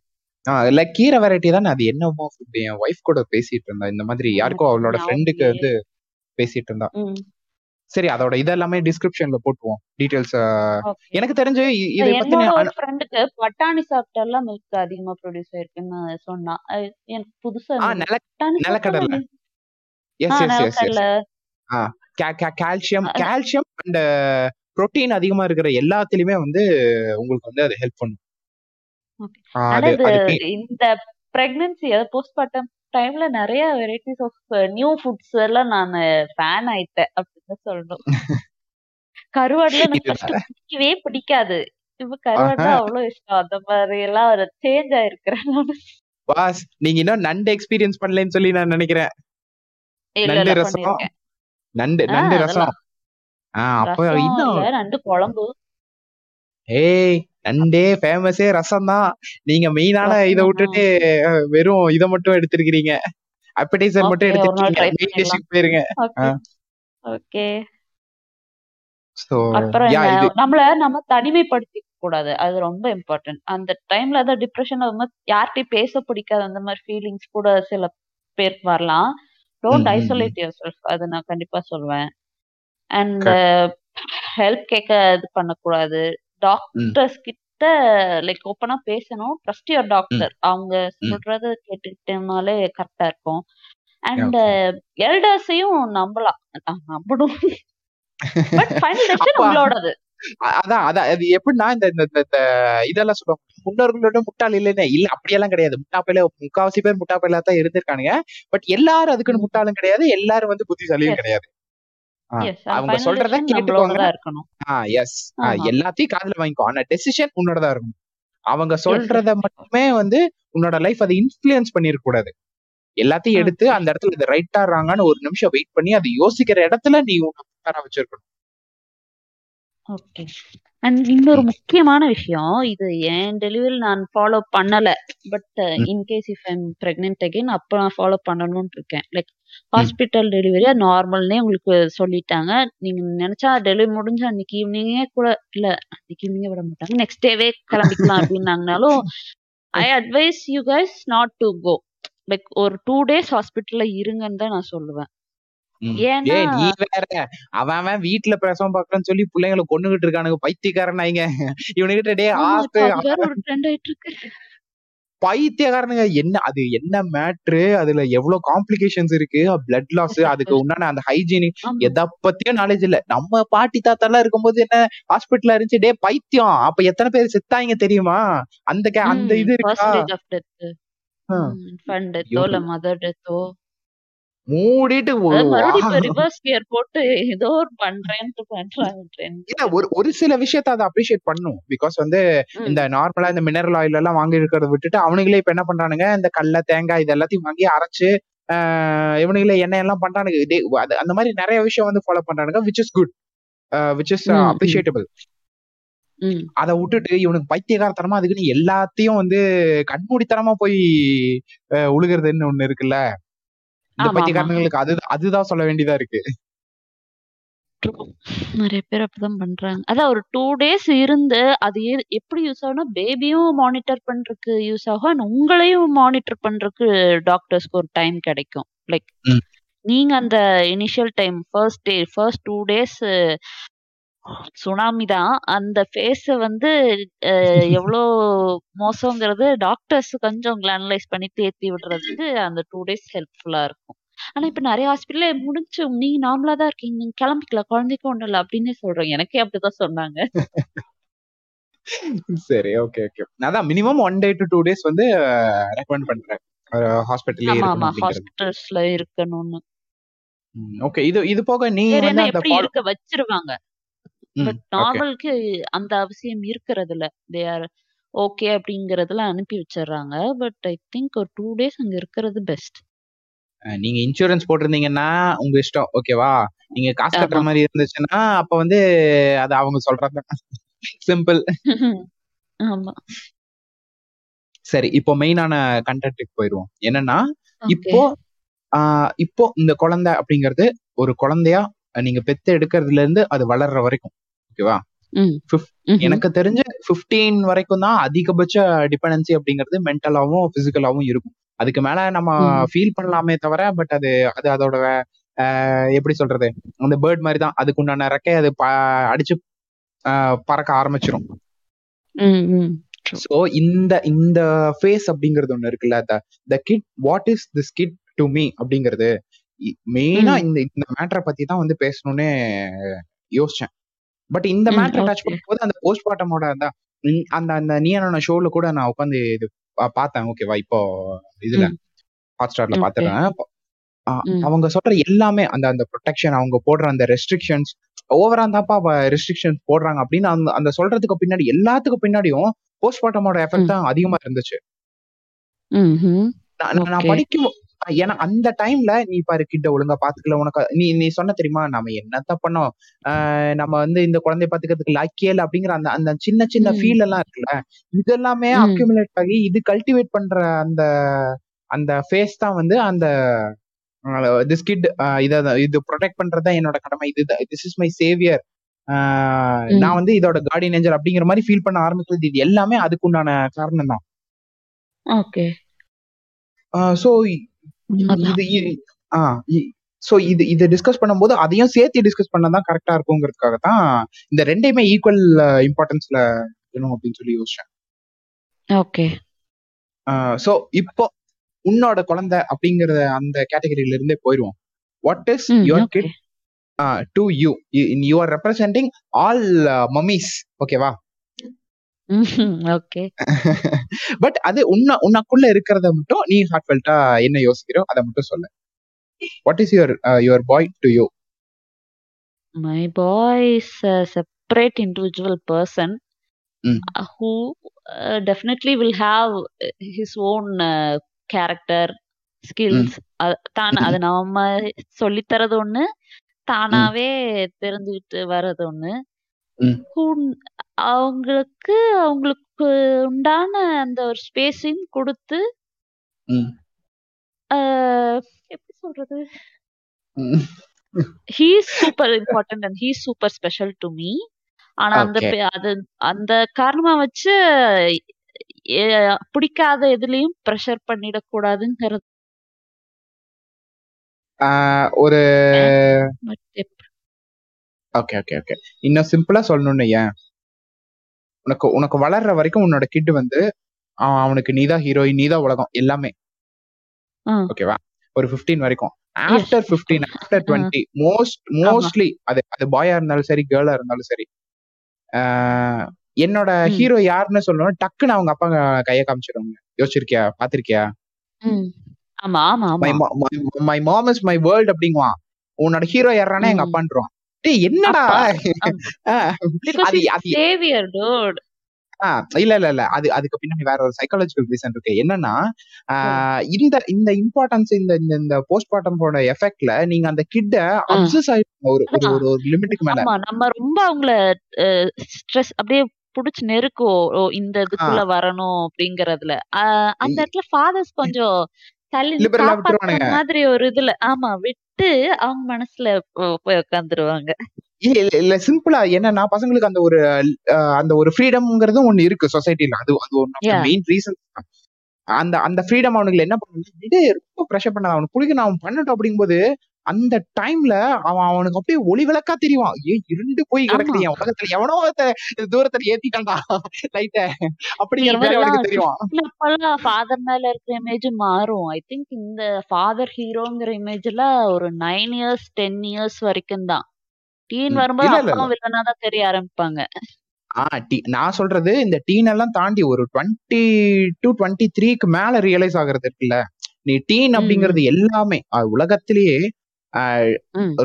இல்ல கீரை வெரைட்டி தான். அது என்னமோ ஃபுட் என் ஒய்ஃப் கூட பேசிட்டு இருந்தா. இந்த மாதிரி யாருக்கோ அவளோட ஃப்ரெண்டுக்கு வந்து பேசிட்டு இருந்தா. ம். சரி அதோட இதெல்லாமே டிஸ்கிரிப்ஷன்ல போட்டுருவோம். டீடைல்ஸ் எனக்கு தெரிஞ்சு இதை பத்தின ஃப்ரெண்டுக்கு பட்டாணி சாப்பிட்டாலாம் மில்க் அதிகமா ப்ரொடியூஸ் ஆயிருக்குன்னு சொன்னா எனக்கு புதுசா நிலக்கடலை. Yes yes yes calcium calcium and protein அதிகமா இருக்கிற எல்லாத்துலயுமே வந்து உங்களுக்கு வந்து அது ஹெல்ப் பண்ணும். இந்த பிரெக்னன்சி அதாவது போஸ்ட்மார்ட்டம் டைம்ல நிறைய வெரைட்டிஸ் ஆஃப் நியூ ஃபுட்ஸ் எல்லாம் நான் ஃபேன் ஆயிட்டேன் அப்படின்னு சொல்லணும். கருவாடுல எனக்கு பிடிக்கவே பிடிக்காது. இப்ப கருவாடுனா அவ்வளவு இஷ்டம். அந்த மாதிரி எல்லாம் ஒரு சேஞ்ச் ஆயிருக்கிறேன். பாஸ் நீங்க இன்னும் நண்டு எக்ஸ்பீரியன்ஸ் பண்ணலன்னு சொல்லி நான் நினைக்கிறேன். நண்டு ரசம்? நண்டு நண்டு ரசம்? அதெல்லாம் ஆ அப்ப இன்னும் நண்டு குழம்பு. ஏய் நண்டே ஃபேமஸே ரசம் தான் நீங்க மெயினான இதை விட்டுட்டு வெறும் இதை மட்டும் எடுத்திருக்கிறீங்க. அப்படைசர் மட்டும் எடுத்துட்டீங்க போயிருங்க. ஓகே நம்மள நம்ம தனிமைப்படுத்திக்க கூடாது. அது ரொம்ப இம்பார்ட்டன்ட் அந்த டைம்ல ஏதாவது டிப்ரெஷன் அது மாதிரி யார்கிட்டயும் பேச பிடிக்காத அந்த மாதிரி ஃபீலிங்ஸ் கூட சில பேருக்கு வரலாம். டோன்ட் ஐசோலேட் யுவர் செல்ஃப் அது நான் கண்டிப்பா சொல்வேன். அண்ட் ஹெல்ப் கேட்க இது பண்ணக்கூடாது. டாக்டர்ஸ் கிட்ட லைக் ஓப்பனா பேசணும். ட்ரஸ்ட் யுவர் டாக்டர் அவங்க சொல்றத கேட்டுக்கிட்டோம்னாலே கரெக்டா இருக்கும். அண்ட் எல்டர்ஸையும் நம்பலாம். நம்பணும். பட் ஃபைனல் டெசிஷன் அப்பா. உங்களோடது. அதான் அதான். அது எப்படின்னா இந்த இந்த இதெல்லாம் சொல்லுவாங்க. முன்னோர்களோட முட்டாள் இல்லைன்னு. இல்ல அப்படியெல்லாம் கிடையாது. முட்டாப்பையில முக்காவாசி பேர் முட்டாப்பையில தான் இருந்திருக்கானுங்க. பட் எல்லாரும் அதுக்குன்னு முட்டாளும் கிடையாது. எல்லாரும் வந்து புத்திசாலியும் கிடையாது. அவங்க சொல்றத கேட்டுக்கோங்க. எஸ் எல்லாத்தையும் காதுல வாங்கிக்கோ. ஆனா டெசிஷன் உன்னோடதா இருக்கும் அவங்க சொல்றத மட்டுமே வந்து உன்னோட லைஃப் அதை இன்ஃப்ளூயன்ஸ் பண்ணிருக்க கூடாது. எல்லாத்தையும் எடுத்து. அந்த இடத்துல இது ரைட்டா ராங்கன்னு ஒரு நிமிஷம் வெயிட் பண்ணி அதை யோசிக்கிற இடத்துல நீ வச்சிருக்கணும். ஓகே அண்ட் இன்னொரு முக்கியமான விஷயம் இது என் டெலிவரி நான் ஃபாலோ பண்ணல. But. In case if I'm pregnant again அப்போ நான் ஃபாலோ பண்ணணும்னு இருக்கேன். லைக் ஹாஸ்பிட்டல் டெலிவரியா நார்மல்னே உங்களுக்கு சொல்லிட்டாங்க. நீங்க நினைச்சா டெலிவரி முடிஞ்ச அன்னைக்கு ஈவினிங்கே கூட இல்ல அன்னைக்கு ஈவினிங்கே விட மாட்டாங்க. நெக்ஸ்ட் டேவே கிளம்பிக்கலாம் அப்படின்னாங்கனாலும் I advise you guys not to go like ஒரு டூ டேஸ் ஹாஸ்பிட்டல்ல இருங்கன்னு தான் நான் சொல்லுவேன். நீ வேற. அவன் அவன் வீட்டுல பிரசவம் பாக்கலன்னு சொல்லி பிள்ளைங்களை கொண்டுகிட்டு இருக்கானுங்க. பைத்தியக்காரனாயிங்க இவனுகிட்ட டே ஆமா பைத்தியக்காரனுங்க. என்ன அது என்ன மேட்ரு அதுல எவ்வளவு காம்ப்ளிகேஷன்ஸ் இருக்கு? பிளட் லாஸ் அதுக்கு உண்டான அந்த ஹைஜீனிக் எத பத்தியும் நாலேஜ் இல்ல. நம்ம பாட்டி தாத்தா எல்லாம் இருக்கும்போது என்ன ஹாஸ்பிட்டல்ல இருந்துச்சு டே பைத்தியம். அப்ப எத்தனை பேர் செத்தாங்க தெரியுமா? அந்த அந்த இது இருக்கா? மூடிட்டு போட்டு ஏதோ ஒரு பண்றேன்ட்டு பண்றாங்க ஒரு ஒரு சில விஷயத்த அதை அப்ரிஷியேட் பண்ணும். பிகாஸ் வந்து இந்த நார்மலா இந்த மினரல் ஆயில் எல்லாம் வாங்கி இருக்கிறத விட்டுட்டு அவனுங்களே இப்ப என்ன பண்றானுங்க? இந்த கடல தேங்காய் இது எல்லாத்தையும் வாங்கி அரைச்சு இவனுங்களே எண்ணெய் எல்லாம் பண்றானுங்க. அந்த மாதிரி நிறைய விஷயம் வந்து ஃபாலோ பண்றானுங்க which is good which is. Appreciable அதை விட்டுட்டு இவனுக்கு பைத்தியகாரத்தனமா அதுக்குன்னு எல்லாத்தையும் வந்து கண்மூடித்தனமா போய் உழுகுறதுன்னு ஒண்ணு இருக்குல்ல. இந்த. பைத்தியக்காரங்களுக்கு அது அதுதான் சொல்ல வேண்டியதா இருக்கு. நிறைய பேர் அப்படிதான் பண்றாங்க அதான் ஒரு டூ டேஸ் இருந்து அது எப்படி யூஸ் ஆகும்னா பேபியும் மானிட்டர் பண்றதுக்கு யூஸ் ஆகும் and உங்களையும் மானிட்டர் பண்றதுக்கு டாக்டர்ஸ்க்கு ஒரு டைம் கிடைக்கும் லைக். நீங்க அந்த initial time first day first two days tsunami தான். அந்த ஃபேஸ வந்து எவ்வளோ மோசங்கிறது டாக்டர்ஸ் கொஞ்சம் அனலைஸ் பண்ணி தேத்தி விடுறதுக்கு அந்த டூ டேஸ் ஹெல்ப்ஃபுல்லா இருக்கும். ஆனா இப்ப நிறைய ஹாஸ்பிட்டல்ல முடிஞ்சு நீங்க நார்மலா தான் இருக்கீங்க. நீங்க கிளம்பிக்கலாம் குழந்தைக்கு ஒண்ணும் இல்ல. அப்படின்னு சொல்றாங்க எனக்கே அப்படிதான் சொன்னாங்க. சரி ஓகே ஓகே அதான் minimum one day to two days வந்து ரெக்கமெண்ட் பண்றேன். ஹாஸ்பிட்டல்லே ஆமா ஹாஸ்பிட்டல்ஸ்ல இருக்கணும்னு. ஓகே இது இது போக நீ வேற வந்து என்ன அந்த இருக்க? வச்சிருவாங்க. ம், பட். நார்மலுக்கு அந்த அவசியம் இருக்கிறது இல்ல தே ஆர் ஓகே அப்படிங்கறதுல அனுப்பி வச்சிடுறாங்க பட் ஐ திங்க் ஒரு டூ டேஸ் அங்க இருக்கிறது பெஸ்ட் நீங்க இன்சூரன்ஸ் போட்டிருந்தீங்கன்னா உங்க இஷ்டம். ஓகேவா நீங்க காசு கட்டுற ஆமா. மாதிரி இருந்துச்சுன்னா அப்ப வந்து அது அவங்க சொல்றது சிம்பிள் ஆமா. சரி இப்போ மெயினான கண்டென்ட்டுக்கு போயிடுவோம் என்னன்னா ஓகே இப்போ ஆஹ் இப்போ இந்த குழந்தை அப்படிங்கிறது ஒரு குழந்தையா நீங்க பெத்து எடுக்கிறதுல இருந்து அது வளர்ற வரைக்கும். ஓகேவா? எனக்கு தெரிஞ்சு 15 வரைக்கும் தான் அதிகபட்ச டிபெண்டன்சி அப்படிங்கிறது மென்டலாவும் பிசிக்கலாவும் இருக்கும். அதுக்கு மேல நம்ம. ஃபீல் பண்ணலாமே தவிர பட் அது அது அதோட எப்படி சொல்றது? அந்த பேர்ட் மாதிரி தான். அதுக்கு உண்டான ரெக்கை அது அடிச்சு பறக்க ஆரம்பிச்சிரும். சோ இந்த இந்த ஃபேஸ் அப்படிங்கிறது ஒண்ணு இருக்குல்ல the the kid what is this kid to me அப்படிங்கிறது மெயினா. இந்த இந்த மேட்டரை பத்தி தான் வந்து பேசணும்னு யோசிச்சேன். பட் இந்த மேட்டரை டச். பண்ணும்போது அந்த போஸ்ட்மார்ட்டமோட அந்த ம், அந்த அந்த நீயான ஷோல கூட நான் உட்காந்து இது பார்த்தேன் ஓகேவா இப்போ இதுல. ஹாட் ஸ்டார்ல. பாத்துறேன். அவங்க சொல்ற எல்லாமே அந்த அந்த ப்ரொடெக்ஷன் அவங்க போடுற அந்த ரெஸ்ட்ரிக்ஷன்ஸ் ஓவரா தான்ப்பா ரெஸ்ட்ரிக்ஷன்ஸ் போடுறாங்க அப்படின்னு அந்த அந்த சொல்றதுக்கு பின்னாடி எல்லாத்துக்கும் பின்னாடியும் போஸ்ட்மார்ட்டமோட எஃபெக்ட் தான் அதிகமா இருந்துச்சு. நான். படிக்கும் ஏன்னா அந்த டைம்ல நீ பாரு கிட்ட ஒழுங்கா பாத்துக்கல உனக்கு நீ நீ சொன்ன தெரியுமா நம்ம என்னத்த பண்ணோம் நம்ம வந்து இந்த குழந்தைய பாத்துக்கிறதுக்கு லாக்கியே இல்ல அப்படிங்கிற அந்த அந்த சின்ன சின்ன. ஃபீல் எல்லாம் இருக்குல்ல இதெல்லாமே ம். அக்யூமுலேட் ஆகி இது கல்டிவேட் பண்ற அந்த அந்த ஃபேஸ் தான் வந்து அந்த திஸ் கிட் இத இது ப்ரொடெக்ட் பண்றதா என்னோட கடமை இது திஸ் இஸ் மை சேவியர். நான் வந்து இதோட கார்டியன் ஏஞ்சல் அப்படிங்கிற மாதிரி ஃபீல் பண்ண ஆரம்பிக்கிறது இது எல்லாமே அதுக்குண்டான காரணம் தான் ஓகே ஸோ. இது ஆ ஸோ இது இதை டிஸ்கஸ் பண்ணும்போது அதையும் சேர்த்து டிஸ்கஸ் பண்ணதான் கரெக்டா இருக்குங்கிறதுக்காக தான் இந்த ரெண்டையுமே ஈக்குவல் இம்பார்ட்டன்ஸ்ல வேணும் அப்படின்னு சொல்லி யோசிச்சேன். ஓகே. ஸோ இப்போ உன்னோட குழந்தை அப்படிங்கிற அந்த கேட்டகரியில இருந்தே போயிடுவோம் what is your. Kid to you you are representing all mummies ஓகேவா ம்ஹும். ஓகே பட் அது உன்ன உனக்குள்ள இருக்கிறத மட்டும் நீ ஹார்ட்ஃபெல்ட்டா என்ன யோசிக்கிறோ அதை மட்டும் சொல்லு what is your your boy to you My boy is a separate individual person ம். uh, who uh, definitely will have uh, his own uh, character, skills. அ- தான் ம். அது நம்ம சொல்லித்தரது ஒண்ணு, ம். தானாவே தெரிஞ்சுக்கிட்டு வர்றது ஒண்ணு. ம். அவங்களுக்கு அவங்களுக்கு உண்டான அந்த ஒரு ஸ்பேஸையும் குடுத்து ம். ஆ, எப்படி சொல்றது? ம். He is super important and he is super special to me. ஆனா அந்த ஓகே. பெ அது அந்த காரணமா வச்சு எ பிடிக்காத எதுலயும் பிரஷர் பண்ணிடக்கூடாதுங்கிறது ஆ, ஒரு பட் எப் ஓகே ஓகே ஓகே இன்னும் சிம்பிளா சொல்லணும்னு ஏன் உனக்கு உனக்கு வளர்ற வரைக்கும் உன்னோட கிட் வந்து அவன் அவனுக்கு நீதான் ஹீரோயின் நீதான் உலகம் எல்லாமே. ஓகேவா ஒரு 15 வரைக்கும். After 15 after. 20 மோஸ்ட் மோஸ்ட்லி அது அது பாயா இருந்தாலும் சரி கேர்ளா இருந்தாலும் சரி ஆஹ் என்னோட. ஹீரோ யாருன்னு சொல்லணும் டக்குன்னு அவங்க அப்பா கைய காமிச்சிடுவாங்க யோசிச்சிருக்கியா பாத்திருக்கியா ம். மாம் இஸ் மை வேர்ல்ட் அப்படிங்குவான் உன்னோட ஹீரோ யாரானா எங்க. அப்பான்றான் டேய் என்னடா இல்ல இல்ல இல்ல அது அதுக்கு பின்னாடி வேற ஒரு சைக்காலஜிக்கல் ரீசன் இருக்கு என்னன்னா இந்த இந்த இம்பார்ட்டன்ஸ் இந்த இந்த இந்த போஸ்ட்மார்ட்டம் போன எஃபெக்ட்ல நீங்க அந்த கிட்ட. அப்சஸ் ஆயிடுங்க ஒரு ஒரு. ஒரு லிமிட்டுக்கு மேல. நம்ம ரொம்ப அவங்கள ஸ்ட்ரெஸ் அப்படியே புடிச்சு நெருக்குவோம். ஓ இந்த இதுக்குள்ள வரணும் அப்படிங்கறதுல. அந்த இடத்துல ஃபாதர்ஸ் கொஞ்சம் தள்ளி காப்பாத்துற மாதிரி ஒரு இதுல ஆமா விட்டு அவங்க மனசுல போய் உட்காந்துருவாங்க. இல்ல சிம்பிளா என்னன்னா பசங்களுக்கு அந்த ஒரு அந்த ஒரு ஃப்ரீடம்ங்கிறதும் ஒண்ணு இருக்கு சொசைட்டில அது அது யா. மெயின் ரீசன் அந்த அந்த ஃப்ரீடம் அவனுக்கு என்ன பண்ணுது விடு ரொம்ப ப்ரெஷர் பண்ணாத. அவனுக்கு பிடிக்கணும் அவன் பண்ணட்டும் அப்படிங்கும்போது அந்த டைம்ல அவன் அவனுக்கு அப்படியே ஒளி விளக்கா தெரியும் ஏ இருண்டு போய். கிடக்குது என் உலகத்துல எவனோ தூரத்துல ஏத்திட்டான்டா லைட்ட அப்படிங்கிற மாதிரி அவனுக்கு தெரியும் 50ல அப்பல்லாம் ஃபாதர் மேல இருக்கிற இமேஜ் மாறும். ஐ திங்க் இந்த ஃபாதர் ஹீரோங்கிற இமேஜ்ல ஒரு 9 இயர்ஸ், 10 இயர்ஸ் வரைக்கும் தான். டீன். வரும்போது அப்பாவும் வில்லனா தான் தெரிய ஆரம்பிப்பாங்க. ஆ டி நான் சொல்றது இந்த டீன் எல்லாம் தாண்டி ஒரு டுவெண்ட்டி டு டுவெண்ட்டி த்ரீக்கு மேல ரியலைஸ் ஆகுறது இருக்குல்ல நீ டீன் அப்படிங்கிறது. எல்லாமே உலகத்திலேயே.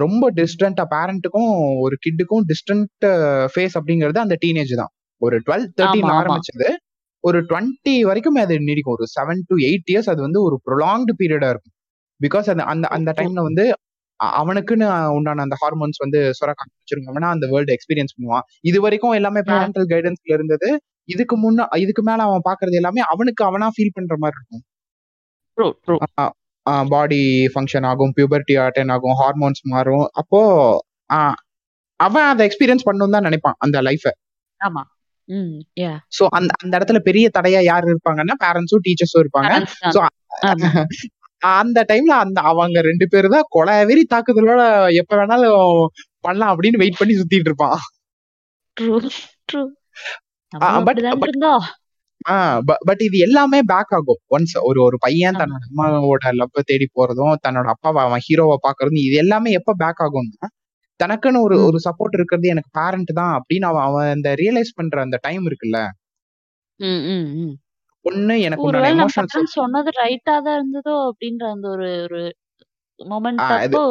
ரொம்ப டிஸ்டன்டா பேரண்ட்டுக்கும் ஒரு கிட்டுக்கும் டிஸ்டன்ட் ஃபேஸ் அப்படிங்கிறது அந்த டீனேஜ் தான். ஒரு டுவெல் தேர்ட்டின். ஆரம்பிச்சது. ஒரு டுவெண்ட்டி வரைக்கும் அது நீடிக்கும். ஒரு செவன் டு எயிட் இயர்ஸ் அது வந்து ஒரு ப்ரொலாங்டு பீரியடா இருக்கும். பிகாஸ் அந்த அந்த அந்த. டைம்ல வந்து அவனுக்குன்னு உண்டான அந்த ஹார்மோன்ஸ் வந்து சுரக்க ஆரம்பிச்சிருங்கன்னா அந்த வேர்ல்டு எக்ஸ்பீரியன்ஸ் பண்ணுவான். இது வரைக்கும் எல்லாமே. பேரண்டல் கைடன்ஸ்ல இருந்தது. இதுக்கு முன்ன இதுக்கு மேல அவன் பாக்குறது எல்லாமே அவனுக்கு அவனா ஃபீல் பண்ற மாதிரி இருக்கும். பாடி ஃபங்க்ஷன் ஆகும் பியூபர்ட்டி அட்டன் ஆகும் ஹார்மோன்ஸ் மாறும். அப்போ அவன் அதை எக்ஸ்பீரியன்ஸ் பண்ணணும் தான் நினைப்பான் அந்த லைஃப ஆமா. சோ அந்த அந்த இடத்துல பெரிய தடையா யார் இருப்பாங்கன்னா பேரண்ட்ஸும் டீச்சர்ஸும் இருப்பாங்க. சோ. அந்த டைம்ல அந்த அவங்க ரெண்டு பேரு தான் கொலவெறி தாக்குதலோட எப்ப வேணாலும் பண்ணலாம் அப்படின்னு வெயிட் பண்ணி சுத்திட்டு இருப்பான். True, true. நம்மளும் பட் இது எல்லாமே பேக் ஆகும் ஒன்ஸ் ஒரு ஒரு பையன். தன்னோட அம்மாவோட லவ் தேடி போறதும் தன்னோட அப்பாவை அவன் ஹீரோவை பாக்குறதும் இது எல்லாமே எப்ப பேக் ஆகும்னா தனக்குன்னு ஒரு. ஒரு சப்போர்ட் இருக்கிறது எனக்கு பேரண்ட் தான் அப்படின்னு அவன் அவன் அந்த ரியலைஸ் பண்ற அந்த டைம் இருக்குல்ல. ஒண்ணு எனக்கு எமோஷனல் பேரண்ட்ஸ் சொன்னது ரைட்டா தான் இருந்ததோ அப்படின்ற அந்த ஒரு ஒரு மொமெண்ட் அப்போ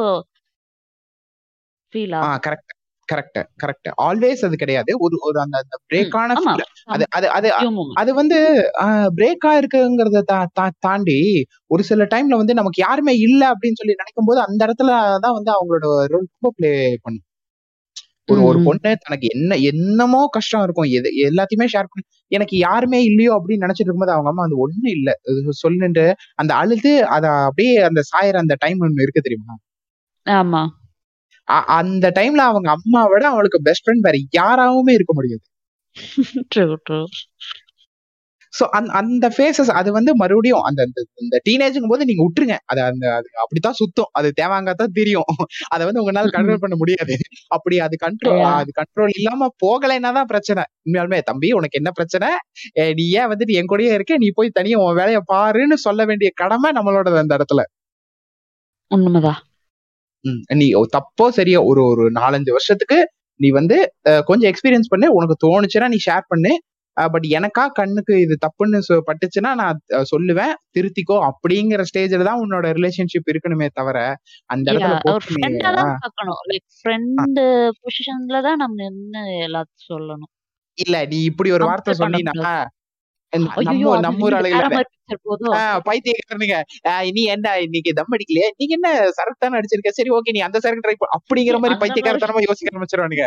ஃபீல் ஆ. கரெக்ட் கரெக்ட் கரெக்ட் ஆல்வேஸ் அது கிடையாது ஒரு ஒரு அந்த அந்த. பிரேக்கான. அது அது அது. அது வந்து பிரேக்கா இருக்குங்கிறத தாண்டி ஒரு சில டைம்ல வந்து நமக்கு யாருமே இல்ல அப்படின்னு சொல்லி நினைக்கும் போது அந்த இடத்துல தான் வந்து அவங்களோட ரோல் ரொம்ப ப்ளே பண்ணும் ஒரு ஒரு. பொண்ணு தனக்கு என்ன என்னமோ கஷ்டம் இருக்கும் எது எல்லாத்தையுமே ஷேர் பண்ணி எனக்கு யாருமே இல்லையோ அப்படின்னு நினைச்சிட்டு இருக்கும்போது அவங்க அம்மா அந்த ஒண்ணு இல்ல சொல்லுன்ட்டு அந்த அழுது அத அப்படியே அந்த சாயற அந்த டைம் ஒண்ணு இருக்கு தெரியுமா ஆமா. அந்த டைம்ல அவங்க அம்மா விட அவளுக்கு பெஸ்ட் ஃப்ரெண்ட் வேற யாராவுமே இருக்க முடியாது. சோ அந்த அந்த ஃபேஸஸ் அது வந்து மறுபடியும் அந்த அந்த- இந்த டீனேஜுங்கும் போது நீங்க விட்டுருங்க அது அந்த அது அப்படித்தான் சுத்தம். அது தேவாங்கத்தான் தெரியும். அதை வந்து உங்களால கண்ட்ரோல் பண்ண முடியாது. அப்படி அது கண்ட்ரோல். அது கண்ட்ரோல் இல்லாம போகலைன்னா தான் பிரச்சனை. உண்மையாலுமே தம்பி உனக்கு என்ன பிரச்சனை? நீ ஏன் வந்துட்டு என் கூடயே இருக்க? நீ போய் தனியா உன் வேலையை பாருன்னு சொல்ல வேண்டிய கடமை நம்மளோட அந்த இடத்துல. உண்மைதான். நீ தப்போ சரியோ ஒரு ஒரு நாலஞ்சு வருஷத்துக்கு நீ வந்து கொஞ்சம் எக்ஸ்பீரியன்ஸ் பண்ணு உனக்கு தோணுச்சுன்னா நீ ஷேர் பண்ணு. பட் எனக்கா கண்ணுக்கு இது தப்புன்னு பட்டுச்சுன்னா நான் சொல்லுவேன் திருத்திக்கோ அப்படிங்கிற ஸ்டேஜ்ல தான் உன்னோட ரிலேஷன்ஷிப் இருக்கணுமே தவிர அந்த இடத்துல பொசிஷன்ல தான் நம்ம நின்னு எல்லாத்தையும் சொல்லணும். இல்ல நீ இப்படி ஒரு வார்த்தை சொன்னீங்கன்னா நம்ம நம்ம ஊர் பைத்தியக்காரனுங்க. நீ என்ன இன்னைக்கு தம் அடிக்கலையே? நீங்க என்ன சரக்கு தானே அடிச்சிருக்க? சரி ஓகே நீ அந்த சரக்கு ட்ரை அப்படிங்கிற மாதிரி பைத்தியக்காரத்தனமா யோசிக்க ஆரம்பிச்சிருவானுங்க.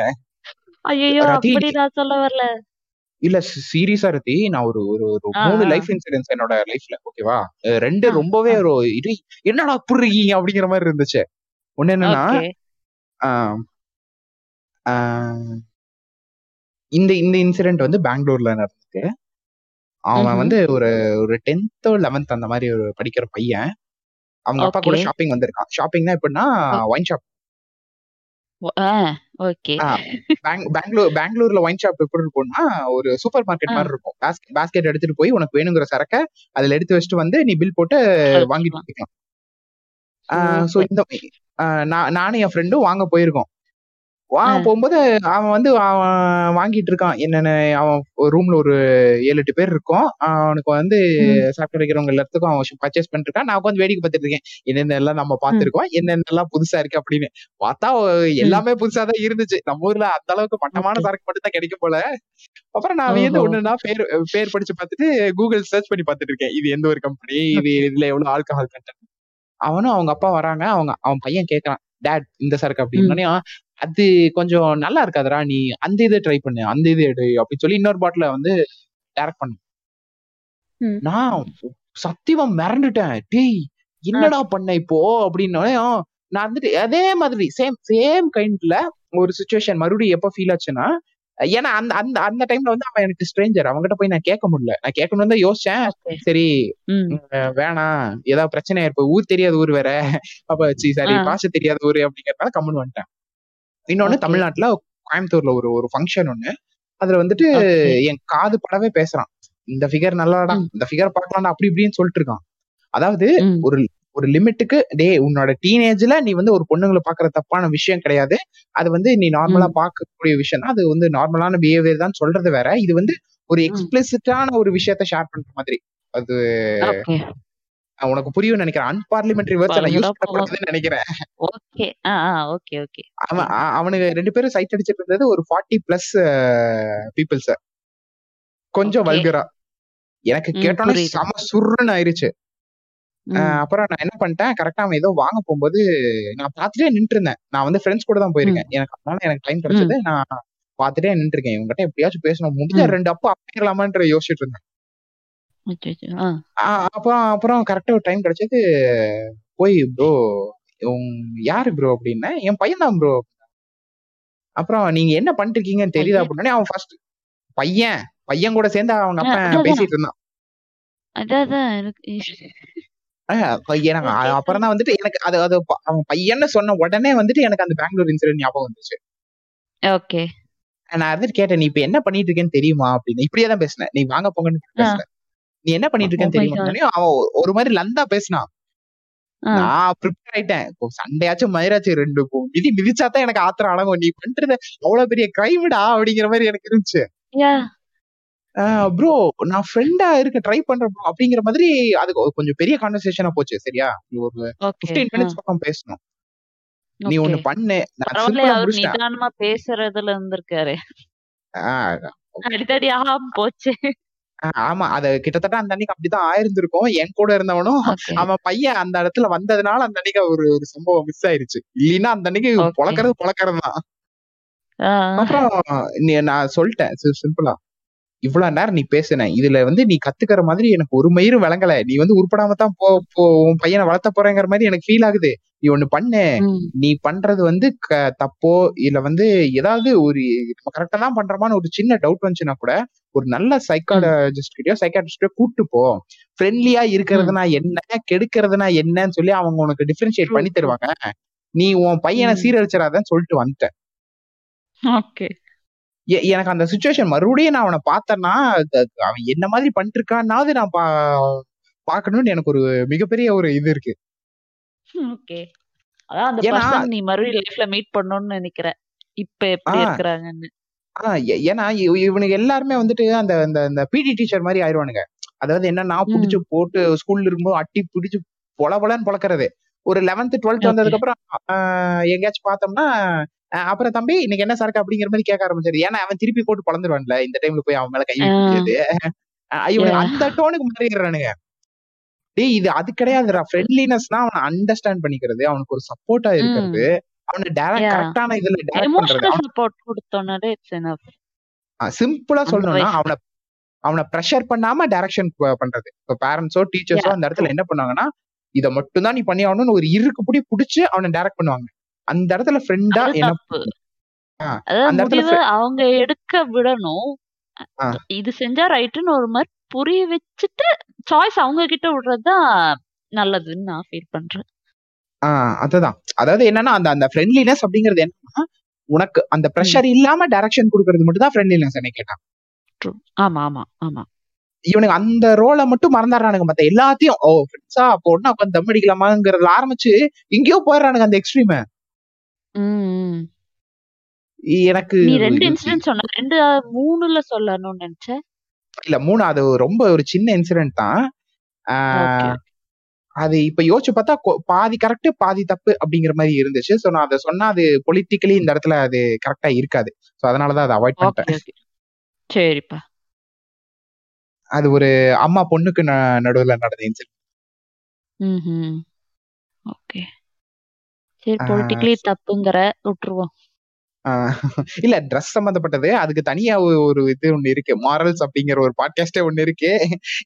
ஐயோ ரதி அப்படி நான் சொல்ல வரல. இல்ல சீரியஸா ரதி நான் ஒரு ஒரு மூணு லைஃப் இன்சூரன்ஸ் என்னோட லைஃப்ல ஓகேவா ரெண்டு ரொம்பவே ஒரு இது என்னடா அப்படி இருக்கீங்க அப்படிங்கிற மாதிரி இருந்துச்சு. ஒண்ணு என்னன்னா இந்த இந்த இன்சிடென்ட் வந்து பெங்களூர்ல நடந்துச்சு. அவன் வந்து ஒரு ஒரு டென்த்தோ லெவன்த் அந்த மாதிரி ஒரு படிக்கிற பையன். அவங்க அப்பா கூட ஷாப்பிங் வந்திருக்கான். ஷாப்பிங்னா எப்படின்னா ஒயின் ஷாப் பெங்களூர் பெங்களூர்ல ஒயின் ஷாப் எப்படி இருக்கும்னா ஒரு சூப்பர் மார்க்கெட் மாதிரி இருக்கும். பாஸ்கெட் எடுத்துட்டு போய் உனக்கு வேணுங்கிற சரக்க அதுல எடுத்து வச்சுட்டு வந்து நீ பில் போட்டு வாங்கிட்டு போய்க்கலாம். ஸோ இந்த நானும் என் ஃப்ரெண்டும் வாங்க போயிருக்கோம். வாங்க போகும்போது அவன் வந்து அவன் வாங்கிட்டு இருக்கான். என்னென்ன அவன் ரூம்ல ஒரு ஏழு எட்டு பேர் இருக்கோம். அவனுக்கு வந்து சாப்பிட்டு வைக்கிறவங்க எல்லாத்துக்கும் அவன் பர்ச்சேஸ் பண்ணிட்டு இருக்கான். நான் உட்காந்து வேடிக்கை பார்த்துட்டு இருக்கேன். என்னென்ன எல்லாம் நம்ம பார்த்திருக்கோம். என்னென்ன எல்லாம் புதுசா இருக்கு அப்படின்னு. பார்த்தா எல்லாமே புதுசா தான் இருந்துச்சு. நம்ம ஊர்ல அந்த அளவுக்கு மட்டமான சரக்கு மட்டும் தான் கிடைக்கும் போல. அப்புறம் நான் வியந்து ஓஹோ. ஒண்ணுன்னா பேர் பேர் படிச்சு பார்த்துட்டு கூகுள் சர்ச் பண்ணி பார்த்துட்டு இருக்கேன். இது எந்த ஒரு கம்பெனி இது இதுல எவ்வளவு ஆல்கஹால் கண்டென்ட் அவனும் அவங்க அப்பா வராங்க. அவங்க அவன் பையன் கேட்கறான் டேட் இந்த சரக்கு ம். அப்படின்னோடனே அது கொஞ்சம் நல்லா இருக்காதுடா நீ அந்த இதை ட்ரை பண்ணு அந்த இது எடு அப்படின்னு சொல்லி இன்னொரு பாட்டில வந்து டேரக்ட் பண்ண. நான் சத்தியமா மிரண்டுட்டேன் டேய் என்னடா பண்ண இப்போ? அப்படின்னோடனே "ஆ, நான் வந்துட்டு அதே மாதிரி சேம் சேம் கைண்ட்ல ஒரு சுச்சுவேஷன் மறுபடியும் எப்ப ஃபீல் ஆச்சுன்னா ஏன்னா அந்த அந்த அந்த டைம்ல வந்து அவன் எனக்கு ஸ்ட்ரேஞ்சர் அவன்கிட்ட போய் நான் கேட்க முடியல. நான் கேட்கணும்னு தான் யோசிச்சேன். சரி வேணாம். ஏதாவது பிரச்சனை இருப்ப ஊர் தெரியாத ஊர் வேற. அப்ப சாரி பாஷை தெரியாத ஊர் அப்படிங்கறதுனால கம்முன்னு வந்துட்டேன். இன்னொன்னு தமிழ்நாட்டுல கோயம்புத்தூர்ல ஒரு ஒரு ஃபங்க்ஷன் ஒண்ணு. அதுல வந்துட்டு என் காது படவே பேசுறான். இந்த ஃபிகர் நல்லாடா இந்த ஃபிகர் பார்க்கலாம்டா அப்படி இப்படின்னு சொல்லிட்டு இருக்கான். அதாவது ஒரு ஒரு லிமிட்டுக்கு டே உன்னோட டீனேஜ்ல நீ வந்து ஒரு பொண்ணுங்களை பாக்குற தப்பான விஷயம் கிடையாது. அது வந்து நீ நார்மலா பார்க்கக்கூடிய விஷயம் தான். அது வந்து நார்மலான பிஹேவியர் தான் சொல்றது வேற. இது வந்து ஒரு எக்ஸ்பிளிசிட்டான ஒரு விஷயத்த ஷேர் பண்ற மாதிரி. அது உனக்கு புரியும் நினைக்கிறேன். அன்பார்லிமெண்ட்ரி வேர்ட்ஸ் நான் யூஸ் பண்ணக்கூடாதுன்னு நினைக்கிறேன். ஓகே. Okay okay. அவன் அவனுக்கு ரெண்டு பேரும் சைட் அடிச்சிட்டு இருந்தது ஒரு ஃபார்ட்டி பிளஸ் பீப்புள்ஸ் கொஞ்சம் வல்கரா எனக்கு கேட்டோன்னே செம சுருன்னு ஆயிருச்சு. அப்புறம் நான் என்ன பண்ணிட்டேன் கரெக்டா அவன் ஏதோ வாங்க போகும்போது நான் பார்த்துட்டே நின்று இருந்தேன் நான் வந்து ஃப்ரெண்ட்ஸ் கூட தான் போயிருக்கேன். எனக்கு அதனால எனக்கு டைம் கிடைச்சது. நான் பார்த்துட்டே நின்று இருக்கேன் இவங்ககிட்ட எப்படியாச்சும் பேசணும். முடிஞ்ச ரெண்டு அப்போ அப்படிங்கலாமான்ற யோசிச்சுட்டு இருந்தேன். அப்புறம் அப்புறம் கரெக்டா ஒரு டைம் கிடைச்சது. போய் ப்ரோ யாரு ப்ரோ அப்படின்னா என் பையன் தான் ப்ரோ அப்புறம் நீங்க என்ன பண்ணிட்டு இருக்கீங்கன்னு தெரியுதா அப்படின்னா அவன் ஃபர்ஸ்ட் பையன். பையன் கூட சேர்ந்து அவங்க அப்பா பேசிட்டு இருந்தான். அதான் பையன்? அப்புறம் தான் வந்துட்டு எனக்கு அது அது அவன் பையன்னு சொன்ன உடனே வந்துட்டு எனக்கு அந்த பெங்களூர் இன்சிடென்ட் ஞாபகம் வந்துச்சு. ஓகே நான் வந்துட்டு கேட்டேன் நீ இப்ப என்ன பண்ணிட்டு இருக்கேன்னு தெரியுமா? அப்படின்னு. இப்படியே தான் பேசினேன். நீ வாங்க போங்கன்னு பேசல நீ என்ன பண்ணிட்டு இருக்கேன்னு மை தெரியுமா அவன் ஒரு மாதிரி லந்தா பேசினான் நான் ப்ரிப்பேர் ஆயிட்டேன். சண்டையாச்சும் மயிராச்சும் ரெண்டு இப்போ மிதி மிதிச்சாதான் எனக்கு ஆத்திரம் அடங்கும். நீ பண்றது அவ்வளவு பெரிய கிரைம்டா அப்படிங்கிற மாதிரி எனக்கு இருந்துச்சு. ப்ரோ நான் ஃப்ரெண்டா இருக்க ட்ரை பண்றேன் bro அப்படிங்கிற மாதிரி அது கொஞ்சம் பெரிய கான்வர்சேஷனா போச்சு சரியா? ஒரு ஆ. மினிட்ஸ் பக்கம் பேசணும். நீ ஒண்ணு பண்ணு. நிதானமா பேசுறதுல இருந்திருக்காரு. அடித்தடி ஆகாம போச்சு. ஆமா அது கிட்டத்தட்ட அந்த அன்னைக்கு அப்படிதான் ஆயிருந்திருக்கும். என் கூட இருந்தவனும் அவன் பையன் அந்த இடத்துல வந்ததுனால அந்த அன்னைக்கு ஒரு ஒரு சம்பவம் மிஸ் ஆயிருச்சு. இல்லைன்னா அந்த அன்னைக்கு பொழக்கிறது பொழக்கிறது தான் அப்புறம் நான் சொல்லிட்டேன் சிம்பிளா இவ்வளவு நேரம் நீ பேசுன. இதுல வந்து நீ கத்துக்கிற மாதிரி எனக்கு ஒரு மயிரும் விளங்கல. நீ வந்து உருப்படாம தான் போ போ உன் பையனை வளர்த்த போறேங்கிற மாதிரி எனக்கு ஃபீல் ஆகுது. நீ ஒண்ணு பண்ணு. நீ பண்றது வந்து க- தப்போ இல்ல வந்து ஏதாவது ஒரு நம்ம கரெக்டா தான் பண்றோமான்னு ஒரு சின்ன டவுட் வந்துச்சுன்னா கூட ஒரு நல்ல சைக்காலஜிஸ்ட் கிட்டயோ சைக்காட்ரிஸ்டோ கூட்டு போ. ஃப்ரெண்ட்லியா இருக்கிறதுனா என்ன? கெடுக்கிறதுனா என்னன்னு சொல்லி அவங்க உனக்கு டிஃபரன்ஷியேட் பண்ணி தருவாங்க. நீ உன் பையனை சீரழிச்சிடாதன்னு சொல்லிட்டு வந்துட்டேன் ஓகே. எனக்கு அந்த சுச்சுவேஷன் மறுபடியும் நான் அவனை பார்த்தேன்னா அவன் என்ன மாதிரி பண்ணிட்டு இருக்கான்னாவது நான் பா பார்க்கணும்னு எனக்கு ஒரு மிகப்பெரிய ஒரு இது இருக்கு. ஓகே. அதான் அந்த பர்சன் நீ மறுபடியும் லைஃப்ல மீட் பண்ணணும்னு நினைக்கிற இப்ப எப்படி இருக்கிறாங்கன்னு. ஏன்னா இவ- இவனுக்கு எல்லாருமே வந்துட்டு அந்த அந்த அந்த பிடி டீச்சர் மாதிரி ஆயிடுவானுங்க அதாவது என்னன்னா ம். புடிச்சு போட்டு ஸ்கூல்ல இருக்கும்போது அட்டி பிடிச்சு பொல பொலன்னு பொழக்கிறது ஒரு லெவன்த் டுவெல்த் வந்ததுக்கு அப்புறம் எங்கேயாச்சும் பார்த்தோம்னா அப்புறம் தம்பி இன்னைக்கு என்ன சரக்கு? அப்படிங்கிற மாதிரி கேட்க ஆரம்பிச்சாரு. ஏன்னா அவன் திருப்பி போட்டு பொழந்துருவான்ல இந்த டைம்ல போய் அவன் மேல கை வைக்க முடியாது ஆஹ் இவனுக்கு அந்த டோனுக்கு மாறிடுறானுங்க. டேய் இது அது கிடையாதுடா. ஃப்ரெண்ட்லினஸ்னா அவனை அண்டர்ஸ்டாண்ட் பண்ணிக்கிறது அவனுக்கு ஒரு சப்போர்ட்டா இருக்கிறது. அவனை டேரக்ட் கரெக்டான இதுல டைரக்ட் பண்றது எமோஷனல் சப்போர்ட் கொடுத்தோன்னே இட்ஸ் எனஃப் சிம்பிளா சொல்லணும்னா அவனை அவனை ப்ரெஷர் பண்ணாம டைரக்ஷன் பண்றது. இப்போ பேரண்ட்ஸோ டீச்சர்ஸோ அந்த இடத்துல என்ன பண்ணுவாங்கன்னா இதை மட்டும் தான் நீ பண்ணி ஆகணும்னு ஒரு இருக்கு புடி புடிச்சு அவனை டைரக்ட் பண்ணுவாங்க. அந்த இடத்துல ஃப்ரெண்டா என்ன அவங்க எடுக்க விடணும். இது செஞ்சா ரைட்டுன்னு ஒரு மாதிரி புரிய வச்சுட்டு சாய்ஸ் அவங்க கிட்ட விடுறதுதான் நல்லதுன்னு நான் ஃபீல் பண்றேன். ஆஹ் அதுதான். அதாவது என்னன்னா அந்த அந்த ஃப்ரெண்ட்லினஸ் அப்படிங்கிறது என்னன்னா உனக்கு அந்த ப்ரெஷர் இல்லாம டைரக்ஷன் கொடுக்கறது மட்டும் தான் ஃப்ரெண்ட்லினஸ் என்ன கேட்டான் ஆமா ஆமா ஆமா. இவனுக்கு அந்த ரோலை மட்டும் மறந்துடுறானுங்க மத்த எல்லாத்தையும். ஓ ஃப்ரெண்ட்ஸா அப்போ ஒன்னா உட்காந்து தம் அடிக்கலாமாங்கிறதுல ஆரம்பிச்சு எங்கேயோ போயிடுறானுங்க அந்த எக்ஸ்ட்ரீம் ம். எனக்கு நீ ரெண்டு இது- இன்சிடென்ட் சொன்ன ரெண்டு அஹ், மூணுல சொல்லணும்னு நினைச்சேன் இல்ல மூணு அது ரொம்ப ஒரு சின்ன இன்சிடென்ட் தான். ஓகே. அது இப்ப யோசிச்சு பார்த்தா கொ- பாதி கரெக்ட் பாதி தப்பு அப்படிங்கிற மாதிரி இருந்துச்சு. சோ நான் அதை சொன்னா அது பொலிட்டிக்கலி இந்த இடத்துல அது கரெக்டா இருக்காது. சோ அதனாலதான் அதை அவாய்ட் ஓகே சரிப்பா. அது ஒரு அம்மா பொண்ணுக்கு ந- நடுவுல நடந்த இன்சிடென்ட் ஓகே. சரி பொலிட்டிக்கலி தப்புங்கிற விட்டுருவோம். இல்ல ட்ரெஸ் சம்பந்தப்பட்டது. அதுக்கு தனியா ஒரு இது ஒண்ணு இருக்கு. மாரல்ஸ் அப்படிங்கிற ஒரு பாட்காஸ்டே ஒண்ணு இருக்கு.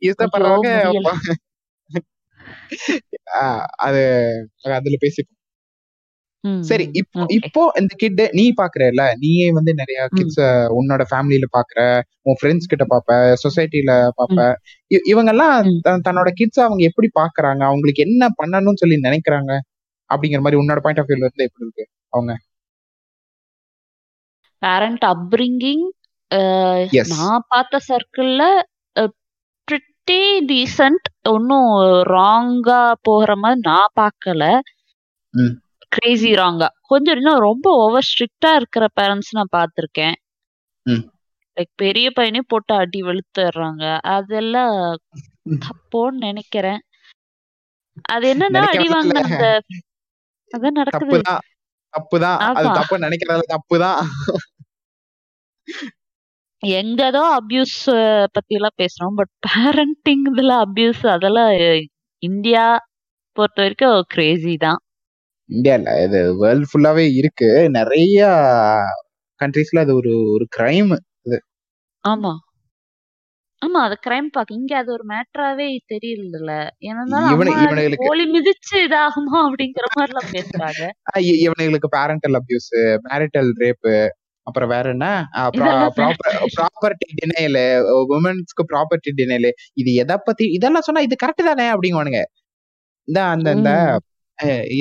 இஷ்டப்படுறவங்க அது அதுல பேசிப்போம். ம், சரி இப்போ. இப்போ இந்த கிட் நீ பாக்குறல நீயே வந்து நிறைய கிட்ஸ் உன்னோட ஃபேமிலில பாக்குற உன் ஃப்ரெண்ட்ஸ் கிட்ட பாப்ப சொசைட்டில பாப்ப. இவங்க எல்லாம் தன்னோட கிட்ஸ் அவங்க எப்படி பாக்குறாங்க? அவங்களுக்கு என்ன பண்ணணும்னு சொல்லி நினைக்கிறாங்க? அப்படிங்கிற மாதிரி உன்னோட பாயிண்ட் ஆஃப் வியூல இருந்து எப்படி இருக்கு அவங்க பேரண்ட் அப்ரிங்கிங். நான் பார்த்த சர்க்கிள்ல ப்ரிட்டி டீசன்ட் ஒன்றும் ராங்கா போகிற மாதிரி நான் பார்க்கல. கிரேசி ராங்கா கொஞ்சம் இன்னும் ரொம்ப ஓவர் ஸ்ட்ரிக்டா இருக்கிற பேரண்ட்ஸ் நான் பார்த்துருக்கேன். லைக் பெரிய பையனே போட்டு அடி வெளுத்துறாங்க அதெல்லாம். தப்போன்னு நினைக்கிறேன் அது என்னன்னா அடி வாங்கின அந்த அதான் நடக்குது. தப்புதான். தப்புதான். அது ஆமா. தப்பு நினைக்கிறதுல தப்புதான். எங்கதோ அபியூஸ் பத்தி எல்லாம் பேசுறோம். பட் பேரண்டிங் இதுல அபியூஸ் அதெல்லாம் இந்தியா பொறுத்த வரைக்கும் கிரேசி தான். இந்தியால இது வேர்ல்ட் ஃபுல்லாவே இருக்கு. நிறைய கண்ட்ரீஸ்ல அது ஒரு ஒரு கிரைம் ஆமா. ஆமா அது கிரைம் பாக்க இங்க அது ஒரு மேட்டராவே தெரியல இவனுங்களுக்கு- கோழி மிதிச்சு இதாகுமா அப்படிங்கிற மாதிரி எல்லாம் பேசுறாங்க இவனுங்களுக்கு பேரண்டல் அபியூஸ் மேரிட்டல் ரேப் அப்புறம் வேற என்ன? ப்ராப்பர்ட்டி டினைல் உமன்ஸ்க்கு ப்ராப்பர்ட்டி டினைல் இது எதை பத்தி இதெல்லாம் சொன்னா இது கரெக்ட் தானே அப்படிங்குவானுங்க. இந்த அந்த இந்த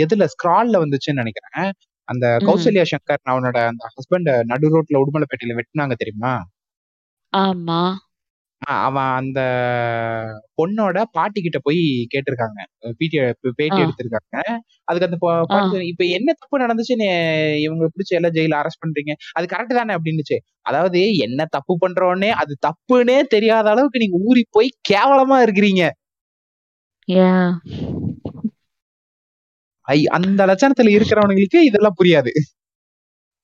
எதுல ஸ்க்ரால்ல வந்துச்சுன்னு நினைக்கிறேன். அந்த. கௌசல்யா சங்கர் அவனோட அந்த ஹஸ்பண்ட் நடு ரோட்ல உடுமலைப்பேட்டையில வெட்டினாங்க தெரியுமா? ஆமா. அவன் அந்த பொண்ணோட பாட்டி கிட்ட போய் கேட்டிருக்காங்க. பிடி பேட்டி. எடுத்திருக்காங்க. அதுக்கு அந்த பா- பாட்டி இப்ப என்ன தப்பு நடந்துச்சு? நீ இவங்க பிடிச்சி எல்லாம் ஜெயில அரெஸ்ட் பண்றீங்க. அது கரெக்ட் தானே அப்படின்னுச்சு. அதாவது என்ன தப்பு பண்றோன்னே அது தப்புன்னே தெரியாத அளவுக்கு நீங்க ஊறி போய் கேவலமா இருக்கிறீங்க. Yeah. ஐ அந்த லட்சணத்துல இருக்கிறவனுங்களுக்கு இதெல்லாம் புரியாது.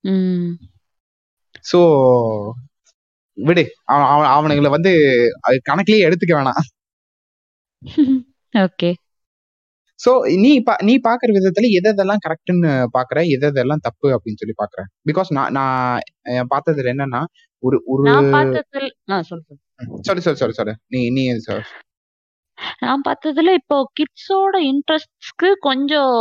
ம். சோ விடு. அவ- அவ- அவனுங்களை வந்து அது கணக்கிலேயே எடுத்துக்க வேணாம். ஓகே சோ நீ பா- நீ பாக்குற விதத்துல எது எதெல்லாம் கரெக்ட்னு பாக்குற? எது எதெல்லாம் தப்பு அப்படின்னு சொல்லி பாக்குறேன் பிகாஸ் நான் நான் பார்த்ததுல என்னன்னா ஒரு ஒரு சொல்லு சொல்லு. சொல்லு சொல்லு நீ நீ. நான் பார்த்ததுல இப்போ கிட்ஸோட இன்ட்ரெஸ்ட்ஸ்க்கு கொஞ்சம்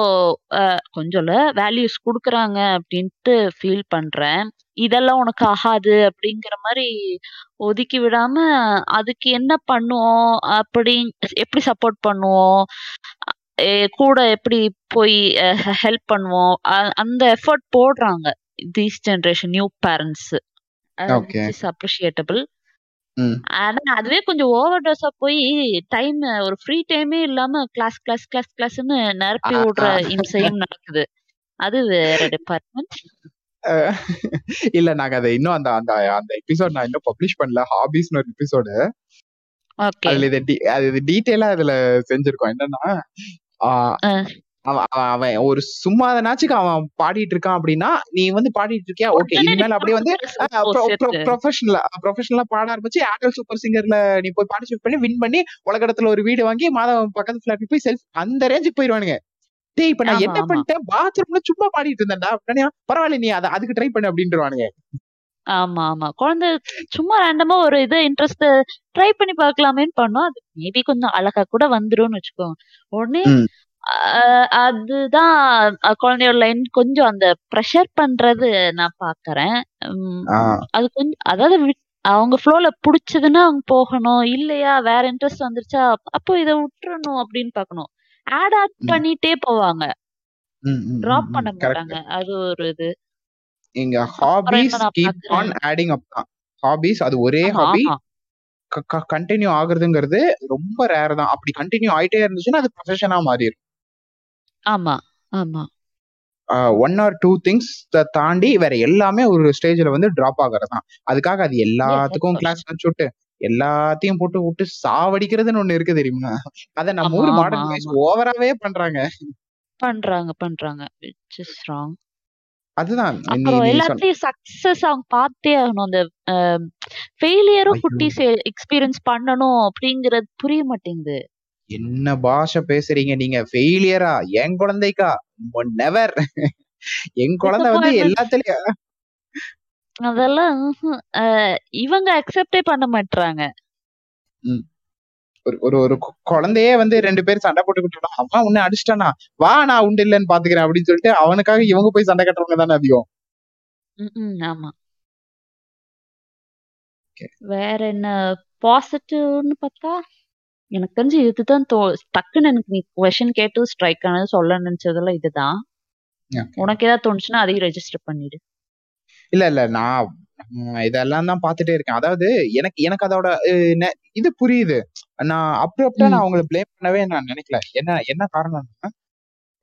அஹ், கொஞ்சம் வேல்யூஸ் கொடுக்குறாங்க அப்படின்ட்டு ஃபீல் பண்றேன். இதெல்லாம் உனக்கு ஆகாது அப்படிங்கிற மாதிரி ஒதுக்கி விடாம அதுக்கு என்ன பண்ணுவோம்? அப்படி எப்படி சப்போர்ட் பண்ணுவோம்? கூட எப்படி போய் ஹெல்ப் பண்ணுவோம்? அ- அந்த எஃபர்ட் போடுறாங்க. These generation new parents. Is appreciable ம். ஆனா அதுவே கொஞ்சம் ஓவர் டோஸா போய் டைம் ஒரு ஃப்ரீ டைமே இல்லாம கிளாஸ் கிளாஸ் கிளாஸ் கிளாஸ்னு நிரப்பி ஆ, விடுற. இம்சையும் நடக்குது அது வேற டிபார்ட்மெண்ட் இல்ல நாங்க அதை இன்னும் அந்த அந்த அந்த எபிசோட் நான் இன்னும் பப்ளிஷ் பண்ணல ஹாபிஸ்னு ஒரு எபிசோடு ஓகே அதுல இது டி- அது டீட்டெயிலா அதுல செஞ்சிருக்கோம் என்னன்னா ஆ. அவன் அவன் ஒரு சும்மா நாச்சுக்கு அவன் பாடிட்டு இருக்கான் அப்படின்னா நீ வந்து பாடிட்டு இருக்கியா ஓகே இனிமேல் அப்படியே வந்து. ப்ரொஃபஷனலா ப்ரொஃபஷனலா பாட ஆரம்பிச்சு ஏர்டெல் சூப்பர் சிங்கர்ல நீ போய் பார்ட்டிசிபேட் பண்ணி வின் பண்ணி உலகத்துல ஒரு வீடு வாங்கி மாதவன் பக்கத்து ஃபிளாட் போய் செல்ஃப் அந்த ரேஞ்சுக்கு போயிருவானுங்க. டேய் இப்ப நான் என்ன. பண்ணிட்டேன்? பாத்ரூம்ல சும்மா பாடிட்டு இருந்தேன்டா. அப்படின்னா பரவாயில்ல நீ அதை அதுக்கு ட்ரை பண்ணு அப்படின்ட்டுருவானுங்க ஆமா ஆமா. குழந்தை சும்மா ரேண்டமா ஒரு இது இன்ட்ரெஸ்ட் ட்ரை பண்ணி பார்க்கலாமேன்னு பண்ணோம். அது மேபி கொஞ்சம் அழகா கூட வந்துரும்னு வச்சுக்கோங்க. உடனே அதுதான் குழந்தையோட லைன் கொஞ்சம் அந்த ப்ரெஷர் பண்றது நான் பாக்குறேன். அது கொஞ்சம் அதாவது அவங்க ஃப்ளோல புடிச்சதுன்னா அவங்க போகணும் இல்லையா? வேற இன்ட்ரெஸ்ட் வந்துருச்சா? அப்போ இதை விட்டுறணும் அப்படின்னு பார்க்கணும் ஆட் ஆட். பண்ணிட்டே போவாங்க. டிராப் பண்ண. மாட்டாங்க. அது ஒரு இது. இங்க hobbies keep on adding up தான். ஹாபிஸ் அது ஒரே ஹாபி கண்டினியூ ஆகுறதுங்கிறது ரொம்ப ரேர் தான். அப்படி கண்டினியூ ஆயிட்டே இருந்துச்சுன்னா அது ப்ரொஃபஷனா மாறிடும் ஆமா ஆமா. ஒன் ஆர் டூ திங்ஸ் தாண்டி வேற எல்லாமே ஒரு ஸ்டேஜ்ல வந்து டிராப் ஆகுறது தான் அதுக்காக அது எல்லாத்துக்கும் course. கிளாஸ் வச்சு விட்டு எல்லாத்தையும் போட்டு விட்டு சாவடிக்கிறதுன்னு ஒண்ணு இருக்கு தெரியுமா? அத நம்ம ஆமா, ஊர் ஆமா, மாடர்ன் வாய்ஸ் ஆமா. ஓவராவே பண்றாங்க. பண்றாங்க பண்றாங்க. விச் இஸ் ராங் அதுதான். நீ அப்புறம் நீ எல்லாத்தையும் சக்சஸ் அவங்க பார்த்தே ஆகணும். அந்த ஃபெயிலியரும் ஐயோ. குட்டீஸ் எக்ஸ்பீரியன்ஸ் பண்ணணும் அப்படிங்கறது புரிய மாட்டேங்குது. என்ன பாஷை பேசுறீங்க நீங்க? ஃபெயிலியரா என் குழந்தைக்கா? நெவர் என் குழந்தை வந்து. எல்லாத்துலயும் அதெல்லாம் இவங்க அக்செப்டே பண்ண மாட்டாங்க ஒரு ஒரு ஒரு குழந்தையே வந்து ரெண்டு பேரும் சண்டை போட்டுக்கிட்டு அவன் உன்னை அடிச்சிட்டானா? வா நான் உண்டு இல்லைன்னு பாத்துக்கிறேன் அப்படின்னு சொல்லிட்டு அவனுக்காக இவங்க போய் சண்டை கட்டுறவங்க தானே அதிகம்? ஆமா. வேற என்ன பாசிட்டிவ்னு பார்த்தா? எனக்கு தெரிஞ்சு இதுதான் தோ டக்குன்னு எனக்கு நீ கொஷின் கேட்டு ஸ்ட்ரைக் ஆனது சொல்ல நினைச்சதெல்லாம் இதுதான். உனக்கு ஏதாவது தோணுச்சுன்னா அதையும் ரெஜிஸ்டர் பண்ணிடு. இல்ல இல்ல நான் இதெல்லாம் தான் பாத்துட்டே இருக்கேன். அதாவது எனக்கு எனக்கு அதோட இது புரியுது. நான் அப்ரப்டா நான். அவங்கள ப்ளேம் பண்ணவே நான் நினைக்கல. என்ன என்ன காரணம்னா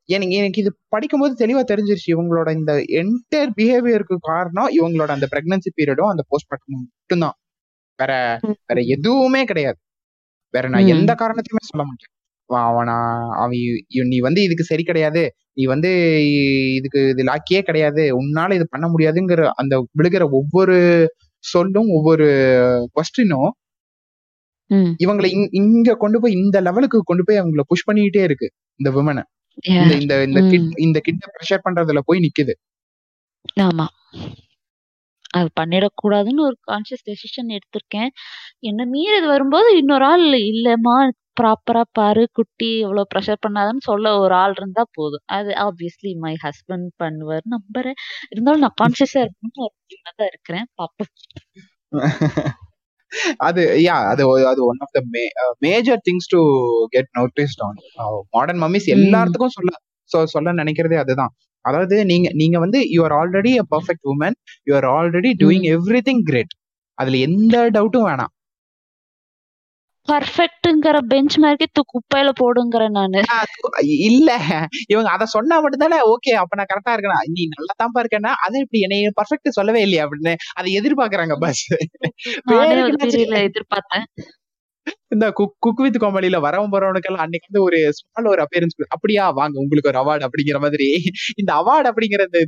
எனக்கு எனக்கு இது படிக்கும்போது தெளிவா தெரிஞ்சிருச்சு. இவங்களோட இந்த என்டையர் பிஹேவியருக்கு காரணம் இவங்களோட அந்த பிரெக்னன்சி பீரியடும் அந்த போஸ்ட் மட்டும்தான். வேற வேற எதுவுமே கிடையாது. வேற நான். எந்த காரணத்தையுமே சொல்ல மாட்டேன் அவன் அவனா நீ வந்து இதுக்கு சரி கிடையாது நீ வந்து இதுக்கு இது லாக்கியே கிடையாது உன்னால இது பண்ண முடியாதுங்கிற அந்த விழுகிற ஒவ்வொரு சொல்லும் ஒவ்வொரு கொஸ்டினும். இவங்களை இங்- இங்க கொண்டு போய் இந்த லெவலுக்கு கொண்டு போய் அவங்கள புஷ் பண்ணிக்கிட்டே இருக்கு இந்த விமனை. இந்த இந்த இந்த கிட். இந்த கிட்ட ப்ரெஷர் பண்றதுல போய் நிக்குது ஆமா அது பண்ணிடக்கூடாதுன்னு ஒரு கான்சியஸ் டெசிஷன் எடுத்திருக்கேன். என்ன மீறி இது வரும்போது இன்னொரு ஆள் இல்லம்மா ப்ராப்பரா பாரு குட்டி இவ்வளவு ப்ரெஷர் பண்ணாதன்னு சொல்ல ஒரு ஆள் இருந்தா போதும். அது ஆப்வியஸ்லி மை ஹஸ்பண்ட் பண்ணுவார். நம்புறேன். இருந்தாலும் நான் கான்சியஸா இருக்கணும்னு ஒரு தான் இருக்கிறேன். பாப்போம். அது யா அது அது one of the major things to get noticed on modern mummies. எல்லாத்துக்கும் சொல்ல சொல்ல நினைக்கிறதே அதுதான். அதாவது நீங்க நீங்க வந்து you are already a perfect woman you are already doing. Everything great அதுல எந்த டவுட்டும் வேணாம். பர்ஃபெக்ட்ங்கிற பெஞ்ச் மார்க்கே தூ குப்பையில போடுங்கிறேன் நானு. இல்ல. இவங்க அத சொன்னா மட்டும்தானே ஓகே அப்ப நான் கரெக்டா இருக்கேன் நீ நல்லா தான்ப்பா இருக்கேன்னா அது இப்படி என்னைய பர்ஃபெக்ட் சொல்லவே இல்லையா அப்படின்னு அதை எதிர்பார்க்கறாங்க பஸ் எதிர்பார்த்தேன். இந்த குக் வித் கோமாளியில வரவன் போறவனுக்கெல்லாம் அன்னைக்கு வந்து ஒரு ஸ்மால் ஒரு அப்பியரன்ஸ் அப்படியா வாங்க உங்களுக்கு ஒரு அவார்டு அப்படிங்கிற மாதிரி. இந்த அவார்டு அப்படிங்கிற இந்த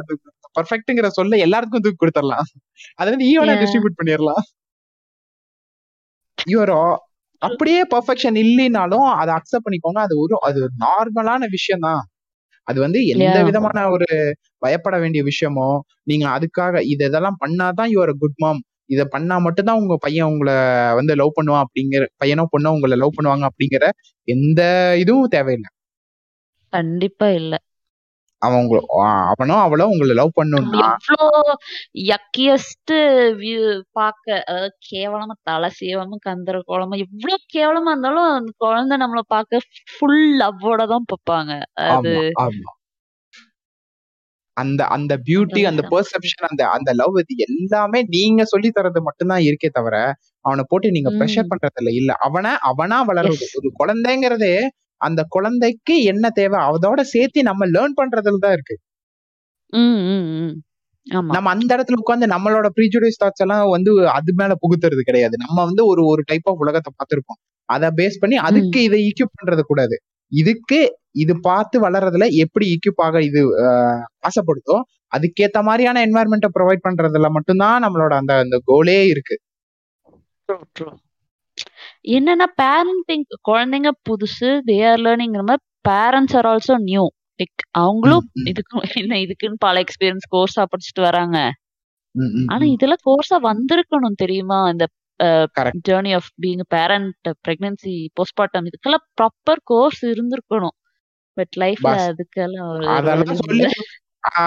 பர்ஃபெக்ட்ங்கிற சொல்ல எல்லாருக்கும் தூக்கி கொடுத்துடலாம். அதை வந்து ஈவனா. டிஸ்ட்ரிபியூட் பண்ணிடலாம். யூஆர் அப்படியே பர்ஃபெக்ஷன் இல்லைனாலும் அதை அக்செப்ட் பண்ணிக்கோங்க. அது ஒரு அது ஒரு நார்மலான விஷயம் தான் அது வந்து எந்த. விதமான ஒரு பயப்பட வேண்டிய விஷயமோ நீங்க அதுக்காக இது இதெல்லாம் பண்ணாதான் யூஆர் குட் மாம் இத பண்ணா மட்டும்தான் உங்க பையன் உங்களை வந்து லவ் பண்ணுவான் அப்படிங்கிற பையனோ பொண்ணோ உங்களை லவ் பண்ணுவாங்க அப்படிங்கிற எந்த இதுவும் தேவையில்லை. கண்டிப்பா இல்ல. அவன் உங்க ஆ- அவனோ அவளோ உங்களை லவ் பண்ணணும்னா எவ்வளோ யக்கியஸ்ட் வியூ பார்க்க அதாவது கேவலமா தலை சீவமா கந்தர கோலமா எவ்வளவு கேவலமா இருந்தாலும் அந்த குழந்தை நம்மள பார்க்க ஃபுல் லவ்வோட தான் பார்ப்பாங்க. அது அந்த அந்த பியூட்டி அந்த. பெர்செப்ஷன் அந்த அந்த லவ் இது எல்லாமே நீங்க சொல்லி தரது மட்டும்தான் இருக்கே தவிர அவனை போட்டு நீங்க. ப்ரெஷர் பண்றது இல்ல இல்ல அவன அவனா வளருது Yes. ஒரு குழந்தைங்கிறதே அந்த குழந்தைக்கு என்ன தேவை அதோட சேர்த்து நம்ம லேர்ன் பண்றதுல தான் இருக்கு. நம்ம அந்த இடத்துல உட்கார்ந்து நம்மளோட ப்ரீஜுடைஸ் தாட்ஸ் எல்லாம் வந்து அது மேல புகுத்துறது கிடையாது. நம்ம வந்து ஒரு ஒரு டைப் ஆஃப் உலகத்தை பார்த்திருப்போம். அதை பேஸ் பண்ணி அதுக்கு இதை ஈக்யூப் பண்றது கூடாது. இதுக்கு இது பார்த்து வளர்றதுல எப்படி ஈக்யூப் ஆக இது ஆசைப்படுதோ அதுக்கேத்த மாதிரியான என்வாயர்மெண்ட்டை ப்ரொவைட் பண்றதுல மட்டும்தான் நம்மளோட அந்த அந்த கோலே இருக்கு. என்னன்னா பேரண்டிங் குழந்தைங்க புதுசு தே ஆர் லேர்னிங்கிற மாதிரி parents are also new like அவங்களும் இதுக்கு என்ன இதுக்குன்னு பல எக்ஸ்பீரியன்ஸ் கோர்ஸா படிச்சுட்டு வராங்க. ஆனா ம். இதுல கோர்ஸா வந்திருக்கணும் தெரியுமா? இந்த. Journey of being parent pregnancy postmortem இதுக்கெல்லாம் ப்ராப்பர் கோர்ஸ் இருந்திருக்கணும். பட் லைஃப்ல அதுக்கெல்லாம் அதெல்லாம் சொல்லி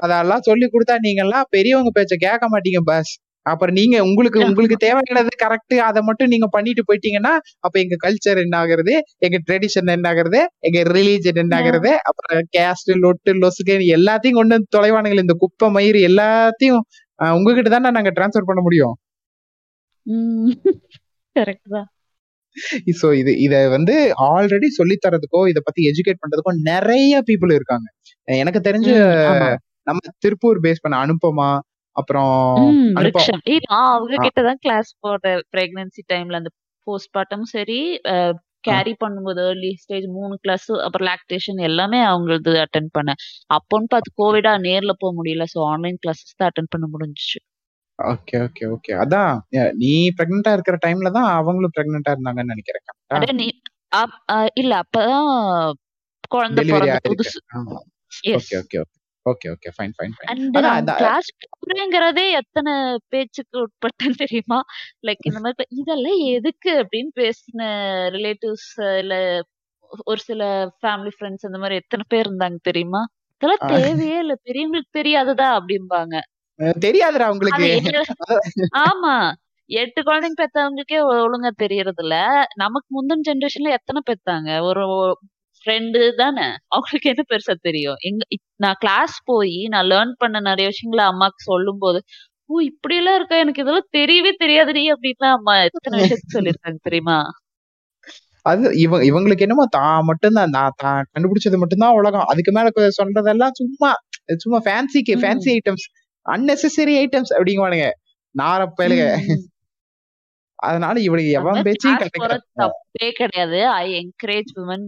அதெல்லாம் சொல்லி கொடுத்தா நீங்க எல்லாம் பெரியவங்க பேச்ச கேட்க மாட்டீங்க பாஸ். அப்புறம் நீங்க உங்களுக்கு உங்களுக்கு தேவையானது கரெக்ட் அதை மட்டும் நீங்க பண்ணிட்டு போயிட்டீங்கன்னா அப்ப எங்க கல்ச்சர் என்ன ஆகுறது? எங்க ட்ரெடிஷன் என்ன ஆகுறது? எங்க ரிலீஜன் என்ன ஆகுறது? அப்புறம் கேஸ்ட் லொட்டு லொசுக்கு எல்லாத்தையும் கொண்டு வந்து தொலைவானுங்களே இந்த குப்பை மயிறு எல்லாத்தையும் உங்ககிட்ட தானே நாங்க டிரான்ஸ்ஃபர் பண்ண முடியும்? கரெக்ட் தான். சோ இது இத வந்து ஆல்ரெடி சொல்லி தரதுக்கோ இத பத்தி எஜுகேட் பண்றதுக்கோ நிறைய பீப்புள் இருக்காங்க. எனக்கு தெரிஞ்சு நம்ம திருப்பூர் பேஸ் பண்ண அனுப்பமா அப்புறம் அவங்க ஆ, கிட்ட தான் கிளாஸ் போட்டேன் பிரெக்னன்சி டைம்ல அந்த போஸ்ட் பார்ட்டம் சரி கேரி பண்ணும்போது ஏர்லி ஸ்டேஜ் மூணு கிளாஸ் அப்புறம் லாக்டேஷன் எல்லாமே அவங்களது அட்டன் பண்ணேன். அப்போன்னு பார்த்து கோவிடா நேர்ல போக முடியல ஸோ ஆன்லைன் கிளாஸஸ் தான் அட்டன் பண்ண முடிஞ்சுச்சு. ஓகே ஓகே ஓகே அதான் நீ பிரெக்னெண்டா இருக்கிற டைம்ல தான் அவங்களும் பிரெக்னெண்டா இருந்தாங்கன்னு நினைக்கிறேன். அடே நீ அப்- ஆ, இல்ல அப்பதான் குழந்தை டெலிவரி பிறந்த ஆயிருக்கு புதுசு. Yes okay okay okay okay okay fine fine fine and அதான் நான் அதான் கிளாஸ் போறேங்கிறதே எத்தனை பேச்சுக்கு உட்பட்டேன்னு தெரியுமா? லைக் இந்த மாதிரி இப்ப இதெல்லாம் எதுக்கு அப்படின்னு பேசின ரிலேட்டிவ்ஸ் இல்ல ஒரு சில ஃபேமிலி ஃப்ரெண்ட்ஸ் அந்த மாதிரி எத்தனை பேர் இருந்தாங்க தெரியுமா? இதெல்லாம் தேவையே இல்ல. பெரியவங்களுக்கு தெரியாததா அப்படிம்பாங்க. தெரியாதுடா ஏழு ஆமா. எட்டு குழந்தைங்க பெத்தவங்களுக்கே ஒழுங்கா தெரியறது இல்ல நமக்கு முந்தின ஜெனரேஷன்ல எத்தனை பெத்தாங்க? ஒரு ஃப்ரெண்டு தானே. அவங்களுக்கு என்ன பெருசா தெரியும்? எங்க நான் கிளாஸ் போய் நான் லேர்ன் பண்ண நிறைய விஷயங்களை அம்மாக்கு சொல்லும் போது ஓ இப்படி எல்லாம் இருக்கா? எனக்கு இதெல்லாம் தெரியவே தெரியாதுடி அப்படின்லாம் அம்மா எத்தனை விஷயத்துக்கு சொல்லியிருக்காங்க தெரியுமா? அது இவங்க இவங்களுக்கு என்னமோ தான் மட்டும்தான் நான் தான் கண்டுபிடிச்சது மட்டும்தான் உலகம். அதுக்கு மேல சொல்றதெல்லாம் சும்மா சும்மா ஃபேன்சிக்கு ஃபேன்சி ஐட்டம்ஸ் அன்னெசரி ஐட்டம்ஸ் அப்படிங்குவானுங்க. ம். அதனால இவனுக்கு எவன் போறது தப்பே கிடையாது. I encourage women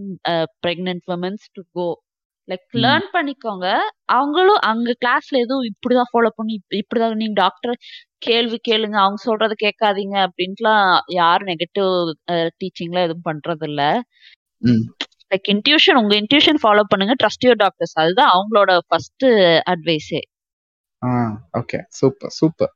pregnant womens to go like. Learn பண்ணிக்கோங்க. அவங்களும் அங்க கிளாஸ்ல எதுவும் இப்படிதான் ஃபாலோ பண்ணி இப்ப- இப்படிதான் நீங்க டாக்டர் கேள்வி கேளுங்க. அவங்க சொல்றத கேட்காதீங்க அப்படின்ட்டுலாம் யாரும் நெகட்டிவ் டீச்சிங்லாம் எதுவும் பண்றது இல்ல. லைக் இன்ட்யூஷன் உங்க இன்ட்யூஷன் ஃபாலோ பண்ணுங்க. ட்ரஸ்ட் யுவர் டாக்டர்ஸ் அதுதான் அவங்களோட ஃபர்ஸ்ட் அட்வைஸே ஆ ஓகே சூப்பர் சூப்பர்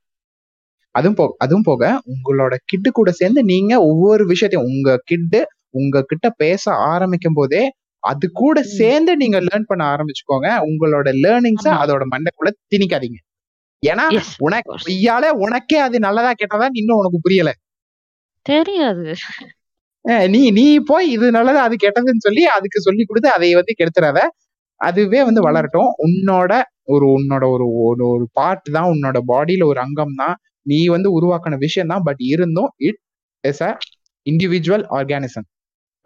அதுவும் போக அதுவும் போக உங்களோட கிட்டு கூட சேர்ந்து நீங்க ஒவ்வொரு விஷயத்தையும் உங்க கிட்டு உங்க கிட்ட பேச ஆரம்பிக்கும் போதே அது கூட. சேர்ந்து நீங்க லேர்ன் பண்ண ஆரம்பிச்சுக்கோங்க. உங்களோட லேர்னிங்ஸ அதோட மண்டைக்குள்ள திணிக்காதீங்க. ஏன்னா உனக்கு பொய்யால உனக்கே அது நல்லதா கெட்டதா இன்னும் உனக்கு புரியல. தெரியாது. நீ நீ போய் இது நல்லது அது கெட்டதுன்னு சொல்லி அதுக்கு சொல்லி கொடுத்து அதை வந்து கெடுத்துறாத. அதுவே வந்து. வளரட்டும். உன்னோட ஒரு உன்னோட ஒரு ஒரு ஒரு பார்ட் தான் உன்னோட பாடியில ஒரு அங்கம் தான். நீ வந்து உருவாக்கின விஷயம் தான். பட் இருந்தும் it is a individual organism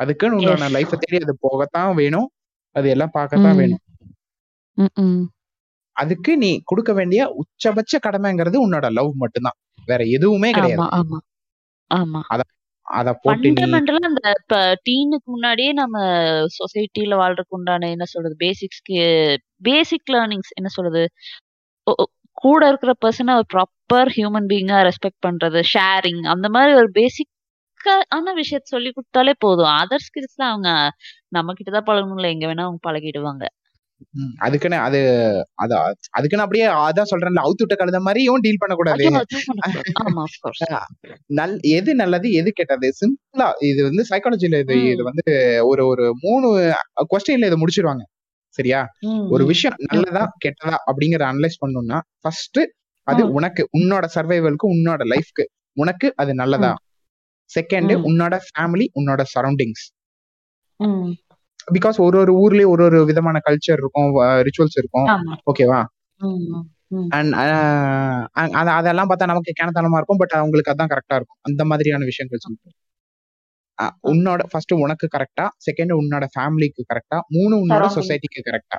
அதுக்குன்னு உன்னோட லைஃப்பை தேடி அது போகத்தான் வேணும். அது எல்லாம் பார்க்கத்தான் வேணும். அதுக்கு நீ கொடுக்க வேண்டிய உச்சபட்ச கடமைங்கிறது உன்னோட லவ் மட்டும்தான். வேற எதுவுமே கிடையாது. ஆமா. அத போட்டு நீ ஃபண்டமெண்டலா அந்த இப்ப டீனுக்கு முன்னாடியே நம்ம சொசைட்டில வாழ்றதுக்கு உண்டான என்ன சொல்றது பேசிக்ஸ்க்கு பேசிக் லேர்னிங்ஸ் என்ன சொல்றது? கூட இருக்கிற பர்சனை ஒரு ப்ராப்பர் ஹியூமன் பீயிங்கா ரெஸ்பெக்ட் பண்றது ஷேரிங் அந்த மாதிரி ஒரு பேசிக் ஆன விஷயத்த சொல்லி கொடுத்தாலே போதும். அதர் ஸ்கில்ஸ்ல அவங்க நம்ம கிட்ட தான் பழகணும்ல எங்க வேணா அவங்க பழகிடுவாங்க. அதுக்குன்னு அது அது அதுக்குன்னு அப்படியே அதான் சொல்றேன்ல அவுத்து விட்ட கழுத மாதிரியும் டீல் பண்ணக்கூடாது. நல் எது நல்லது எது கெட்டது? சிம்பிளா இது வந்து சைக்காலஜில இது இது வந்து ஒரு ஒரு மூணு கொஸ்டின்ல இதை முடிச்சிருவாங்க. சரியா? ஒரு விஷயம் நல்லதா கெட்டதா அப்படிங்கறத அனலைஸ் பண்ணணும்னா ஃபர்ஸ்ட் அது உனக்கு உன்னோட சர்வைவலுக்கு உன்னோட லைஃப்க்கு உனக்கு அது நல்லதா? செகண்ட் உன்னோட ஃபேமிலி உன்னோட சரௌண்டிங்ஸ் பிகாஸ் ஒரு ஒரு ஊர்லயும் ஒரு ஒரு விதமான கல்ச்சர் இருக்கும் ரிச்சுவல்ஸ் இருக்கும். ஓகேவா அண்ட் அதெல்லாம் பார்த்தா நமக்கு கேனத்தனமா இருக்கும் பட் அவங்களுக்கு அதான் கரெக்டா இருக்கும். அந்த மாதிரியான விஷயங்கள் அஹ் உன்னோட ஃபர்ஸ்ட் உனக்கு கரெக்டா செகண்ட் உன்னோட ஃபேமிலிக்கு கரெக்டா மூணு உன்னோட சொசைட்டிக்கு கரெக்டா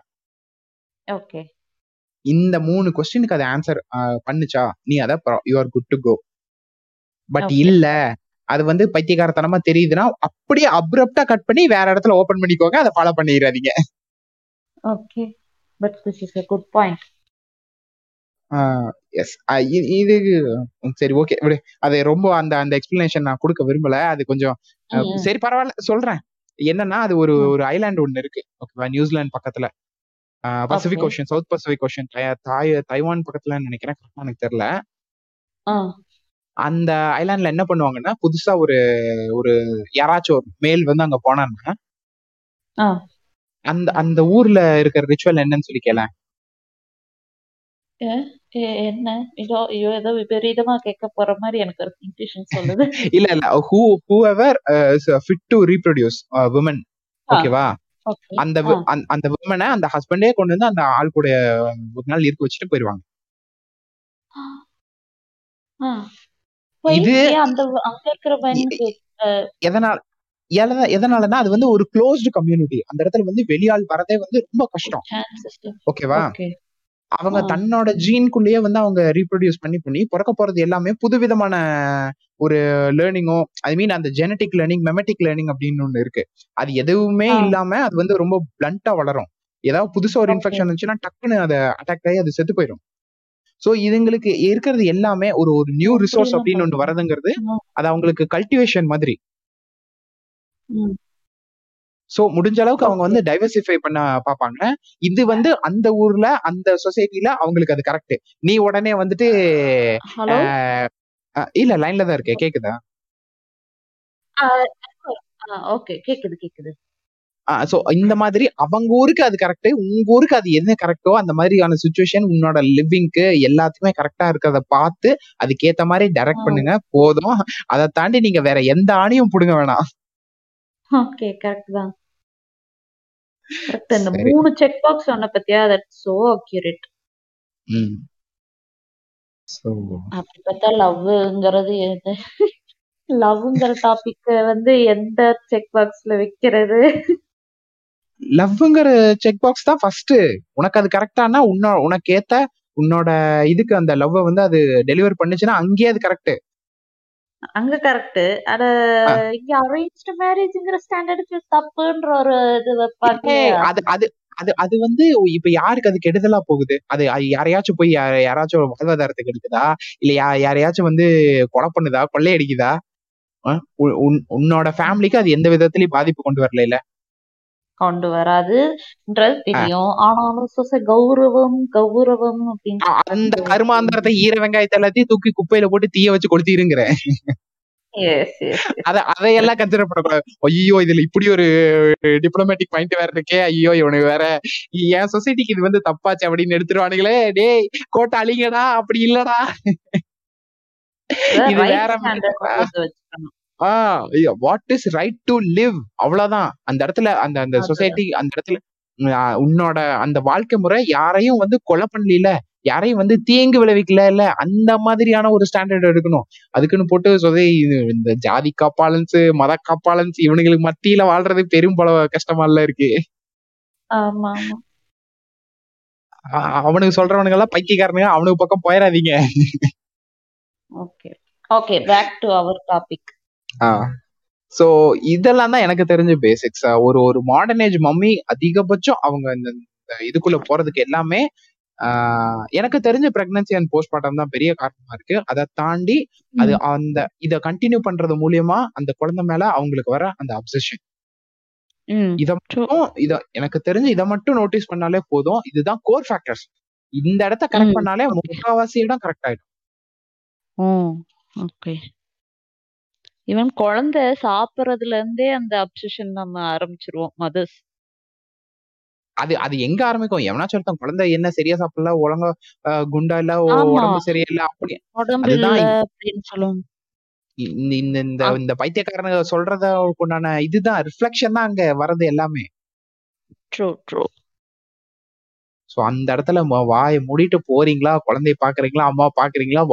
ஓகே இந்த மூணு கொஸ்டினுக்கு அது ஆன்சர் பண்ணுச்சா நீ அத you are good to go but. இல்ல அது வந்து பைத்தியக்காரத்தனமா தெரியுதுன்னா அப்படியே அப்ரப்டா கட் பண்ணி வேற இடத்துல ஓபன் பண்ணிக்கோங்க அதை ஃபாலோ பண்ணிடாதீங்க. Okay but this is a good point yes இது சரி ஓகே விடு. அது ரொம்ப அந்த அந்த எக்ஸ்பிளனேஷன் நான் கொடுக்க விரும்பல. அது கொஞ்சம். சரி பரவாயில்ல. சொல்றேன். என்னன்னா அது ஒரு. ஒரு ஐலாண்ட் ஒண்ணு இருக்கு. ஓகேவா நியூசிலாந்து பக்கத்துல. Pacific. Ocean south Pacific ocean தாய் தைவான் பக்கத்துல நினைக்கிறேன். எனக்கு தெரியல. அந்த ஐலாண்ட்ல என்ன பண்ணுவாங்கன்னா புதுசா ஒரு ஒரு யாராச்சும் ஒரு மேல் வந்து அங்க போனான்னா அந்த அந்த ஊர்ல இருக்கிற ரிச்சுவல் என்னன்னு சொல்லி கேள என்ன? இதோ ஐயோ ஏதோ விபரீதமா கேட்க போற மாதிரி எனக்கு ஒரு இன்ட்யூஷன் சொல்லுது. இல்ல இல்ல. Who whoever fit to reproduce women. ஓகேவா? ஓகே. அந்த அந்த- விமனை அந்த ஹஸ்பண்டே கொண்டு வந்து அந்த ஆள் கூட ஒரு நாள் இருக்க வச்சுட்டு போயிருவாங்க. இது அந்த அங்க இருக்கிற எதனால எதனா- எதனாலன்னா அது வந்து ஒரு க்ளோஸ்டு கம்யூனிட்டி அந்த இடத்துல வந்து வெளியாள் வரதே வந்து ரொம்ப கஷ்டம். ஓகேவா? ஓகே. அவங்க. தன்னோட ஜீன்குள்ளேயே வந்து அவங்க ரீப்ரொடியூஸ் பண்ணி பண்ணி பிறக்க போறது எல்லாமே புதுவிதமான ஒரு லேர்னிங்கோ ஐ மீன் அந்த ஜெனட்டிக் லேர்னிங் மெமட்டிக் லேர்னிங் அப்படின்னு ஒண்ணு இருக்கு. அது எதுவுமே. இல்லாம அது வந்து ரொம்ப பிளண்டா வளரும். ஏதாவது புதுசா ஒரு. இன்ஃபெக்ஷன் இருந்துச்சுன்னா டக்குன்னு அதை அட்டாக் ஆகி அது செத்து போயிடும் சோ இதுங்களுக்கு இருக்கிறது எல்லாமே ஒரு ஒரு நியூ ரிசோர்ஸ் அப்படின்னு ஒன்று? வரதுங்கிறது. அது அவங்களுக்கு கல்டிவேஷன் மாதிரி. சோ முடிஞ்ச அளவுக்கு அவங்க. வந்து டைவர்சிஃபை பண்ண பாப்பாங்க இது வந்து அந்த ஊர்ல அந்த சொசைட்டில அவங்களுக்கு அது கரெக்ட் நீ உடனே வந்துட்டு இல்ல லைன்ல தான் இருக்கே கேக்குதா ஓகே கேக்குது கேக்குது சோ இந்த மாதிரி அவங்க ஊருக்கு அது கரெக்ட் உங்க ஊருக்கு அது என்ன கரெக்டோ அந்த மாதிரியான சுச்சுவேஷன் உன்னோட லிவிங்க்கு எல்லாத்துக்குமே கரெக்டா இருக்கிறத பார்த்து அதுக்கேத்த மாதிரி டைரக்ட். பண்ணுங்க போதும். அதை தாண்டி நீங்க வேற எந்த ஆணையும் புடுங்க வேணாம். ஓகே கரெக்ட் தான். இந்த. மூணு செக் பாக்ஸ் சொன்ன பத்தியா? தட் சோ அக்யூரேட் அப்படி பார்த்தா லவ்ங்கிறது எது? லவ்ங்கிற டாபிக் வந்து எந்த செக் பாக்ஸ்ல வைக்கிறது? லவ்ங்கிற செக் பாக்ஸ் தான் ஃபர்ஸ்ட் உனக்கு அது கரெக்டானா உன்ன உனக்கு ஏத்த உன்னோட இதுக்கு அந்த லவ் வந்து அது டெலிவர் பண்ணுச்சுன்னா அங்கேயே அது கரெக்ட் அங்க கரெக்ட் ஆ. இங்க அரேஞ்ச்டு மேரேஜ்ங்கிற ஸ்டாண்டர்டுக்கு தப்புன்ற ஒரு இது வைப்பாங்க. அது அது அது அது வந்து இப்ப யாருக்கு அது கெடுதலா போகுது? அது யாரையாச்சும் போய் யாராச்சும் வாழ்வாதாரத்துக்கு எடுக்குதா இல்ல யாரையாச்சும் வந்து கொலை பண்ணுதா? கொள்ளையடிக்குதா? உன்னோட ஃபேமிலிக்கு அது எந்த விதத்திலயும் பாதிப்பு கொண்டு வரல இல்ல? கொண்டு வராதுன்றது தெரியும். ஆனாலும் சொச கௌரவம் கௌரவம் அப்படின்னு அந்த கருமாந்திரத்தை ஈர வெங்காயத்தை எல்லாத்தையும் தூக்கி குப்பையில போட்டு தீய வச்சு கொளுத்திருங்கிற எஸ் எஸ் அத அதையெல்லாம் கன்சிடர் பண்ணக்கூடாது. ஐயோ இதுல இப்படி ஒரு டிப்ளமேட்டிக் பாயிண்ட் வேற இருக்கே. ஐயோ இவனுக்கு வேற. என் சொசைட்டிக்கு இது வந்து தப்பாச்சு அப்படின்னு எடுத்துருவானுங்களே. டேய் கோட்டை அழிங்கடா. அப்படி இல்லடா. இது வேற ஆஹ் what is right to live அவ்வளவுதான். அந்த இடத்துல அந்த அந்த. சொசைட்டி அந்த இடத்துல உன்னோட அந்த வாழ்க்கை முறை யாரையும் வந்து கொலை பண்ணல யாரையும் வந்து தீங்கு விளைவிக்கல இல்ல அந்த மாதிரியான ஒரு ஸ்டாண்டர்ட் எடுக்கணும். அதுக்குன்னு போட்டு சொதை இந்த ஜாதி காப்பாளன்ஸ் மத காப்பாளன்ஸ் இவனுங்களுக்கு மத்தியில வாழ்றது பெரும் பல கஷ்டமா இல்ல இருக்கு. ஆமா ஆமா. ஆஹ் அவனுக்கு சொல்றவனுங்க எல்லாம் பைத்தியக்காரனுங்க அவனுக்கு பக்கம் போயிடாதீங்க okay okay back to our topic so இதெல்லாம் தான் எனக்கு தெரிஞ்ச பேசிக்ஸ் ஒரு ஒரு மாடர்ன் ஏஜ் மம்மி அதிகபட்சம் அவங்க இந்த இதுக்குள்ள போறதுக்கு எல்லாமே எனக்கு தெரிஞ்ச பிரெக்னன்சி அண்ட் போஸ்ட்மார்ட்டம் தான் பெரிய காரணமா இருக்கு. அதை தாண்டி அது அந்த இத கண்டினியூ பண்றது மூலியமா அந்த குழந்தை மேல அவங்களுக்கு வர அந்த அப்சஷன் இத மட்டும் இத எனக்கு தெரிஞ்சு இத மட்டும் நோட்டீஸ் பண்ணாலே போதும். இதுதான் கோர் ஃபேக்டர்ஸ் இந்த இடத்த கரெக்ட். பண்ணாலே முக்காவாசி இடம் கரெக்ட் ஆயிடும். ஓகே ஈவன் குழந்தை சாப்பிடுறதுல இருந்தே அந்த அப்சஷன் நம்ம ஆரம்பிச்சிருவோம் மதர்ஸ் அது அது எங்க ஆரம்பிக்கும்? எவனாச்சும் ஒருத்தன் குழந்தை என்ன சரியா சாப்பிடல ஒழுங்கா குண்டா இல்ல. உடம்பு சரியில்லை அப்படி. அப்படின்னு சொல்லுவோம். இந்த இந்த. இந்த பைத்தியக்காரனுங்க சொல்றத உண்டான இதுதான் ரிஃப்ளெக்ஷன் தான் அங்க வர்றது எல்லாமே. ட்ரூ ட்ரூ சோ அந்த இடத்துல வாயை மூடிட்டு போறீங்களா? குழந்தைய பாக்குறீங்களா அம்மா பாக்குறீங்களா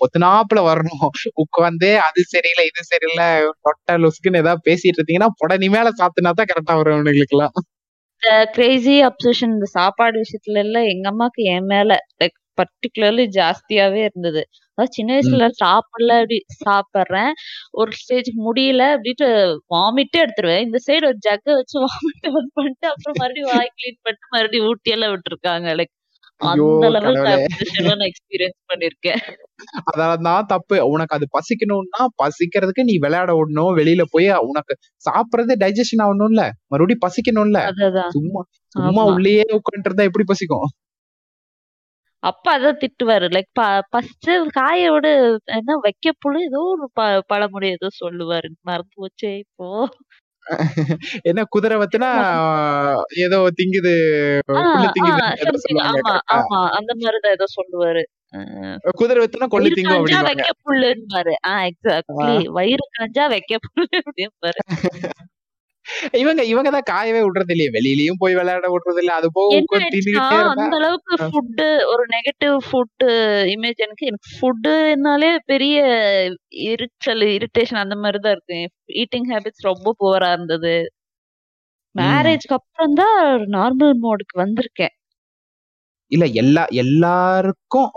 பொத்துனாப்புல வரணும். உட்காந்து அது சரியில்லை இது சரியில்லை தொட்ட லுஸ்க்குன்னு ஏதாவது பேசிட்டு இருந்தீங்கன்னா புடனி மேல சாத்துனா தான் கரெக்டா வரும் இவனுங்களுக்கு எல்லாம் கிரேசி அப்சஷன் இந்த சாப்பாடு விஷயத்துல எல்லாம் எங்க அம்மாக்கு என் மேல லைக் பர்டிகுலர்லி ஜாஸ்தியாவே இருந்தது. அதாவது சின்ன ம். வயசுல சாப்பிடல அப்படி சாப்பிடுறேன். ஒரு ஸ்டேஜ் முடியல அப்படின்ட்டு வாமிட்டே எடுத்துருவேன். இந்த சைடு ஒரு ஜக்க வச்சு வாமிட் பண்ணிட்டு அப்புறம் மறுபடியும் வாய் கிளீன் பண்ணிட்டு மறுபடியும் ஊட்டி எல்லாம் விட்டுருக்காங்க லைக் ஐயோ அந்த கடவுளே. அப்சஷன் நான் எக்ஸ்பீரியன்ஸ் பண்ணிருக்கேன். அதான் தப்பு. உனக்கு அது பசிக்கணும்னா பசிக்கிறதுக்கு நீ விளையாட விடணும். வெளியில போய் உனக்கு சாப்பிடுறது டைஜஷன் ஆகணும்ல. மறுபடியும் பசிக்கணும்ல. அதுதான் சும்மா சும்மா ஆமா. உள்ளேயே உட்காந்துட்டு இருந்தா எப்படி பசிக்கும்? அப்பா அதான் திட்டுவாரு. லைக் ப ஃபர்ஸ்ட் காய விட என்ன வைக்க புழு ஏதோ ஒரு ப பழமொழி ஏதோ சொல்லுவாரு. மறந்து போச்சே இப்போ. என்ன குதிரை வத்துனா ஏதோ திங்குது ஆமா ஆமா அந்த மாதிரிதான் ஏதோ சொல்லுவாரு. குதிரை வத்துனா கொள்ளு திங்கும் அப்படிம்பாங்க. வைக்க புல்லுன்னுபாரு ஆ ஆ. எக்ஸாக்ட்லி வயிறு காஞ்சா வைக்க புல்லு அப்படிம்பாரு. இவங்க இவங்க தான் காயவே விடுறது இல்லையே வெளியிலயும் போய் விளையாட விடுறது இல்ல அது போக அந்த அளவுக்கு. ஃபுட்டு ஒரு நெகட்டிவ் ஃபுட் இமேஜ் எனக்கு எனக்கு ஃபுட்டுனாலே பெரிய எரிச்சல் இரிட்டேஷன் அந்த மாதிரி தான் இருக்கு. ஈட்டிங் ஹேபிட்ஸ் ரொம்ப புவரா இருந்தது. மேரேஜ்க்கு அப்புறம் தான் நார்மல் மோடுக்கு வந்திருக்கேன். இல்ல எல்லா எல்லாருக்கும்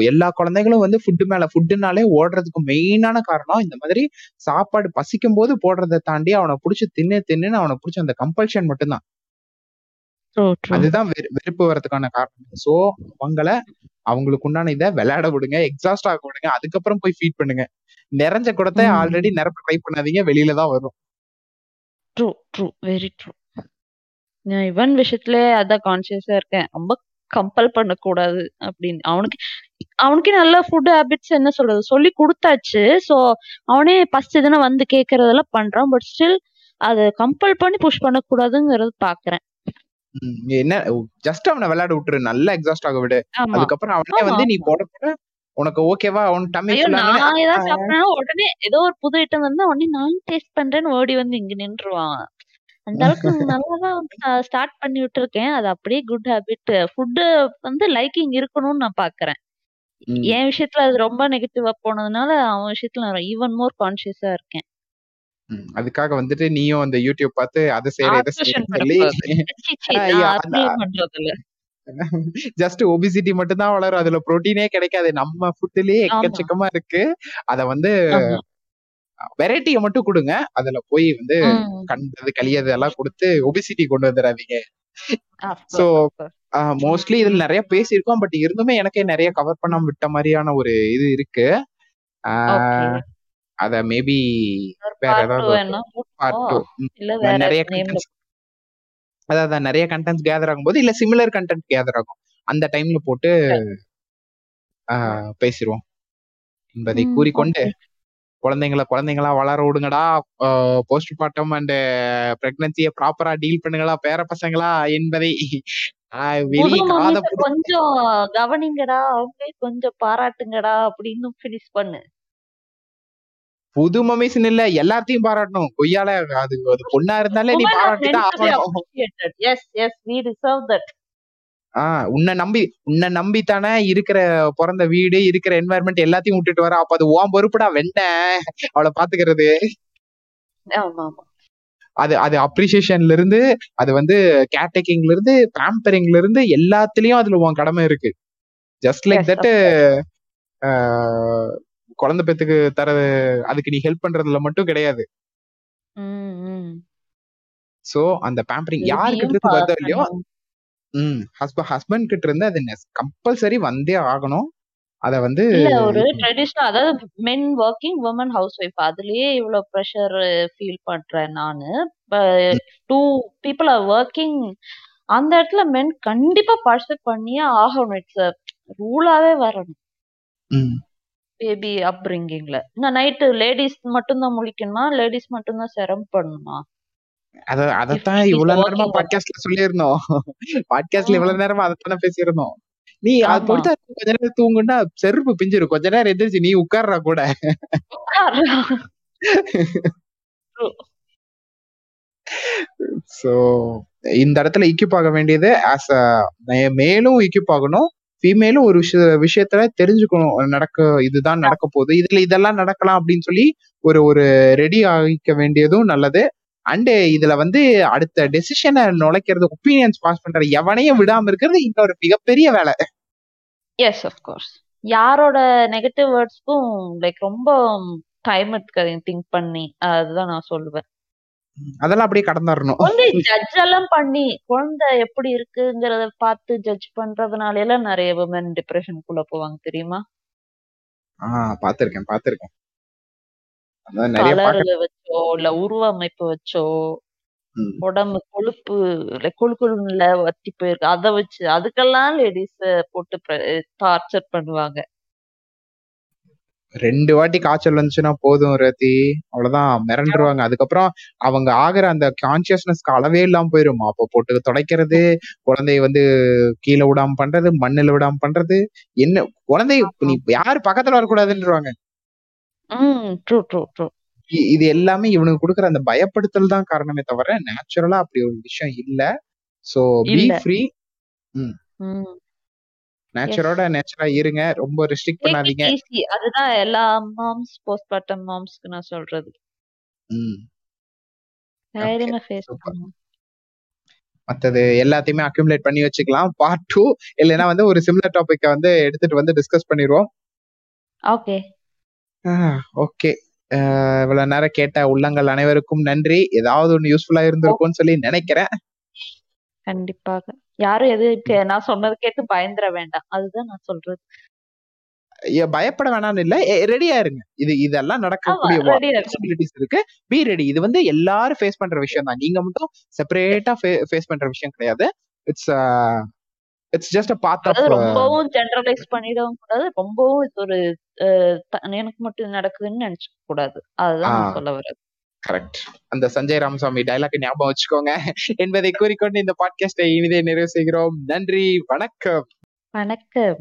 எல்லா குழந்தைகளும் வந்து ஃபுட்டு மேல ஃபுட்டுனாலே ஓடுறதுக்கு மெயினான காரணம் இந்த மாதிரி சாப்பாடு பசிக்கும் போது போடுறதை தாண்டி அவனை புடிச்சு தின்னு தின்னுன்னு அவனை புடிச்ச அந்த கம்பல்ஷன் மட்டும்தான். அதுதான் வெறு- வெறுப்பு வர்றதுக்கான காரணம். சோ அவங்கள அவங்களுக்கு உண்டான இதை விளையாட விடுங்க எக்ஸாஸ்ட் ஆக விடுங்க அதுக்கப்புறம் போய் ஃபீட் பண்ணுங்க. நிறைஞ்ச குடத்தை ஆல்ரெடி நிரப்ப ட்ரை பண்ணாதீங்க வெளியில தான் வரும். ட்ரூ ட்ரூ வெரி ட்ரூ நான் இவன் விஷயத்துல அதான் கான்சியஸா இருக்கேன். ரொம்ப கம்பல் பண்ணக்கூடாது அப்படின்னு. அவனுக்கு அவனுக்கே நல்ல ஃபுட் ஹேபிட்ஸ் என்ன சொல்றது? சொல்லி கொடுத்தாச்சு. சோ அவனே ஃபர்ஸ்ட் இதுனா வந்து கேக்குறதெல்லாம் பண்றான். பட் ஸ்டில் அதை கம்பல் பண்ணி புஷ் பண்ணக்கூடாதுங்கிறது பாக்குறேன். என்ன ஜஸ்ட் அவனை விளையாட விட்டுரு. நல்லா எக்ஸாஸ்ட் ஆக விடு. அதுக்கப்புறம் அவனே வந்து நீ போட போட உனக்கு ஓகேவா அவன் டம்மி நான் ஏதாவது சாப்பிட்டேன்னா உடனே ஏதோ ஒரு புது ஐட்டம் வந்தா உடனே நான் டேஸ்ட் பண்றேன்னு ஓடி வந்து இங்க நின்றுவான் அந்த அளவுக்கு நல்லாதான் ஸ்டார்ட் பண்ணி விட்டுருக்கேன். அது அப்படியே குட் ஹேபிட் ஃபுட்டு வந்து லைக்கிங் இருக்கணும்னு நான் பாக்குறேன். என் விஷயத்துல அது ரொம்ப நெகட்டிவா போனதுனால அவன் விஷயத்துல நான் ஈவன் மோர் கான்சியஸா இருக்கேன். அதுக்காக வந்துட்டு நீயும் அந்த யூடியூப் பார்த்து அதை செய்யற இதை சொல்லி ஜஸ்ட் ஒபிசிட்டி மட்டும் தான் வளரும். அதுல புரோட்டீனே கிடைக்காது. நம்ம ஃபுட்லயே. எக்கச்சக்கமா இருக்கு. அத வந்து. வெரைட்டியை மட்டும் கொடுங்க. அதுல போய் வந்து. கண்டது கலியது எல்லாம் கொடுத்து ஒபிசிட்டி கொண்டு வந்துடாதீங்க course. மோஸ்ட்லி இதுல நிறைய பேசியிருக்கோம் பட் இருந்துமே எனக்கே நிறைய கவர் பண்ணாம விட்ட மாதிரியான ஒரு இது இருக்கு. அத மேபி வேற ஏதாவது நிறைய அதான் நிறைய கண்டென்ட்ஸ் கேதர் ஆகும்போது இல்ல சிமிலர் கண்டென்ட் கேதர் ஆகும். அந்த டைம்ல போட்டு ஆஹ், பேசிருவோம். என்பதை கூறிக்கொண்டு. குழந்தைங்கள குழந்தைங்களா வளர விடுங்கடா. போஸ்ட் பார்ட்டம் அண்ட் பிரெக்னன்சியை ப்ராப்பரா டீல் பண்ணுங்களா பேர பசங்களா என்பதை. கொஞ்சம் கவனிங்கடா அவங்களே கொஞ்சம் பாராட்டுங்கடா அப்படின்னு ஃபினிஷ் பண்ணு. புது மமிஸ்ன்னு இல்ல எல்லாத்தையும் பாராட்டணும். கொய்யால அது பொண்ணா இருந்தாலே நீ Women are பாராட்டி தான் meant to be ஆகணும். appreciated. Yes, yes, we deserve that. ஆஹ் உன்னை நம்பி உன்னை நம்பி தானே இருக்கிற பிறந்த வீடு இருக்கிற என்வாயர்மெண்ட் எல்லாத்தையும் விட்டுட்டு வர. அப்ப அது உன் பொறுப்புடா வெண்ண. அவளை பாத்துக்கிறது. அது அது அப்ரிசியேஷன்ல இருந்து அது வந்து கேர்டேக்கிங்ல இருந்து பேம்பரிங்ல இருந்து எல்லாத்துலயும் அதுல உன் கடமை இருக்கு. ஜஸ்ட் லைக் தட் குழந்தை பெத்துக்கு தர அதுக்கு நீ ஹெல்ப் பண்றதுல மட்டும் கிடையாது. சோ அந்த பேம்பரிங் இருந்து வருதோ இல்லையோ. ம் ஹஸ்பண்ட் ஹஸ்பண்ட் கிட்ட இருந்து அது கம்பல்சரி வந்தே ஆகணும். அத வந்து இல்ல ஒரு ட்ரெடிஷனல் அதாவது men working woman house wife அதுலயே இவ்வளவு ப்ரெஷர் ஃபீல் பண்றேன் நானு. டூ பீப்புள் ஆர் ஒர்க்கிங் அந்த இடத்துல மென் கண்டிப்பா பார்ட்டிசிபேட் பண்ணியே ஆகணும். இட்ஸ் ரூலாவே வரணும். பேபி அப்ரிங்கிங்ல நான் நைட்டு லேடிஸ் மட்டும்தான் முழிக்கணுமா? லேடிஸ் மட்டும்தான் சிரமம் பண்ணணுமா? அத அதத்தான் இவ்வளவு நேரமா. பாட்காஸ்ட்ல சொல்லியிருந்தோம். பாட்காஸ்ட்ல இவ்வளவு நேரமா அதத்தானே பேசியிருந்தோம். நீ அது. பொறுத்தா கொஞ்ச நேரம் தூங்குன்னா செருப்பு பிஞ்சிரும். கொஞ்ச நேரம் எந்திரிச்சு நீ உட்கார்றா கூட. சோ இந்த இடத்துல இக்யூப் ஆக வேண்டியது ஆஸ் மேலும் இக்யூப் ஆகணும் ஃபீமேலும் ஒரு விஷய விஷயத்துல தெரிஞ்சுக்கணும். நடக்க இதுதான் நடக்க போகுது. இதுல இதெல்லாம் நடக்கலாம் அப்படின்னு சொல்லி ஒரு ஒரு ரெடி ஆகிக்க வேண்டியதும் நல்லது. அண்ட் இதுல வந்து அடுத்த டெசிஷனை நுழைக்கிறது ஒப்பீனியன்ஸ் பாஸ் பண்ற எவனையும் விடாம இருக்கிறது இன்னொரு மிகப்பெரிய வேலை. எஸ் கோர்ஸ் யாரோட நெகட்டிவ் வேர்ட்ஸ்க்கும் லைக் ரொம்ப டைம் எடுக்காதீங்க திங்க் பண்ணி. அதுதான் நான் சொல்லுவேன். அதெல்லாம் அப்படியே கடந்துடணும் குழந்தை ஜட்ஜ் எல்லாம் பண்ணி குழந்தை எப்படி இருக்குங்கிறத பார்த்து ஜட்ஜ் பண்றதுனால எல்லாம் நிறைய விமன் டிப்ரெஷனுக்குள்ள போவாங்க தெரியுமா? ஆஹ் பாத்திருக்கேன் பாத்திருக்கேன் அதான் நிறைய பாக்க வச்சோ இல்ல உருவ அமைப்பு வச்சோ ம். உடம்பு கொழுப்பு like கொழு வத்தி போயிருக்கு. அத வச்சு அதுக்கெல்லாம் லேடிஸ் போட்டு டார்ச்சர் பண்ணுவாங்க. ரெண்டு வாட்டி காய்ச்சல் வந்துச்சுன்னா போதும் ரத்தி அவ்வளவுதான். மிரண்டுருவாங்க. அதுக்கப்புறம் அவங்க ஆகுற அந்த கான்சியஸ்னஸ்க்கு அளவே இல்லாம போயிரும்? அப்ப போட்டு துடைக்கிறது குழந்தைய வந்து கீழே விடாம பண்றது மண்ணுல விடாம பண்றது என்ன? குழந்தை நீ யாரு பக்கத்துல வரக்கூடாதுன்றவாங்க. ம் ட்ரூ ட்ரூ ட்ரூ இ- இது எல்லாமே இவனுக்கு கொடுக்குற அந்த பயப்படுத்தல் தான் காரணமே தவிர நேச்சுரலா அப்படி ஒரு விஷயம் இல்ல. சோ பி இல்ல. ஃப்ரீ ம். நேச்சரோட நேச்சரா இருங்க. ரொம்ப ரெஸ்ட்ரிக்ட் பண்ணாதீங்க. அதுதான் எல்லா மாம்ஸ் போஸ்ட்மார்ட்டம் மாம்ஸ்க்கு நான் சொல்றது. ம். தைரியமா ஃபேஸ் super. பண்ணுங்க மத்தது எல்லாத்தையுமே அக்யூமுலேட் பண்ணி வச்சுக்கலாம். பார்ட் டூ இல்லைன்னா வந்து ஒரு சிமிலர் டாபிக்க வந்து எடுத்துட்டு வந்து டிஸ்கஸ் பண்ணிடுவோம் ஓகே ஓகே இவ்வளவு நேரம் கேட்ட உள்ளங்கள் அனைவருக்கும் நன்றி. ஏதாவது ஒன்று யூஸ்ஃபுல்லா இருந்திருக்கும்னு சொல்லி நினைக்கிறேன். கண்டிப்பாக. யாரும் எது நான் சொன்னது கேட்டு பயந்துட வேண்டாம். அதுதான் நான் சொல்றது. பயப்பட வேணாம்னு இல்ல. ரெடியா இருங்க. இது இதெல்லாம் நடக்கக்கூடிய இருக்கணும். பாசிபிலிட்டிஸ் இருக்கு. பி ரெடி இது வந்து எல்லாரும் ஃபேஸ் பண்ற விஷயம் தான் நீங்க மட்டும் செப்பரேட்டா ஃபேஸ் பண்ற விஷயம் கிடையாது. It's it's just a path of அதாவது ரொம்பவும் ஜெனரலைஸ் பண்ணிடவும் கூடாது. ரொம்பவும் இது ஒரு எனக்கு மட்டும் நடக்குதுன்னு நினைச்சுக்க கூடாது. அதுதான் சொல்ல வர்றது. கரெக்ட் அந்த சஞ்சய் ராமசாமி டைலாக் ஞாபகம் வச்சுக்கோங்க என்பதை கூறிக்கொண்டு இந்த பாட்காஸ்டை இனிதே நிறைவு செய்கிறோம். நன்றி வணக்கம். வணக்கம்.